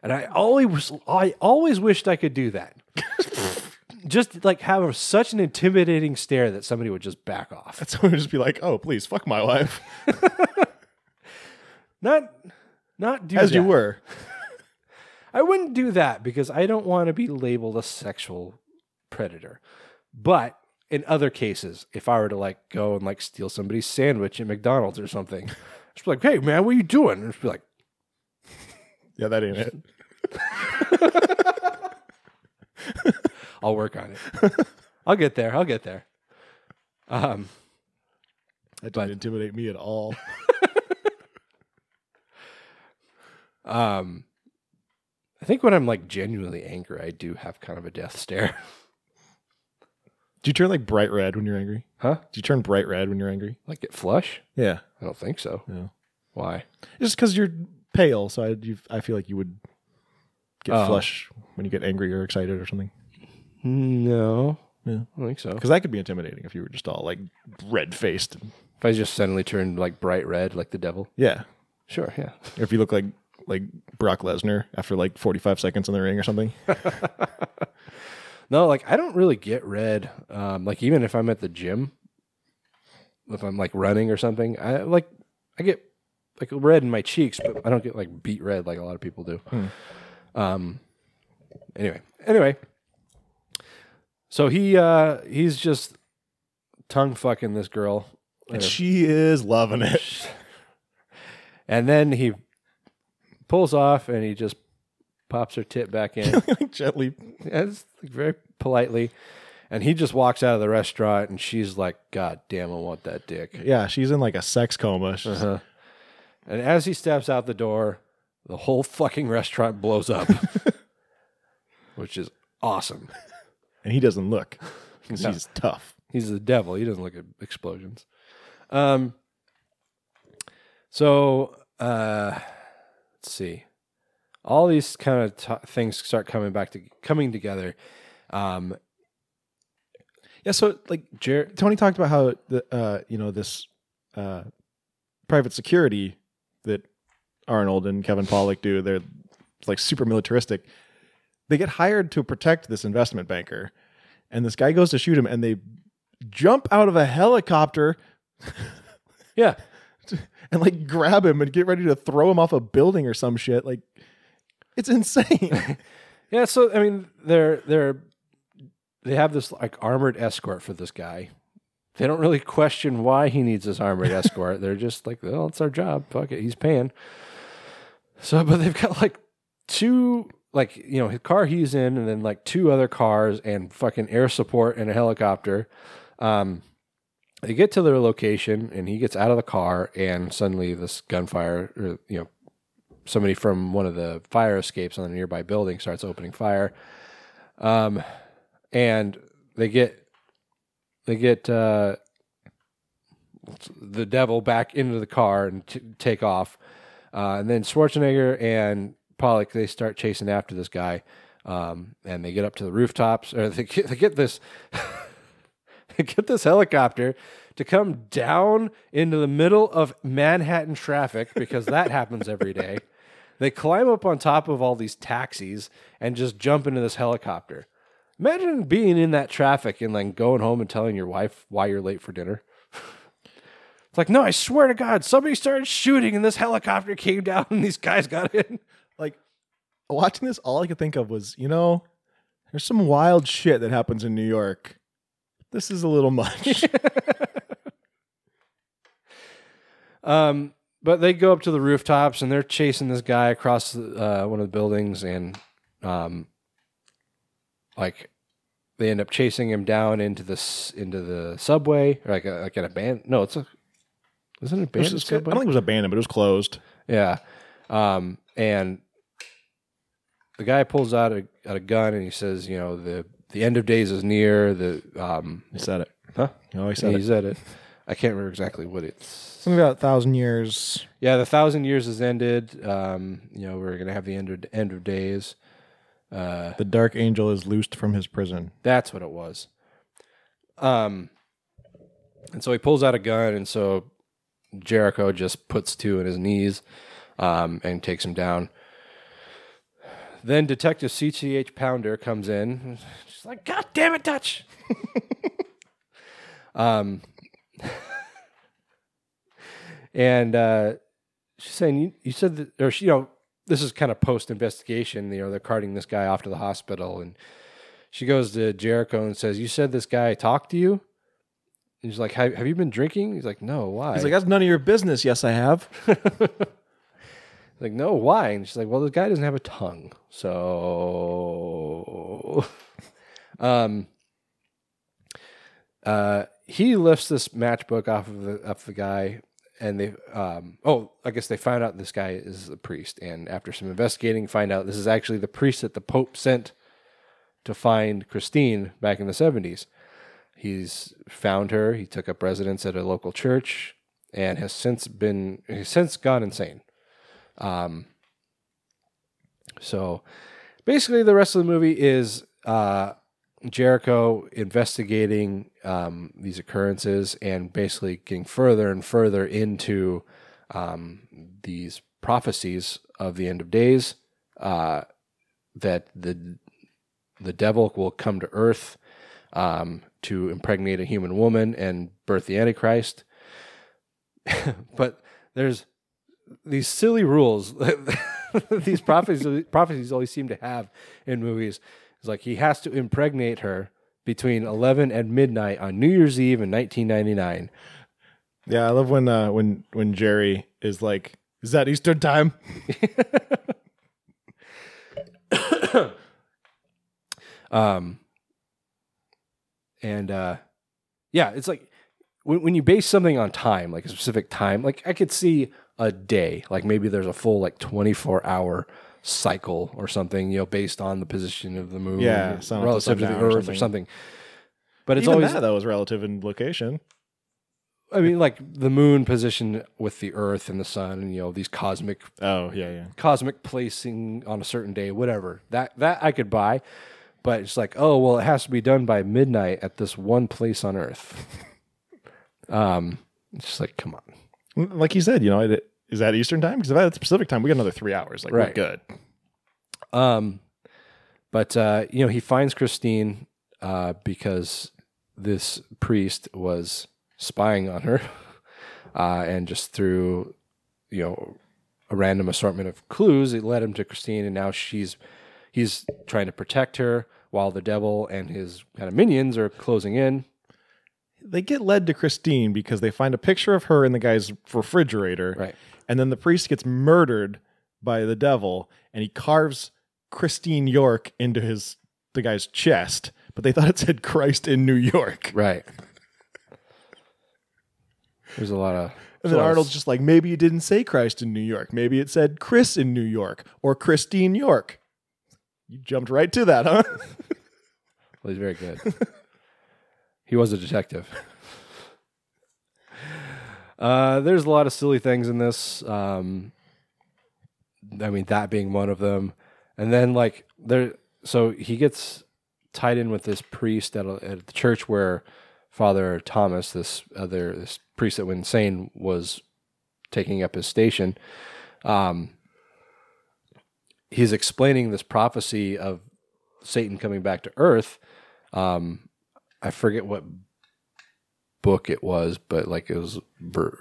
And I always, I always wished I could do that. just like have such an intimidating stare that somebody would just back off. That Someone would just be like, "Oh, please, fuck my wife," Not, not do as you were. I wouldn't do that because I don't want to be labeled a sexual predator. But in other cases, if I were to like go and like steal somebody's sandwich at McDonald's or something, just be like, "Hey, man, what are you doing?" And just be like, Yeah, that ain't it. "I'll work on it. I'll get there. I'll get there." Um, That didn't intimidate me at all. um, I think when I'm like genuinely angry, I do have kind of a death stare. Do you turn like bright red when you're angry? Huh? Do you turn bright red when you're angry? like get flush? Yeah. I don't think so. Yeah. Why? Just because you're pale, so I, you, I feel like you would get Oh. flush when you get angry or excited or something. No, Yeah. I don't think so. Because that could be intimidating if you were just all like red faced. If I just suddenly turned like bright red, like the devil. Yeah. Sure, yeah. Or if you look like like Brock Lesnar after like 45 seconds in the ring or something. No, like I don't really get red. Um, like even if I'm at the gym, if I'm like running or something, I like I get like red in my cheeks, but I don't get like beat red like a lot of people do. Um. Anyway, anyway. So he uh he's just tongue fucking this girl, and she is loving it. and then he pulls off and he just pops her tit back in. gently. As like very politely. And he just walks out of the restaurant and she's like, God damn, I want that dick. Yeah, she's in like a sex coma. She's- Uh-huh. And as he steps out the door, the whole fucking restaurant blows up, which is awesome. And he doesn't look. 'cause No. He's tough. He's the devil. He doesn't look at explosions. Um. So, uh, let's see. All these kind of t- things start coming back to coming together. Um, Yeah, so like Jer- Tony talked about how the uh, you know this uh, private security that Arnold and Kevin Pollak do. They're like super militaristic. They get hired to protect this investment banker, and this guy goes to shoot him, and they jump out of a helicopter yeah, and like grab him and get ready to throw him off a building or some shit. Like it's insane. Yeah, so I mean, they're they're they have this like armored escort for this guy. They don't really question why he needs this armored escort. They're just like, well, it's our job. Fuck it, he's paying. So, but they've got like two, like you know, his car he's in, and then like two other cars and fucking air support and a helicopter. Um, they get to their location, and he gets out of the car, and suddenly this gunfire, or you know, somebody from one of the fire escapes on a nearby building starts opening fire. Um, and they get they get uh, the devil back into the car and t- take off. Uh, and then Schwarzenegger and Pollak they start chasing after this guy, um, and they get up to the rooftops. Or they get, they get this they get this helicopter to come down into the middle of Manhattan traffic because that happens every day. They climb up on top of all these taxis and just jump into this helicopter. Imagine being in that traffic and then going home and telling your wife why you're late for dinner. It's like, no, I swear to God, somebody started shooting and this helicopter came down and these guys got in. like watching this, all I could think of was, you know, there's some wild shit that happens in New York. This is a little much. Um, but they go up to the rooftops and they're chasing this guy across uh, one of the buildings, and um, like they end up chasing him down into this into the subway, or like a, like an abandoned. No, it's a isn't it It was- abandoned I don't think it was abandoned, but it was closed. Yeah. Um, and the guy pulls out a, a gun and he says, you know, the, the end of days is near. The, um, He said it. huh? Oh, he said he it. said it. I can't remember exactly what it's. Something about a thousand years. Yeah. The thousand years has ended. Um, you know, we're going to have the end of, end of days. Uh, The dark angel is loosed from his prison. That's what it was. Um, and so he pulls out a gun, and so Jericho just puts two in his knees, um, and takes him down. then Detective CCH Pounder comes in. She's like, God damn it, Dutch. um, and uh, she's saying, you, you said that, or she, you know, this is kind of post investigation. You know, they're carting this guy off to the hospital. And she goes to Jericho and says, You said this guy talked to you? And she's like, Have, have you been drinking? He's like, No, why? He's like, that's none of your business. Yes, I have. Like, no, why? And she's like, well, this guy doesn't have a tongue. So, um, uh, he lifts this matchbook off of the, off the guy. And they, um, oh, I guess they found out this guy is a priest. And after some investigating, find out this is actually the priest that the Pope sent to find Christine back in the 70s. He's found her. He took up residence at a local church and has since been, he's since gone insane. Um, so basically, the rest of the movie is uh, Jericho investigating um, these occurrences and basically getting further and further into um, these prophecies of the end of days uh, that the the devil will come to earth um, to impregnate a human woman and birth the Antichrist. but there's these silly rules these prophecies prophecies always seem to have in movies is like he has to impregnate her between 11 and midnight on New Year's Eve in 1999. Yeah, I love when uh, when when Jerry is like, "Is that Eastern time?" um and uh yeah, it's like when when you base something on time, like a specific time, like I could see a day, like maybe there's a full like 24 hour cycle or something, you know, based on the position of the moon, Yeah, relative to the sundown or earth or something. something. But it's Even always that though is relative in location. I mean, like the moon position with the Earth and the sun, and you know these cosmic. Oh yeah, yeah. Cosmic placing on a certain day, whatever. That that I could buy, but it's like, oh well, it has to be done by midnight at this one place on Earth. um, it's just like, come on. Like you said, you know, it, is that Eastern time? Because if that's Pacific time, we got another three hours. Like Right. we're good. Um, but uh, you know, he finds Christine uh, because this priest was spying on her, uh, and just through you know a random assortment of clues, it led him to Christine, and now she's he's trying to protect her while the devil and his kind of minions are closing in. They get led to Christine because they find a picture of her in the guy's refrigerator. Right. And then the priest gets murdered by the devil and he carves Christine York into his the guy's chest, but they thought it said Christ in New York. Right. There's a lot of And then Arnold's just like, maybe it didn't say Christ in New York. Maybe it said Chris in New York or Christine York. You jumped right to that, huh? Well, he's very good. he was a detective. Uh, there's a lot of silly things in this. Um, I mean, that being one of them. And then, like, there, so he gets tied in with this priest at, a, at the church where Father Thomas, this other this priest that went insane, was taking up his station. Um, he's explaining this prophecy of Satan coming back to Earth. Um, I forget what book it was, but like it was,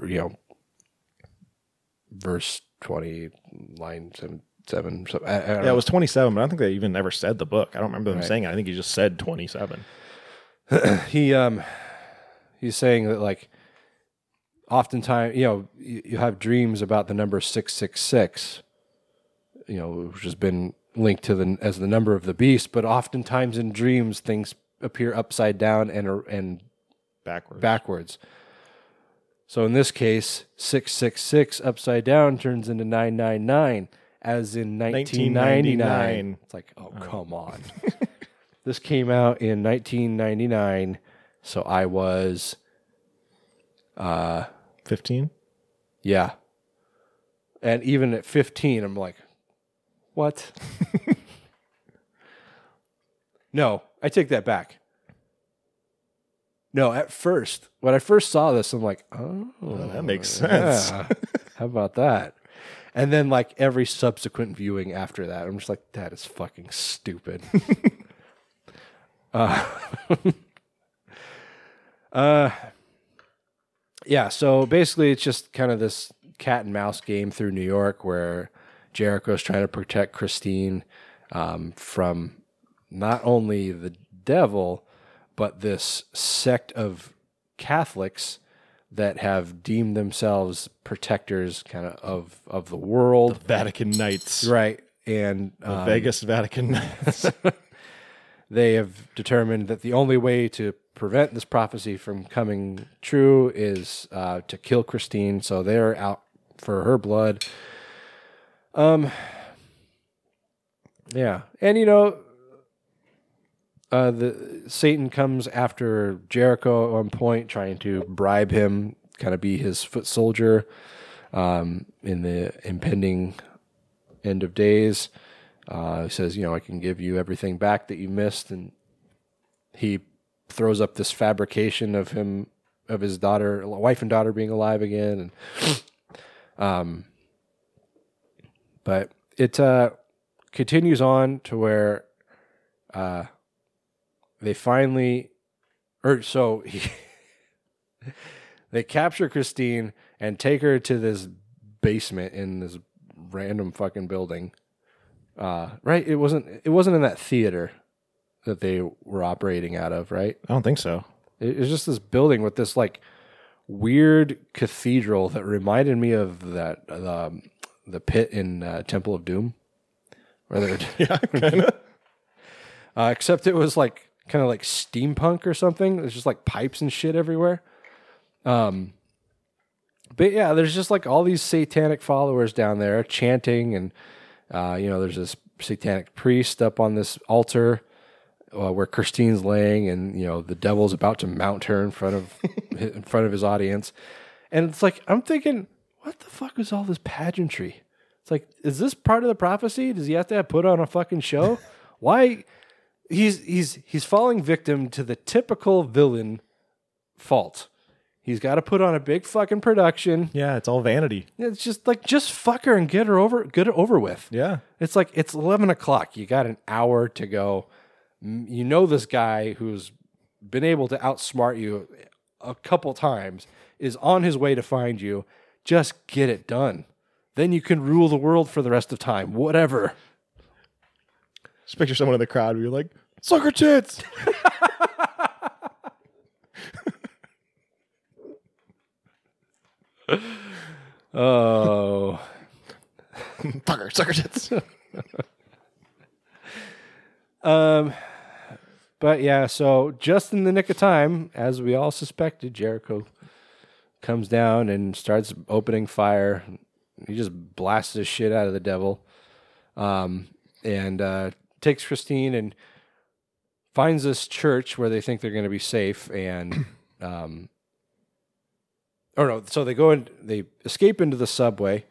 you know, verse twenty, line seven, seven. So I, I Yeah, know. it was 27, but I don't think they even ever said the book. I don't remember them Right. saying it. I think he just said 27. he um he's saying that like oftentimes you know you, you have dreams about the number 666 you know which has been linked to the as the number of the beast but oftentimes in dreams things appear upside down and are- and backwards. backwards. So in this case 666 upside down turns into 999 as in 1999 1999. it's like oh come on. This came out in 1999 so i was uh 15 yeah. And even at 15 i'm like what? No i take that back no at first when i first saw this i'm like oh that makes sense. yeah. how about that and then like every subsequent viewing after that, I'm just like, that is fucking stupid. uh, uh, yeah. So basically, it's just kind of this cat and mouse game through New York where Jericho's trying to protect Christine um, from not only the devil, but this sect of Catholics that have deemed themselves protectors kind of of, of the world. Vatican Knights. Right. And The um, Vegas Vatican Knights. they have determined that the only way to prevent this prophecy from coming true is uh, to kill Christine. So they're out for her blood. Um. Yeah, and you know, uh, the Satan comes after Jericho at one point, trying to bribe him, kind of be his foot soldier, um, in the impending end of days. Uh, he says, you know, I can give you everything back that you missed, and he throws up this fabrication of him, of his daughter, wife and daughter being alive again, and um, but it uh, continues on to where uh, they finally, or so he, they capture Christine and take her to this basement in this random fucking building. Uh, right? It wasn't. It wasn't in that theater that they were operating out of, right? I don't think so. It was just this building with this like weird cathedral that reminded me of that um, the pit in uh, Temple of Doom, where yeah, kind of. uh, except it was like kind of like steampunk or something. There's just like pipes and shit everywhere. Um, but yeah, there's just like all these satanic followers down there chanting, and uh, you know, there's this satanic priest up on this altar uh, where Christine's laying, and you know, the devil's about to mount her in front of in front of his audience, and it's like I'm thinking, what the fuck is all this pageantry? It's like, is this part of the prophecy? Does he have to have put on a fucking show? Why? He's he's he's falling victim to the typical villain fault. He's got to put on a big fucking production. Yeah, it's all vanity. It's just like just fuck her and get her over get it over with. Yeah. It's like it's eleven o'clock. You got an hour to go. You know this guy who's been able to outsmart you a couple times is on his way to find you. Just get it done. Then you can rule the world for the rest of time. Whatever. Just picture someone in the crowd where you're like, sucker tits. Oh. Fucker, sucker tits. um, but yeah, so just in the nick of time, as we all suspected, Jericho comes down and starts opening fire. He just blasts the shit out of the devil, um, and uh, takes Christine and finds this church where they think they're going to be safe. And um, or no, so they go and they escape into the subway,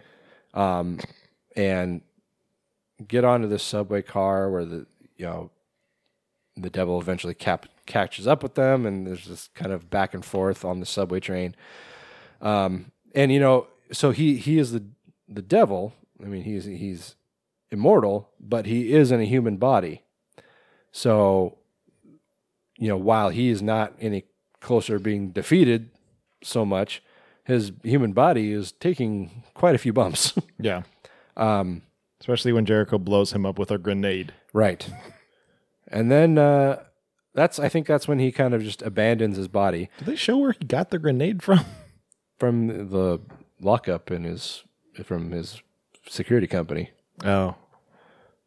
um, and get onto this subway car where the you know the devil eventually cap- catches up with them, and there's this kind of back and forth on the subway train. Um, and you know, so he he is the the devil. I mean, he's he's immortal, but he is in a human body. So, you know, while he is not any closer being defeated so much, his human body is taking quite a few bumps. yeah. Um, Especially when Jericho blows him up with a grenade. Right. And then uh, that's I think that's when he kind of just abandons his body. Did they show where he got the grenade from? From the lockup in his from his security company. Oh.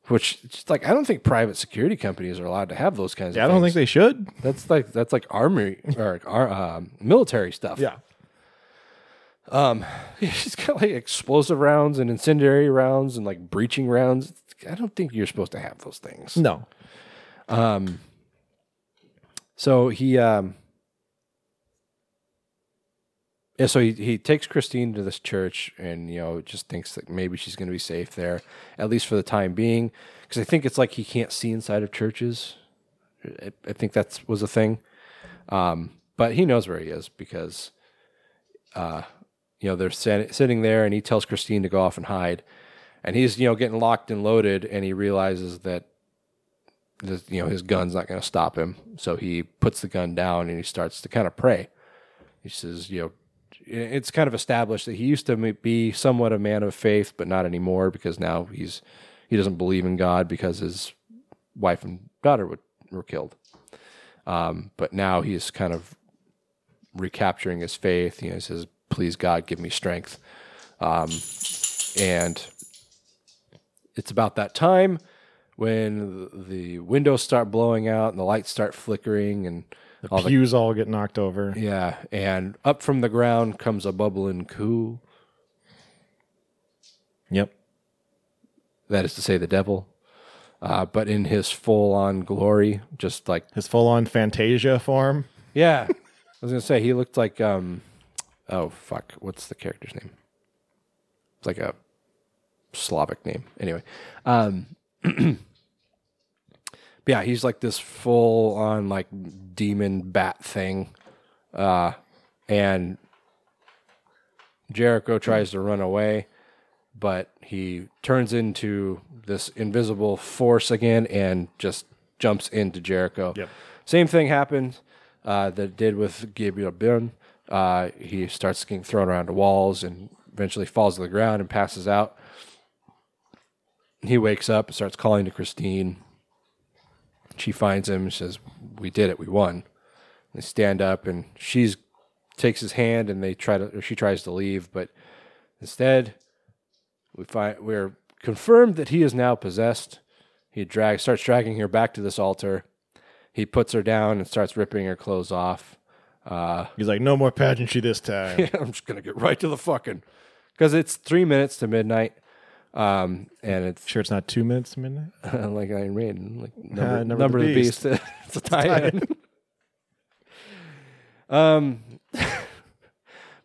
Which it's like I don't think private security companies are allowed to have those kinds Yeah, I of don't think they should. That's like that's like army or ar- um, military stuff. Yeah. Um, he's got like explosive rounds and incendiary rounds and like breaching rounds. I don't think you're supposed to have those things. No. Um. So he um. Yeah, so he, he takes Christine to this church and, you know, just thinks that maybe she's going to be safe there, at least for the time being. Because I think it's like he can't see inside of churches. I, I think that was a thing. Um, but he knows where he is because uh, you know, they're sit- sitting there, and he tells Christine to go off and hide, and he's you know getting locked and loaded, and he realizes that the, you know his gun's not going to stop him, so he puts the gun down and he starts to kind of pray. He says, you know, it's kind of established that he used to be somewhat a man of faith, but not anymore because now he's he doesn't believe in God because his wife and daughter were, were killed. Um, but now he's kind of recapturing his faith. You know, he says, "Please God, give me strength." Um, and it's about that time when the windows start blowing out and the lights start flickering and The all the all get knocked over. yeah, and up from the ground comes a bubbling coo. Yep. That is to say, the devil. Uh, but in his full on glory, just like his full on Fantasia form. Yeah. I was going to say, he looked like, um, oh, fuck. What's the character's name? It's like a Slavic name. Anyway. Um, yeah, he's like this full on, like, demon bat thing. Uh, and Jericho tries to run away, but he turns into this invisible force again and just jumps into Jericho. Yep. Same thing happens uh, that it did with Gabriel Byrne. Uh, he starts getting thrown around the walls and eventually falls to the ground and passes out. He wakes up and starts calling to Christine. She finds him and says, "We did it. We won." They stand up and she's takes his hand and they try to or she tries to leave, but instead we find we're confirmed that he is now possessed. He drag starts dragging her back to this altar. He puts her down and starts ripping her clothes off. Uh, He's like, no more pageantry this time. I'm just gonna get right to the fucking because it's three minutes to midnight. Um, and it's sure it's not two minutes to midnight. like Iron Maiden, like number, Uh, Number number, of the beast. Beast. it's a tie-in. um,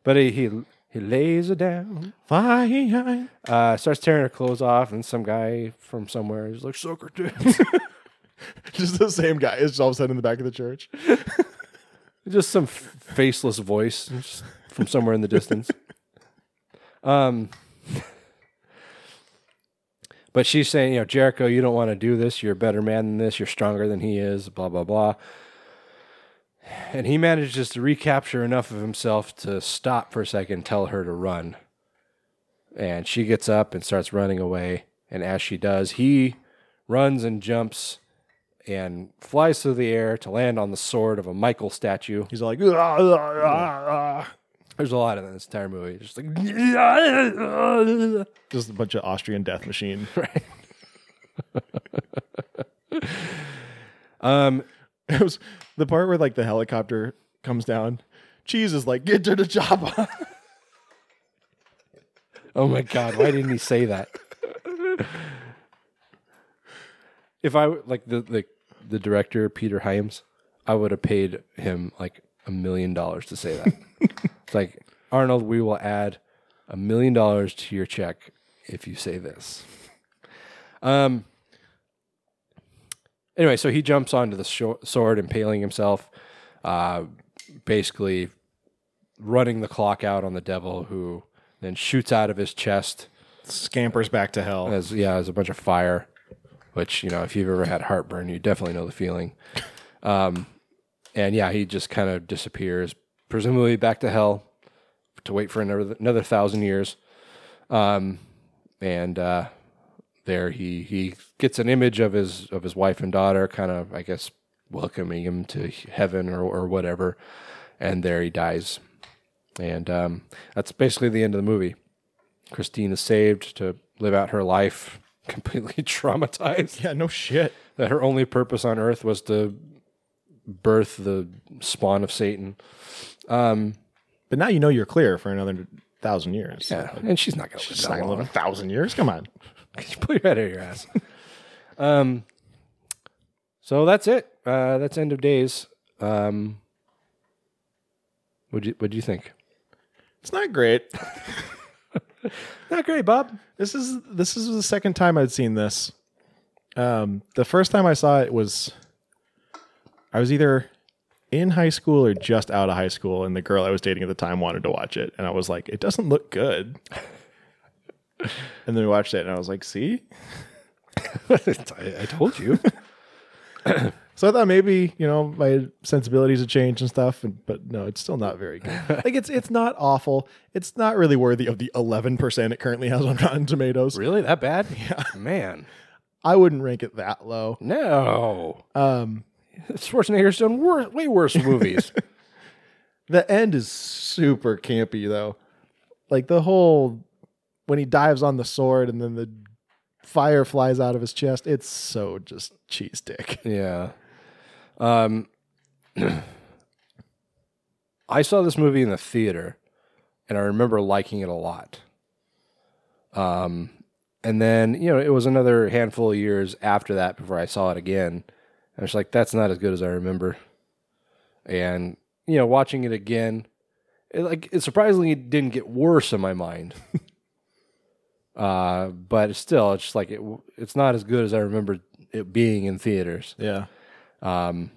but he, he he lays her down. Fine. Uh, starts tearing her clothes off, and some guy from somewhere is like, "Suck her dick." Just the same guy is all of a sudden in the back of the church. just some f- faceless voice from somewhere in the distance. Um, but she's saying, you know, Jericho, you don't want to do this. You're a better man than this. You're stronger than he is. Blah blah blah. And he manages to recapture enough of himself to stop for a second, tell her to run. And she gets up and starts running away. And as she does, he runs and jumps and flies through the air to land on the sword of a Michael statue. He's like, "Ah, ah, ah, ah." There's a lot of that in this entire movie. Just like, just a bunch of Austrian death machine. Right. um, it was the part where like the helicopter comes down. Cheese is like, get to the chopper. oh my God, why didn't he say that? if I like the, the the director Peter Hyams, I would have paid him like a million dollars to say that. it's like Arnold, we will add a million dollars to your check if you say this. Um. Anyway, so he jumps onto the sword, impaling himself, uh, basically running the clock out on the devil, who then shoots out of his chest, scampers back to hell. As yeah, as a bunch of fire, which you know, if you've ever had heartburn, you definitely know the feeling. Um, and yeah, he just kind of disappears, presumably back to hell, to wait for another another thousand years. Um, and uh, there he he gets an image of his of his wife and daughter, kind of I guess welcoming him to heaven or or whatever, and there he dies. And um, that's basically the end of the movie. Christine is saved to live out her life completely traumatized. Yeah, no shit. That her only purpose on earth was to birth the spawn of Satan. Um, but now you know you're clear for another thousand years. Yeah, and she's not going to live She's not gonna live a thousand years. Come on. You put your head out of your ass? um, so that's it. Uh, that's end of days. Um, what you what do you think? It's not great. not great, Bob. This is this is the second time I'd seen this. Um, the first time I saw it was I was either in high school or just out of high school, and the girl I was dating at the time wanted to watch it, and I was like, it doesn't look good. and then we watched it, and I was like, see. I, I told you. So I thought maybe you know my sensibilities had changed and stuff, and, but no, it's still not very good. like it's it's not awful. It's not really worthy of the eleven percent it currently has on Rotten Tomatoes. Really, that bad? Yeah, man. I wouldn't rank it that low. No. Um, Schwarzenegger's done wor- way worse movies. the end is super campy though. Like the whole when he dives on the sword and then the fire flies out of his chest. It's so just cheese dick. Yeah. Um, I saw this movie in the theater, and I remember liking it a lot. Um, and then you know it was another handful of years after that before I saw it again. I was like, that's not as good as I remember. And you know, watching it again, it, like it surprisingly didn't get worse in my mind. uh, but still, it's just like it. It's not as good as I remember it being in theaters. Yeah. Um,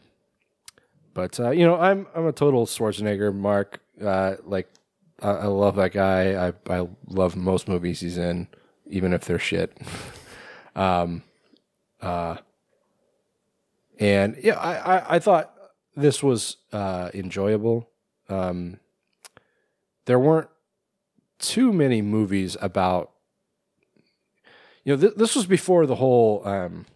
but uh, you know, I'm I'm a total Schwarzenegger mark. Uh, like I, I love that guy. I I love most movies he's in, even if they're shit. um, uh, and yeah, I, I I thought this was uh enjoyable. Um, there weren't too many movies about. You know, th- this was before the whole um,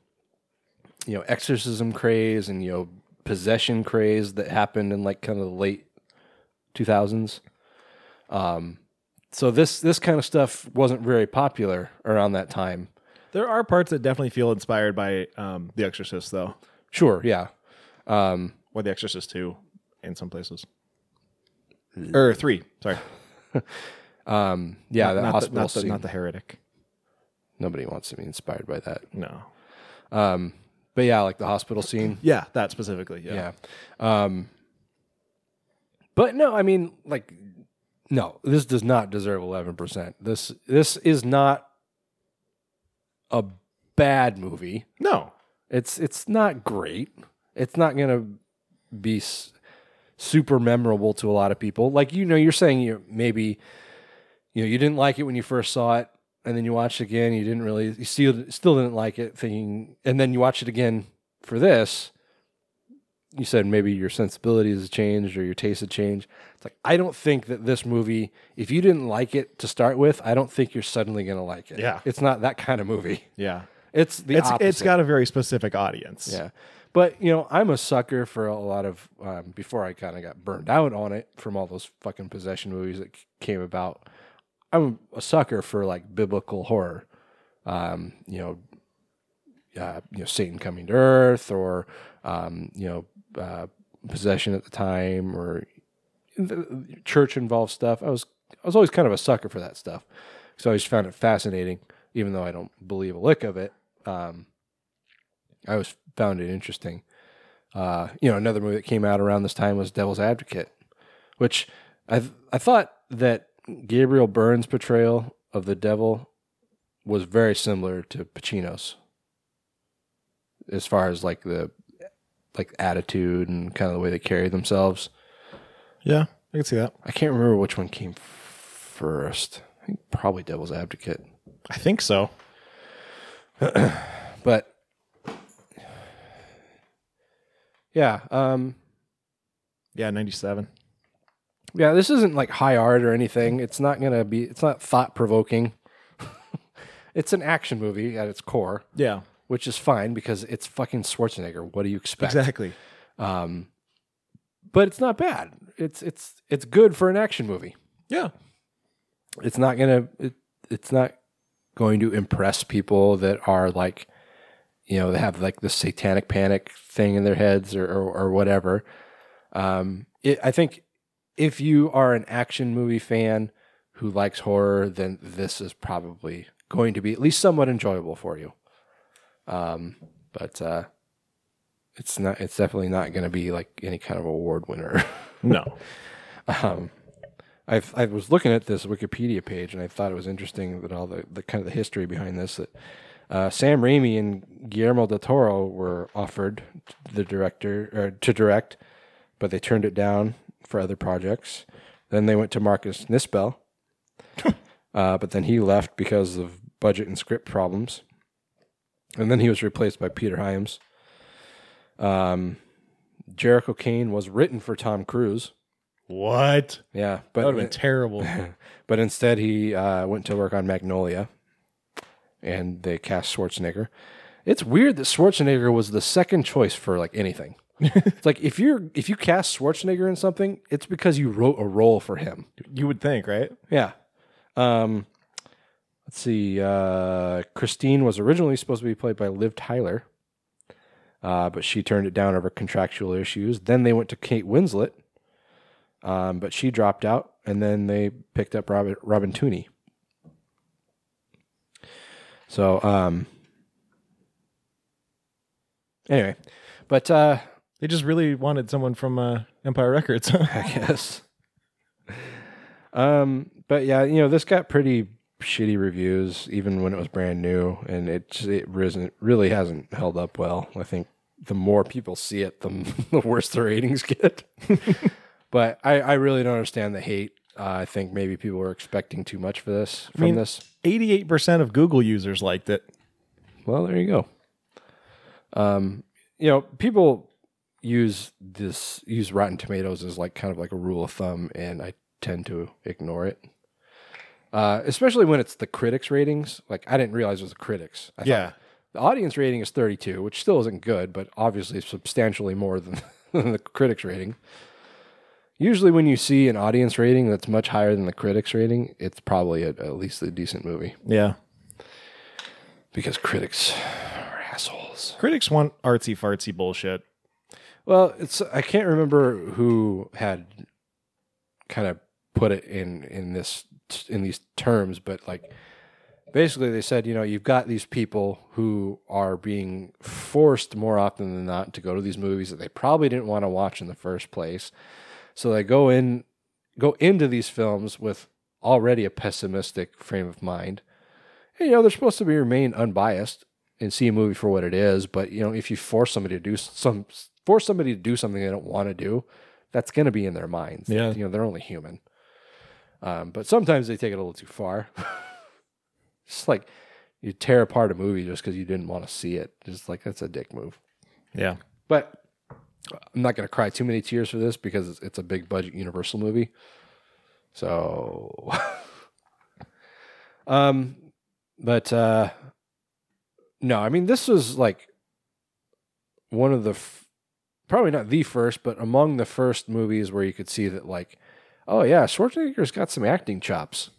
you know exorcism craze and you know possession craze that happened in like kind of the late 2000s um so this this kind of stuff wasn't very popular around that time There are parts that definitely feel inspired by um, The Exorcist, though, sure yeah um or The Exorcist Two, in some places. Or three, sorry. um yeah Not- the not hospital not the, scene. not the heretic. nobody wants to be inspired by that No. um but yeah like the hospital scene Yeah, that specifically. Yeah. yeah. Um, but no, I mean, like, no, this does not deserve eleven percent. This this is not a bad movie. No, it's it's not great. It's not gonna be s- super memorable to a lot of people. Like you know, you're saying you maybe you know you didn't like it when you first saw it, and then you watched it again. You didn't really, you still still didn't like it, thinking, and then you watch it again for this. You said maybe your sensibilities have changed or your taste had changed. It's like I don't think that this movie, if you didn't like it to start with, I don't think you're suddenly gonna like it. Yeah. it's not that kind of movie. Yeah. It's the it's opposite. it's got a very specific audience. Yeah. But, you know, I'm a sucker for a lot of, um, before I kind of got burned out on it from all those fucking possession movies that c- came about, I'm a sucker for like biblical horror. Um, you know, uh, you know, Satan coming to earth or, um, you know, uh, possession at the time or church involved stuff. I was, I was always kind of a sucker for that stuff. So I always found it fascinating, even though I don't believe a lick of it. Um, I always found it interesting. Uh, you know, another movie that came out around this time was Devil's Advocate, which I I thought that Gabriel Byrne's portrayal of the devil was very similar to Pacino's, as far as like the like attitude and kind of the way they carry themselves. Yeah, I can see that. I can't remember which one came first. I think probably Devil's Advocate. I think so. but yeah, um, Yeah, ninety seven. yeah, this isn't like high art or anything. It's not gonna be. It's not thought provoking. it's an action movie at its core. Yeah. which is fine because it's fucking Schwarzenegger. What do you expect? Exactly. Um, but it's not bad. It's it's it's good for an action movie. Yeah. It's not gonna. It, it's not going to impress people that are like, you know, they have like the satanic panic thing in their heads or or, or whatever. Um, it, I think if you are an action movie fan who likes horror, then this is probably going to be at least somewhat enjoyable for you. Um, but uh, it's not. It's definitely not going to be like any kind of award winner. No. um, I I was looking at this Wikipedia page and I thought it was interesting that all the, the kind of the history behind this that uh, Sam Raimi and Guillermo del Toro were offered the director or to direct, but they turned it down for other projects. Then they went to Marcus Nispel, uh, but then he left because of budget and script problems. And then he was replaced by Peter Hyams. Um, Jericho Kane was written for Tom Cruise. What? Yeah, but That would've been terrible. but instead, he uh, went to work on Magnolia, and they cast Schwarzenegger. It's weird that Schwarzenegger was the second choice for like anything. it's like if you're if you cast Schwarzenegger in something, it's because you wrote a role for him. You would think, right? Yeah. Um, let's see. Uh, Christine was originally supposed to be played by Liv Tyler, uh, but she turned it down over contractual issues. Then they went to Kate Winslet, um, but she dropped out, and then they picked up Robin, Robin Tunney. So, um, anyway, but uh, They just really wanted someone from uh, Empire Records. I guess. Um, but yeah, you know, this got pretty shitty reviews even when it was brand new, and it it risen, really hasn't held up well. I think the more people see it, the, the worse the ratings get. but I, I really don't understand the hate. Uh, I think maybe people were expecting too much for this I from mean, this. 88% of Google users liked it. Well, there you go. Um, you know, people use this use Rotten Tomatoes as like kind of like a rule of thumb, and I tend to ignore it. Uh, especially when it's the critics' ratings. Like I didn't realize it was the critics. I thought Yeah. the audience rating is 32, which still isn't good, but obviously substantially more than, than the critics' rating. Usually, when you see an audience rating that's much higher than the critics' rating, it's probably a, at least a decent movie Yeah. because critics are assholes. Critics want artsy fartsy bullshit. Well, it's I can't remember who had kind of put it in in this in these terms, but like basically they said, you know, you've got these people who are being forced more often than not to go to these movies that they probably didn't want to watch in the first place. So they go in go into these films with already a pessimistic frame of mind. And, you know, they're supposed to be remain unbiased and see a movie for what it is, but you know, if you force somebody to do some force somebody to do something they don't want to do, that's going to be in their minds. Yeah. You know, they're only human. Um, but sometimes they take it a little too far. It's like you tear apart a movie just because you didn't want to see it. Just like that's a dick move. Yeah. But I'm not going to cry too many tears for this because it's, a big budget Universal movie. So, um, but uh, no, I mean this was like one of the f- probably not the first, but among the first movies where you could see that like, oh yeah, Schwarzenegger's got some acting chops.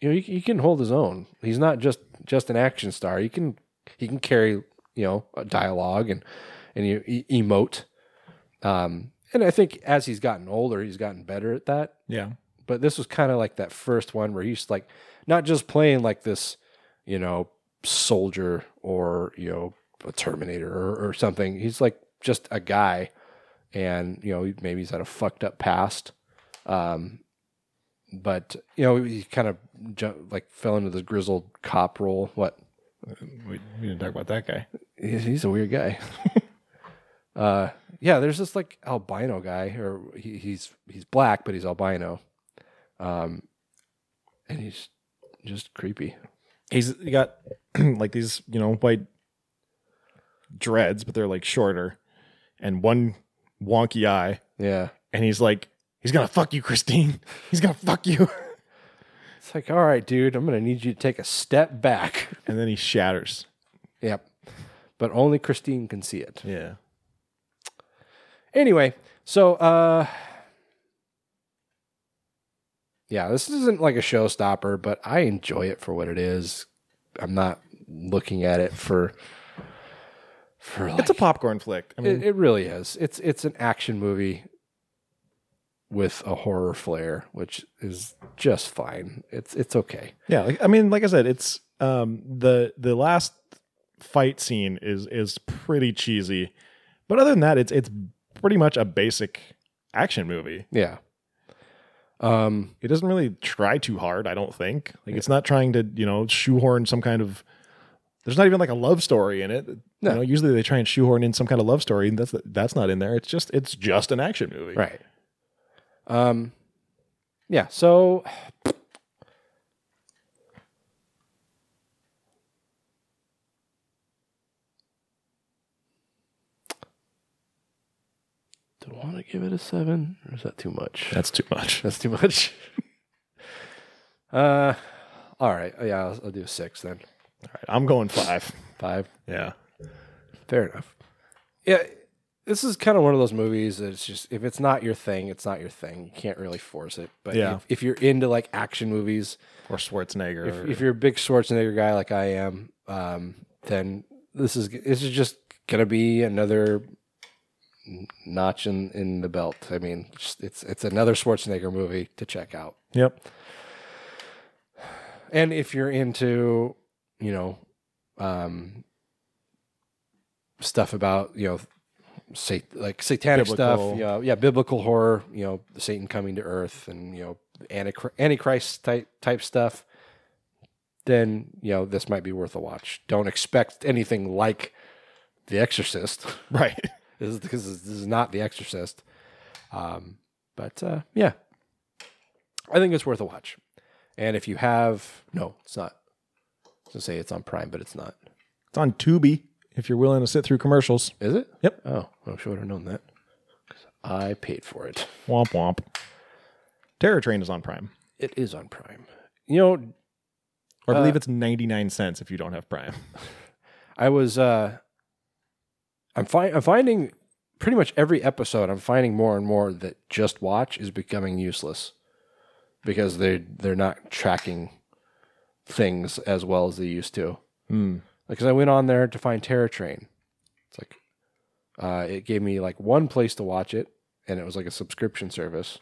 You know, he, he can hold his own. He's not just just an action star. He can he can carry you know a dialogue and and you e- emote. Um, and I think as he's gotten older, he's gotten better at that. Yeah. But this was kind of like that first one where he's like not just playing like this, you know, soldier or you know a Terminator or, or something. He's like just a guy, and you know maybe he's had a fucked up past. Um, but you know he kind of like fell into this grizzled cop role. What? We, we didn't talk about that guy. He's, he's a weird guy. uh, yeah, there's this like albino guy, or he, he's he's black, but he's albino, um, and he's just creepy. He's got like these, you know, white dreads, but they're like shorter, and one wonky eye. Yeah. And he's like, he's gonna fuck you, Christine. He's gonna fuck you. It's like, all right, dude, I'm gonna need you to take a step back. And then he shatters. Yep. But only Christine can see it. Yeah. Anyway, so uh yeah, this isn't like a showstopper, but I enjoy it for what it is. I'm not looking at it for for like, It's a popcorn flick. I mean, it, it really is. It's it's an action movie with a horror flair, which is just fine. It's it's okay. yeah. Like, I mean, like I said, it's um the the last fight scene is is pretty cheesy, but other than that, it's it's pretty much a basic action movie. Yeah. Um, it doesn't really try too hard. I don't think. Like, it's not trying to you know shoehorn some kind of There's not even like a love story in it. No. You know, usually they try and shoehorn in some kind of love story, and that's that's not in there. It's just it's just an action movie. Right. Um, yeah. So do I want to give it a seven, or is that too much? That's too much. That's too much. uh, all right. Yeah, I'll, I'll do a six then. All right, I'm going five. Five. Yeah. Fair enough. Yeah, this is kind of one of those movies that it's just if it's not your thing, it's not your thing. You can't really force it. But Yeah. if, if you're into like action movies, Or Schwarzenegger. if, or- if you're a big Schwarzenegger guy like I am, um, then this is this is just gonna be another notch in, in the belt. I mean, it's it's another Schwarzenegger movie to check out. Yep. And if you're into, you know, um, stuff about you know, sat- like satanic Biblical. stuff, you know, yeah, biblical horror, you know, Satan coming to Earth, and you know, Antichr- Antichrist type type stuff, then you know this might be worth a watch. Don't expect anything like The Exorcist, Right. This is because this is not The Exorcist. Um, but uh, yeah, I think it's worth a watch. And if you have, no, it's not. I was gonna say it's on Prime, but it's not. It's on Tubi if you're willing to sit through commercials. Is it? Yep. Oh, I should have known that. I paid for it. Womp womp. Terror Train is on Prime. It is on Prime. You know, Or I believe Uh, it's 99 cents if you don't have Prime. I was uh I'm fi- I'm finding pretty much every episode I'm finding more and more that just watch is becoming useless because they they're not tracking things as well as they used to. Hmm. Because I went on there to find Terror Train. It's like uh, it gave me like one place to watch it, and it was like a subscription service.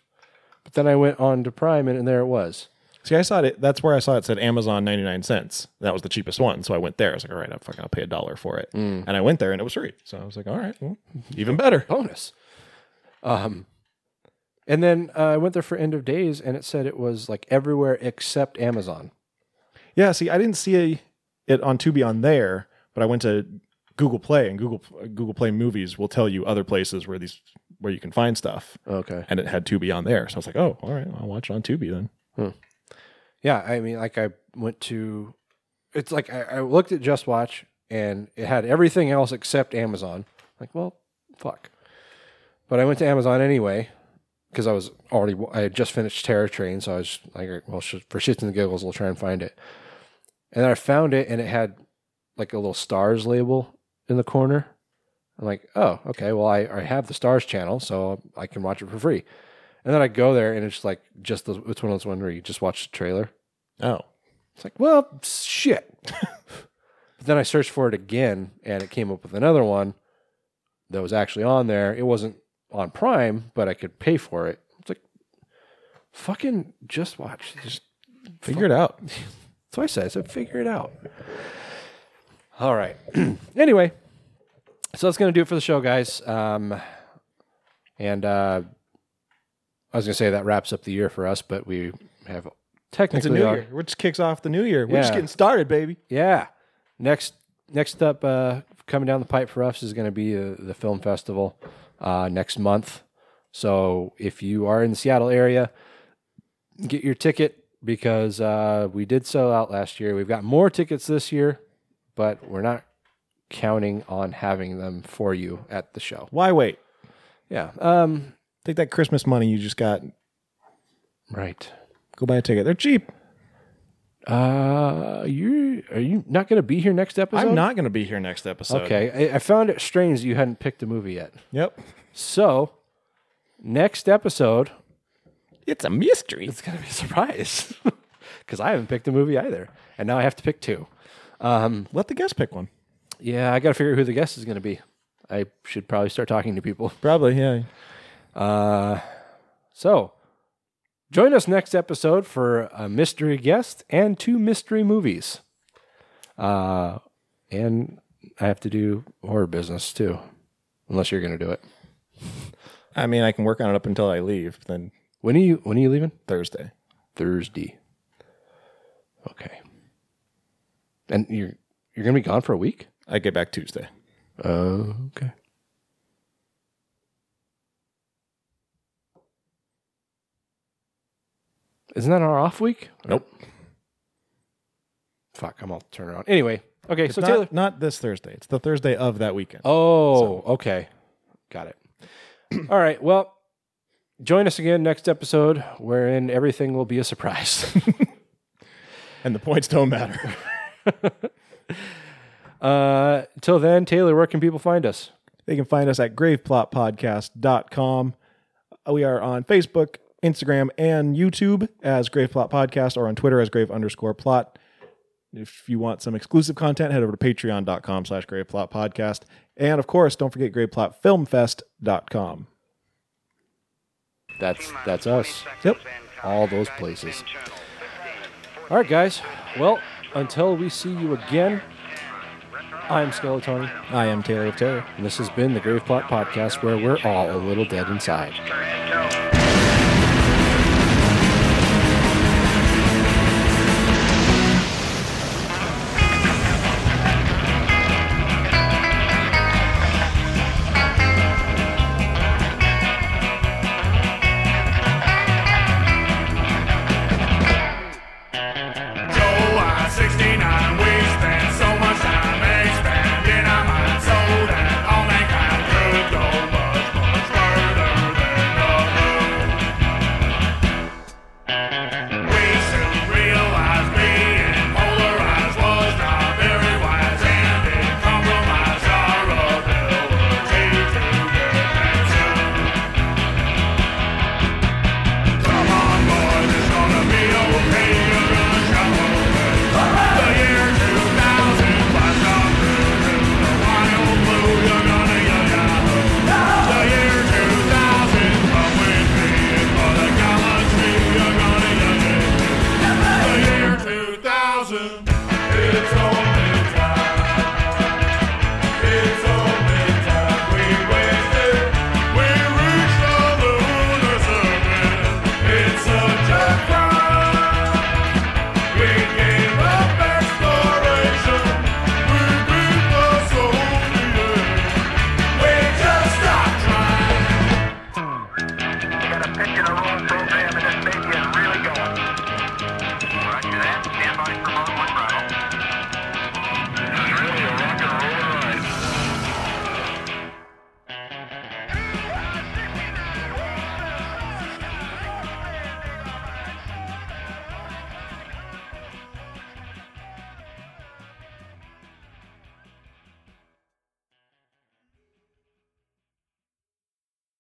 But then I went on to Prime, and, and there it was. See, I saw it. That's where I saw it said Amazon 99 cents. That was the cheapest one. So I went there. I was like, all right, I'm fucking, I'll pay a dollar for it. Mm. And I went there and it was free. So I was like, all right, well, even better. bonus. Um, and then uh, I went there for End of Days, and it said it was like everywhere except Amazon. Yeah. See, I didn't see a, it on Tubi on there, but I went to Google Play and Google Google Play Movies will tell you other places where these where you can find stuff. Okay. And it had Tubi on there. So I was like, oh, all right, I'll watch it on Tubi then. Yeah, I mean, like I went to, it's like I, I looked at Just Watch, and it had everything else except Amazon. Like, well, fuck. But I went to Amazon anyway because I was already I had just finished Terror Train, so I was like, well, for shits and giggles, we'll try and find it. And then I found it, and it had like a little stars label in the corner. I'm like, oh, okay. Well, I, I have the stars channel, so I can watch it for free. And then I go there, and it's like just the, it's one of those ones where you just watch the trailer. Oh. It's like, well, shit. but then I searched for it again, and it came up with another one that was actually on there. It wasn't on Prime, but I could pay for it. It's like, fucking just watch. Just Figure it out. That's what I said. I said, figure it out. All right. anyway, so that's going to do it for the show, guys. Um, and uh, I was going to say that wraps up the year for us, but we have technically It's a new our- year. Which kicks off the new year. We're just getting started, baby. Yeah. Next next up uh, coming down the pipe for us is going to be the, the film festival uh, next month. So if you are in the Seattle area, get your ticket because uh, we did sell out last year. We've got more tickets this year, but we're not counting on having them for you at the show. Why wait? Yeah. Um, Take that Christmas money you just got. Right. Go buy a ticket. They're cheap. Uh, you are you not going to be here next episode? I'm not going to be here next episode. Okay, I, I found it strange that you hadn't picked a movie yet. Yep. So, next episode, It's a mystery. it's going to be a surprise because I haven't picked a movie either, and now I have to pick two. Um, Let the guest pick one. yeah, I got to figure out who the guest is going to be. I should probably start talking to people. Probably, yeah. Uh, so, join us next episode for a mystery guest and two mystery movies. Uh, and I have to do horror business too, unless you're going to do it. I mean, I can work on it up until I leave. Then When are you When are you leaving? Thursday. Thursday. Okay. And you're You're gonna be gone for a week. I get back Tuesday. Oh, okay. Isn't that our off week? Nope. Fuck, I'm all turn around. Anyway, okay, It's so not, Taylor. not this Thursday. It's the Thursday of that weekend. Oh, okay. Got it. All right. Well, join us again next episode wherein everything will be a surprise. and the points don't matter. uh, till then, Taylor, where can people find us? They can find us at graveplotpodcast.com. We are on Facebook, Instagram, and YouTube as Grave Plot Podcast or on Twitter as grave underscore plot. If you want some exclusive content, head over to patreon.com slash Grave Plot podcast. And of course, don't forget graveplotfilmfest.com. That's that's us. Yep. All those places. All right, guys. Well, until we see you again, I'm Skeletoni. I am Terry of Terror. And this has been the Grave Plot Podcast where we're all a little dead inside.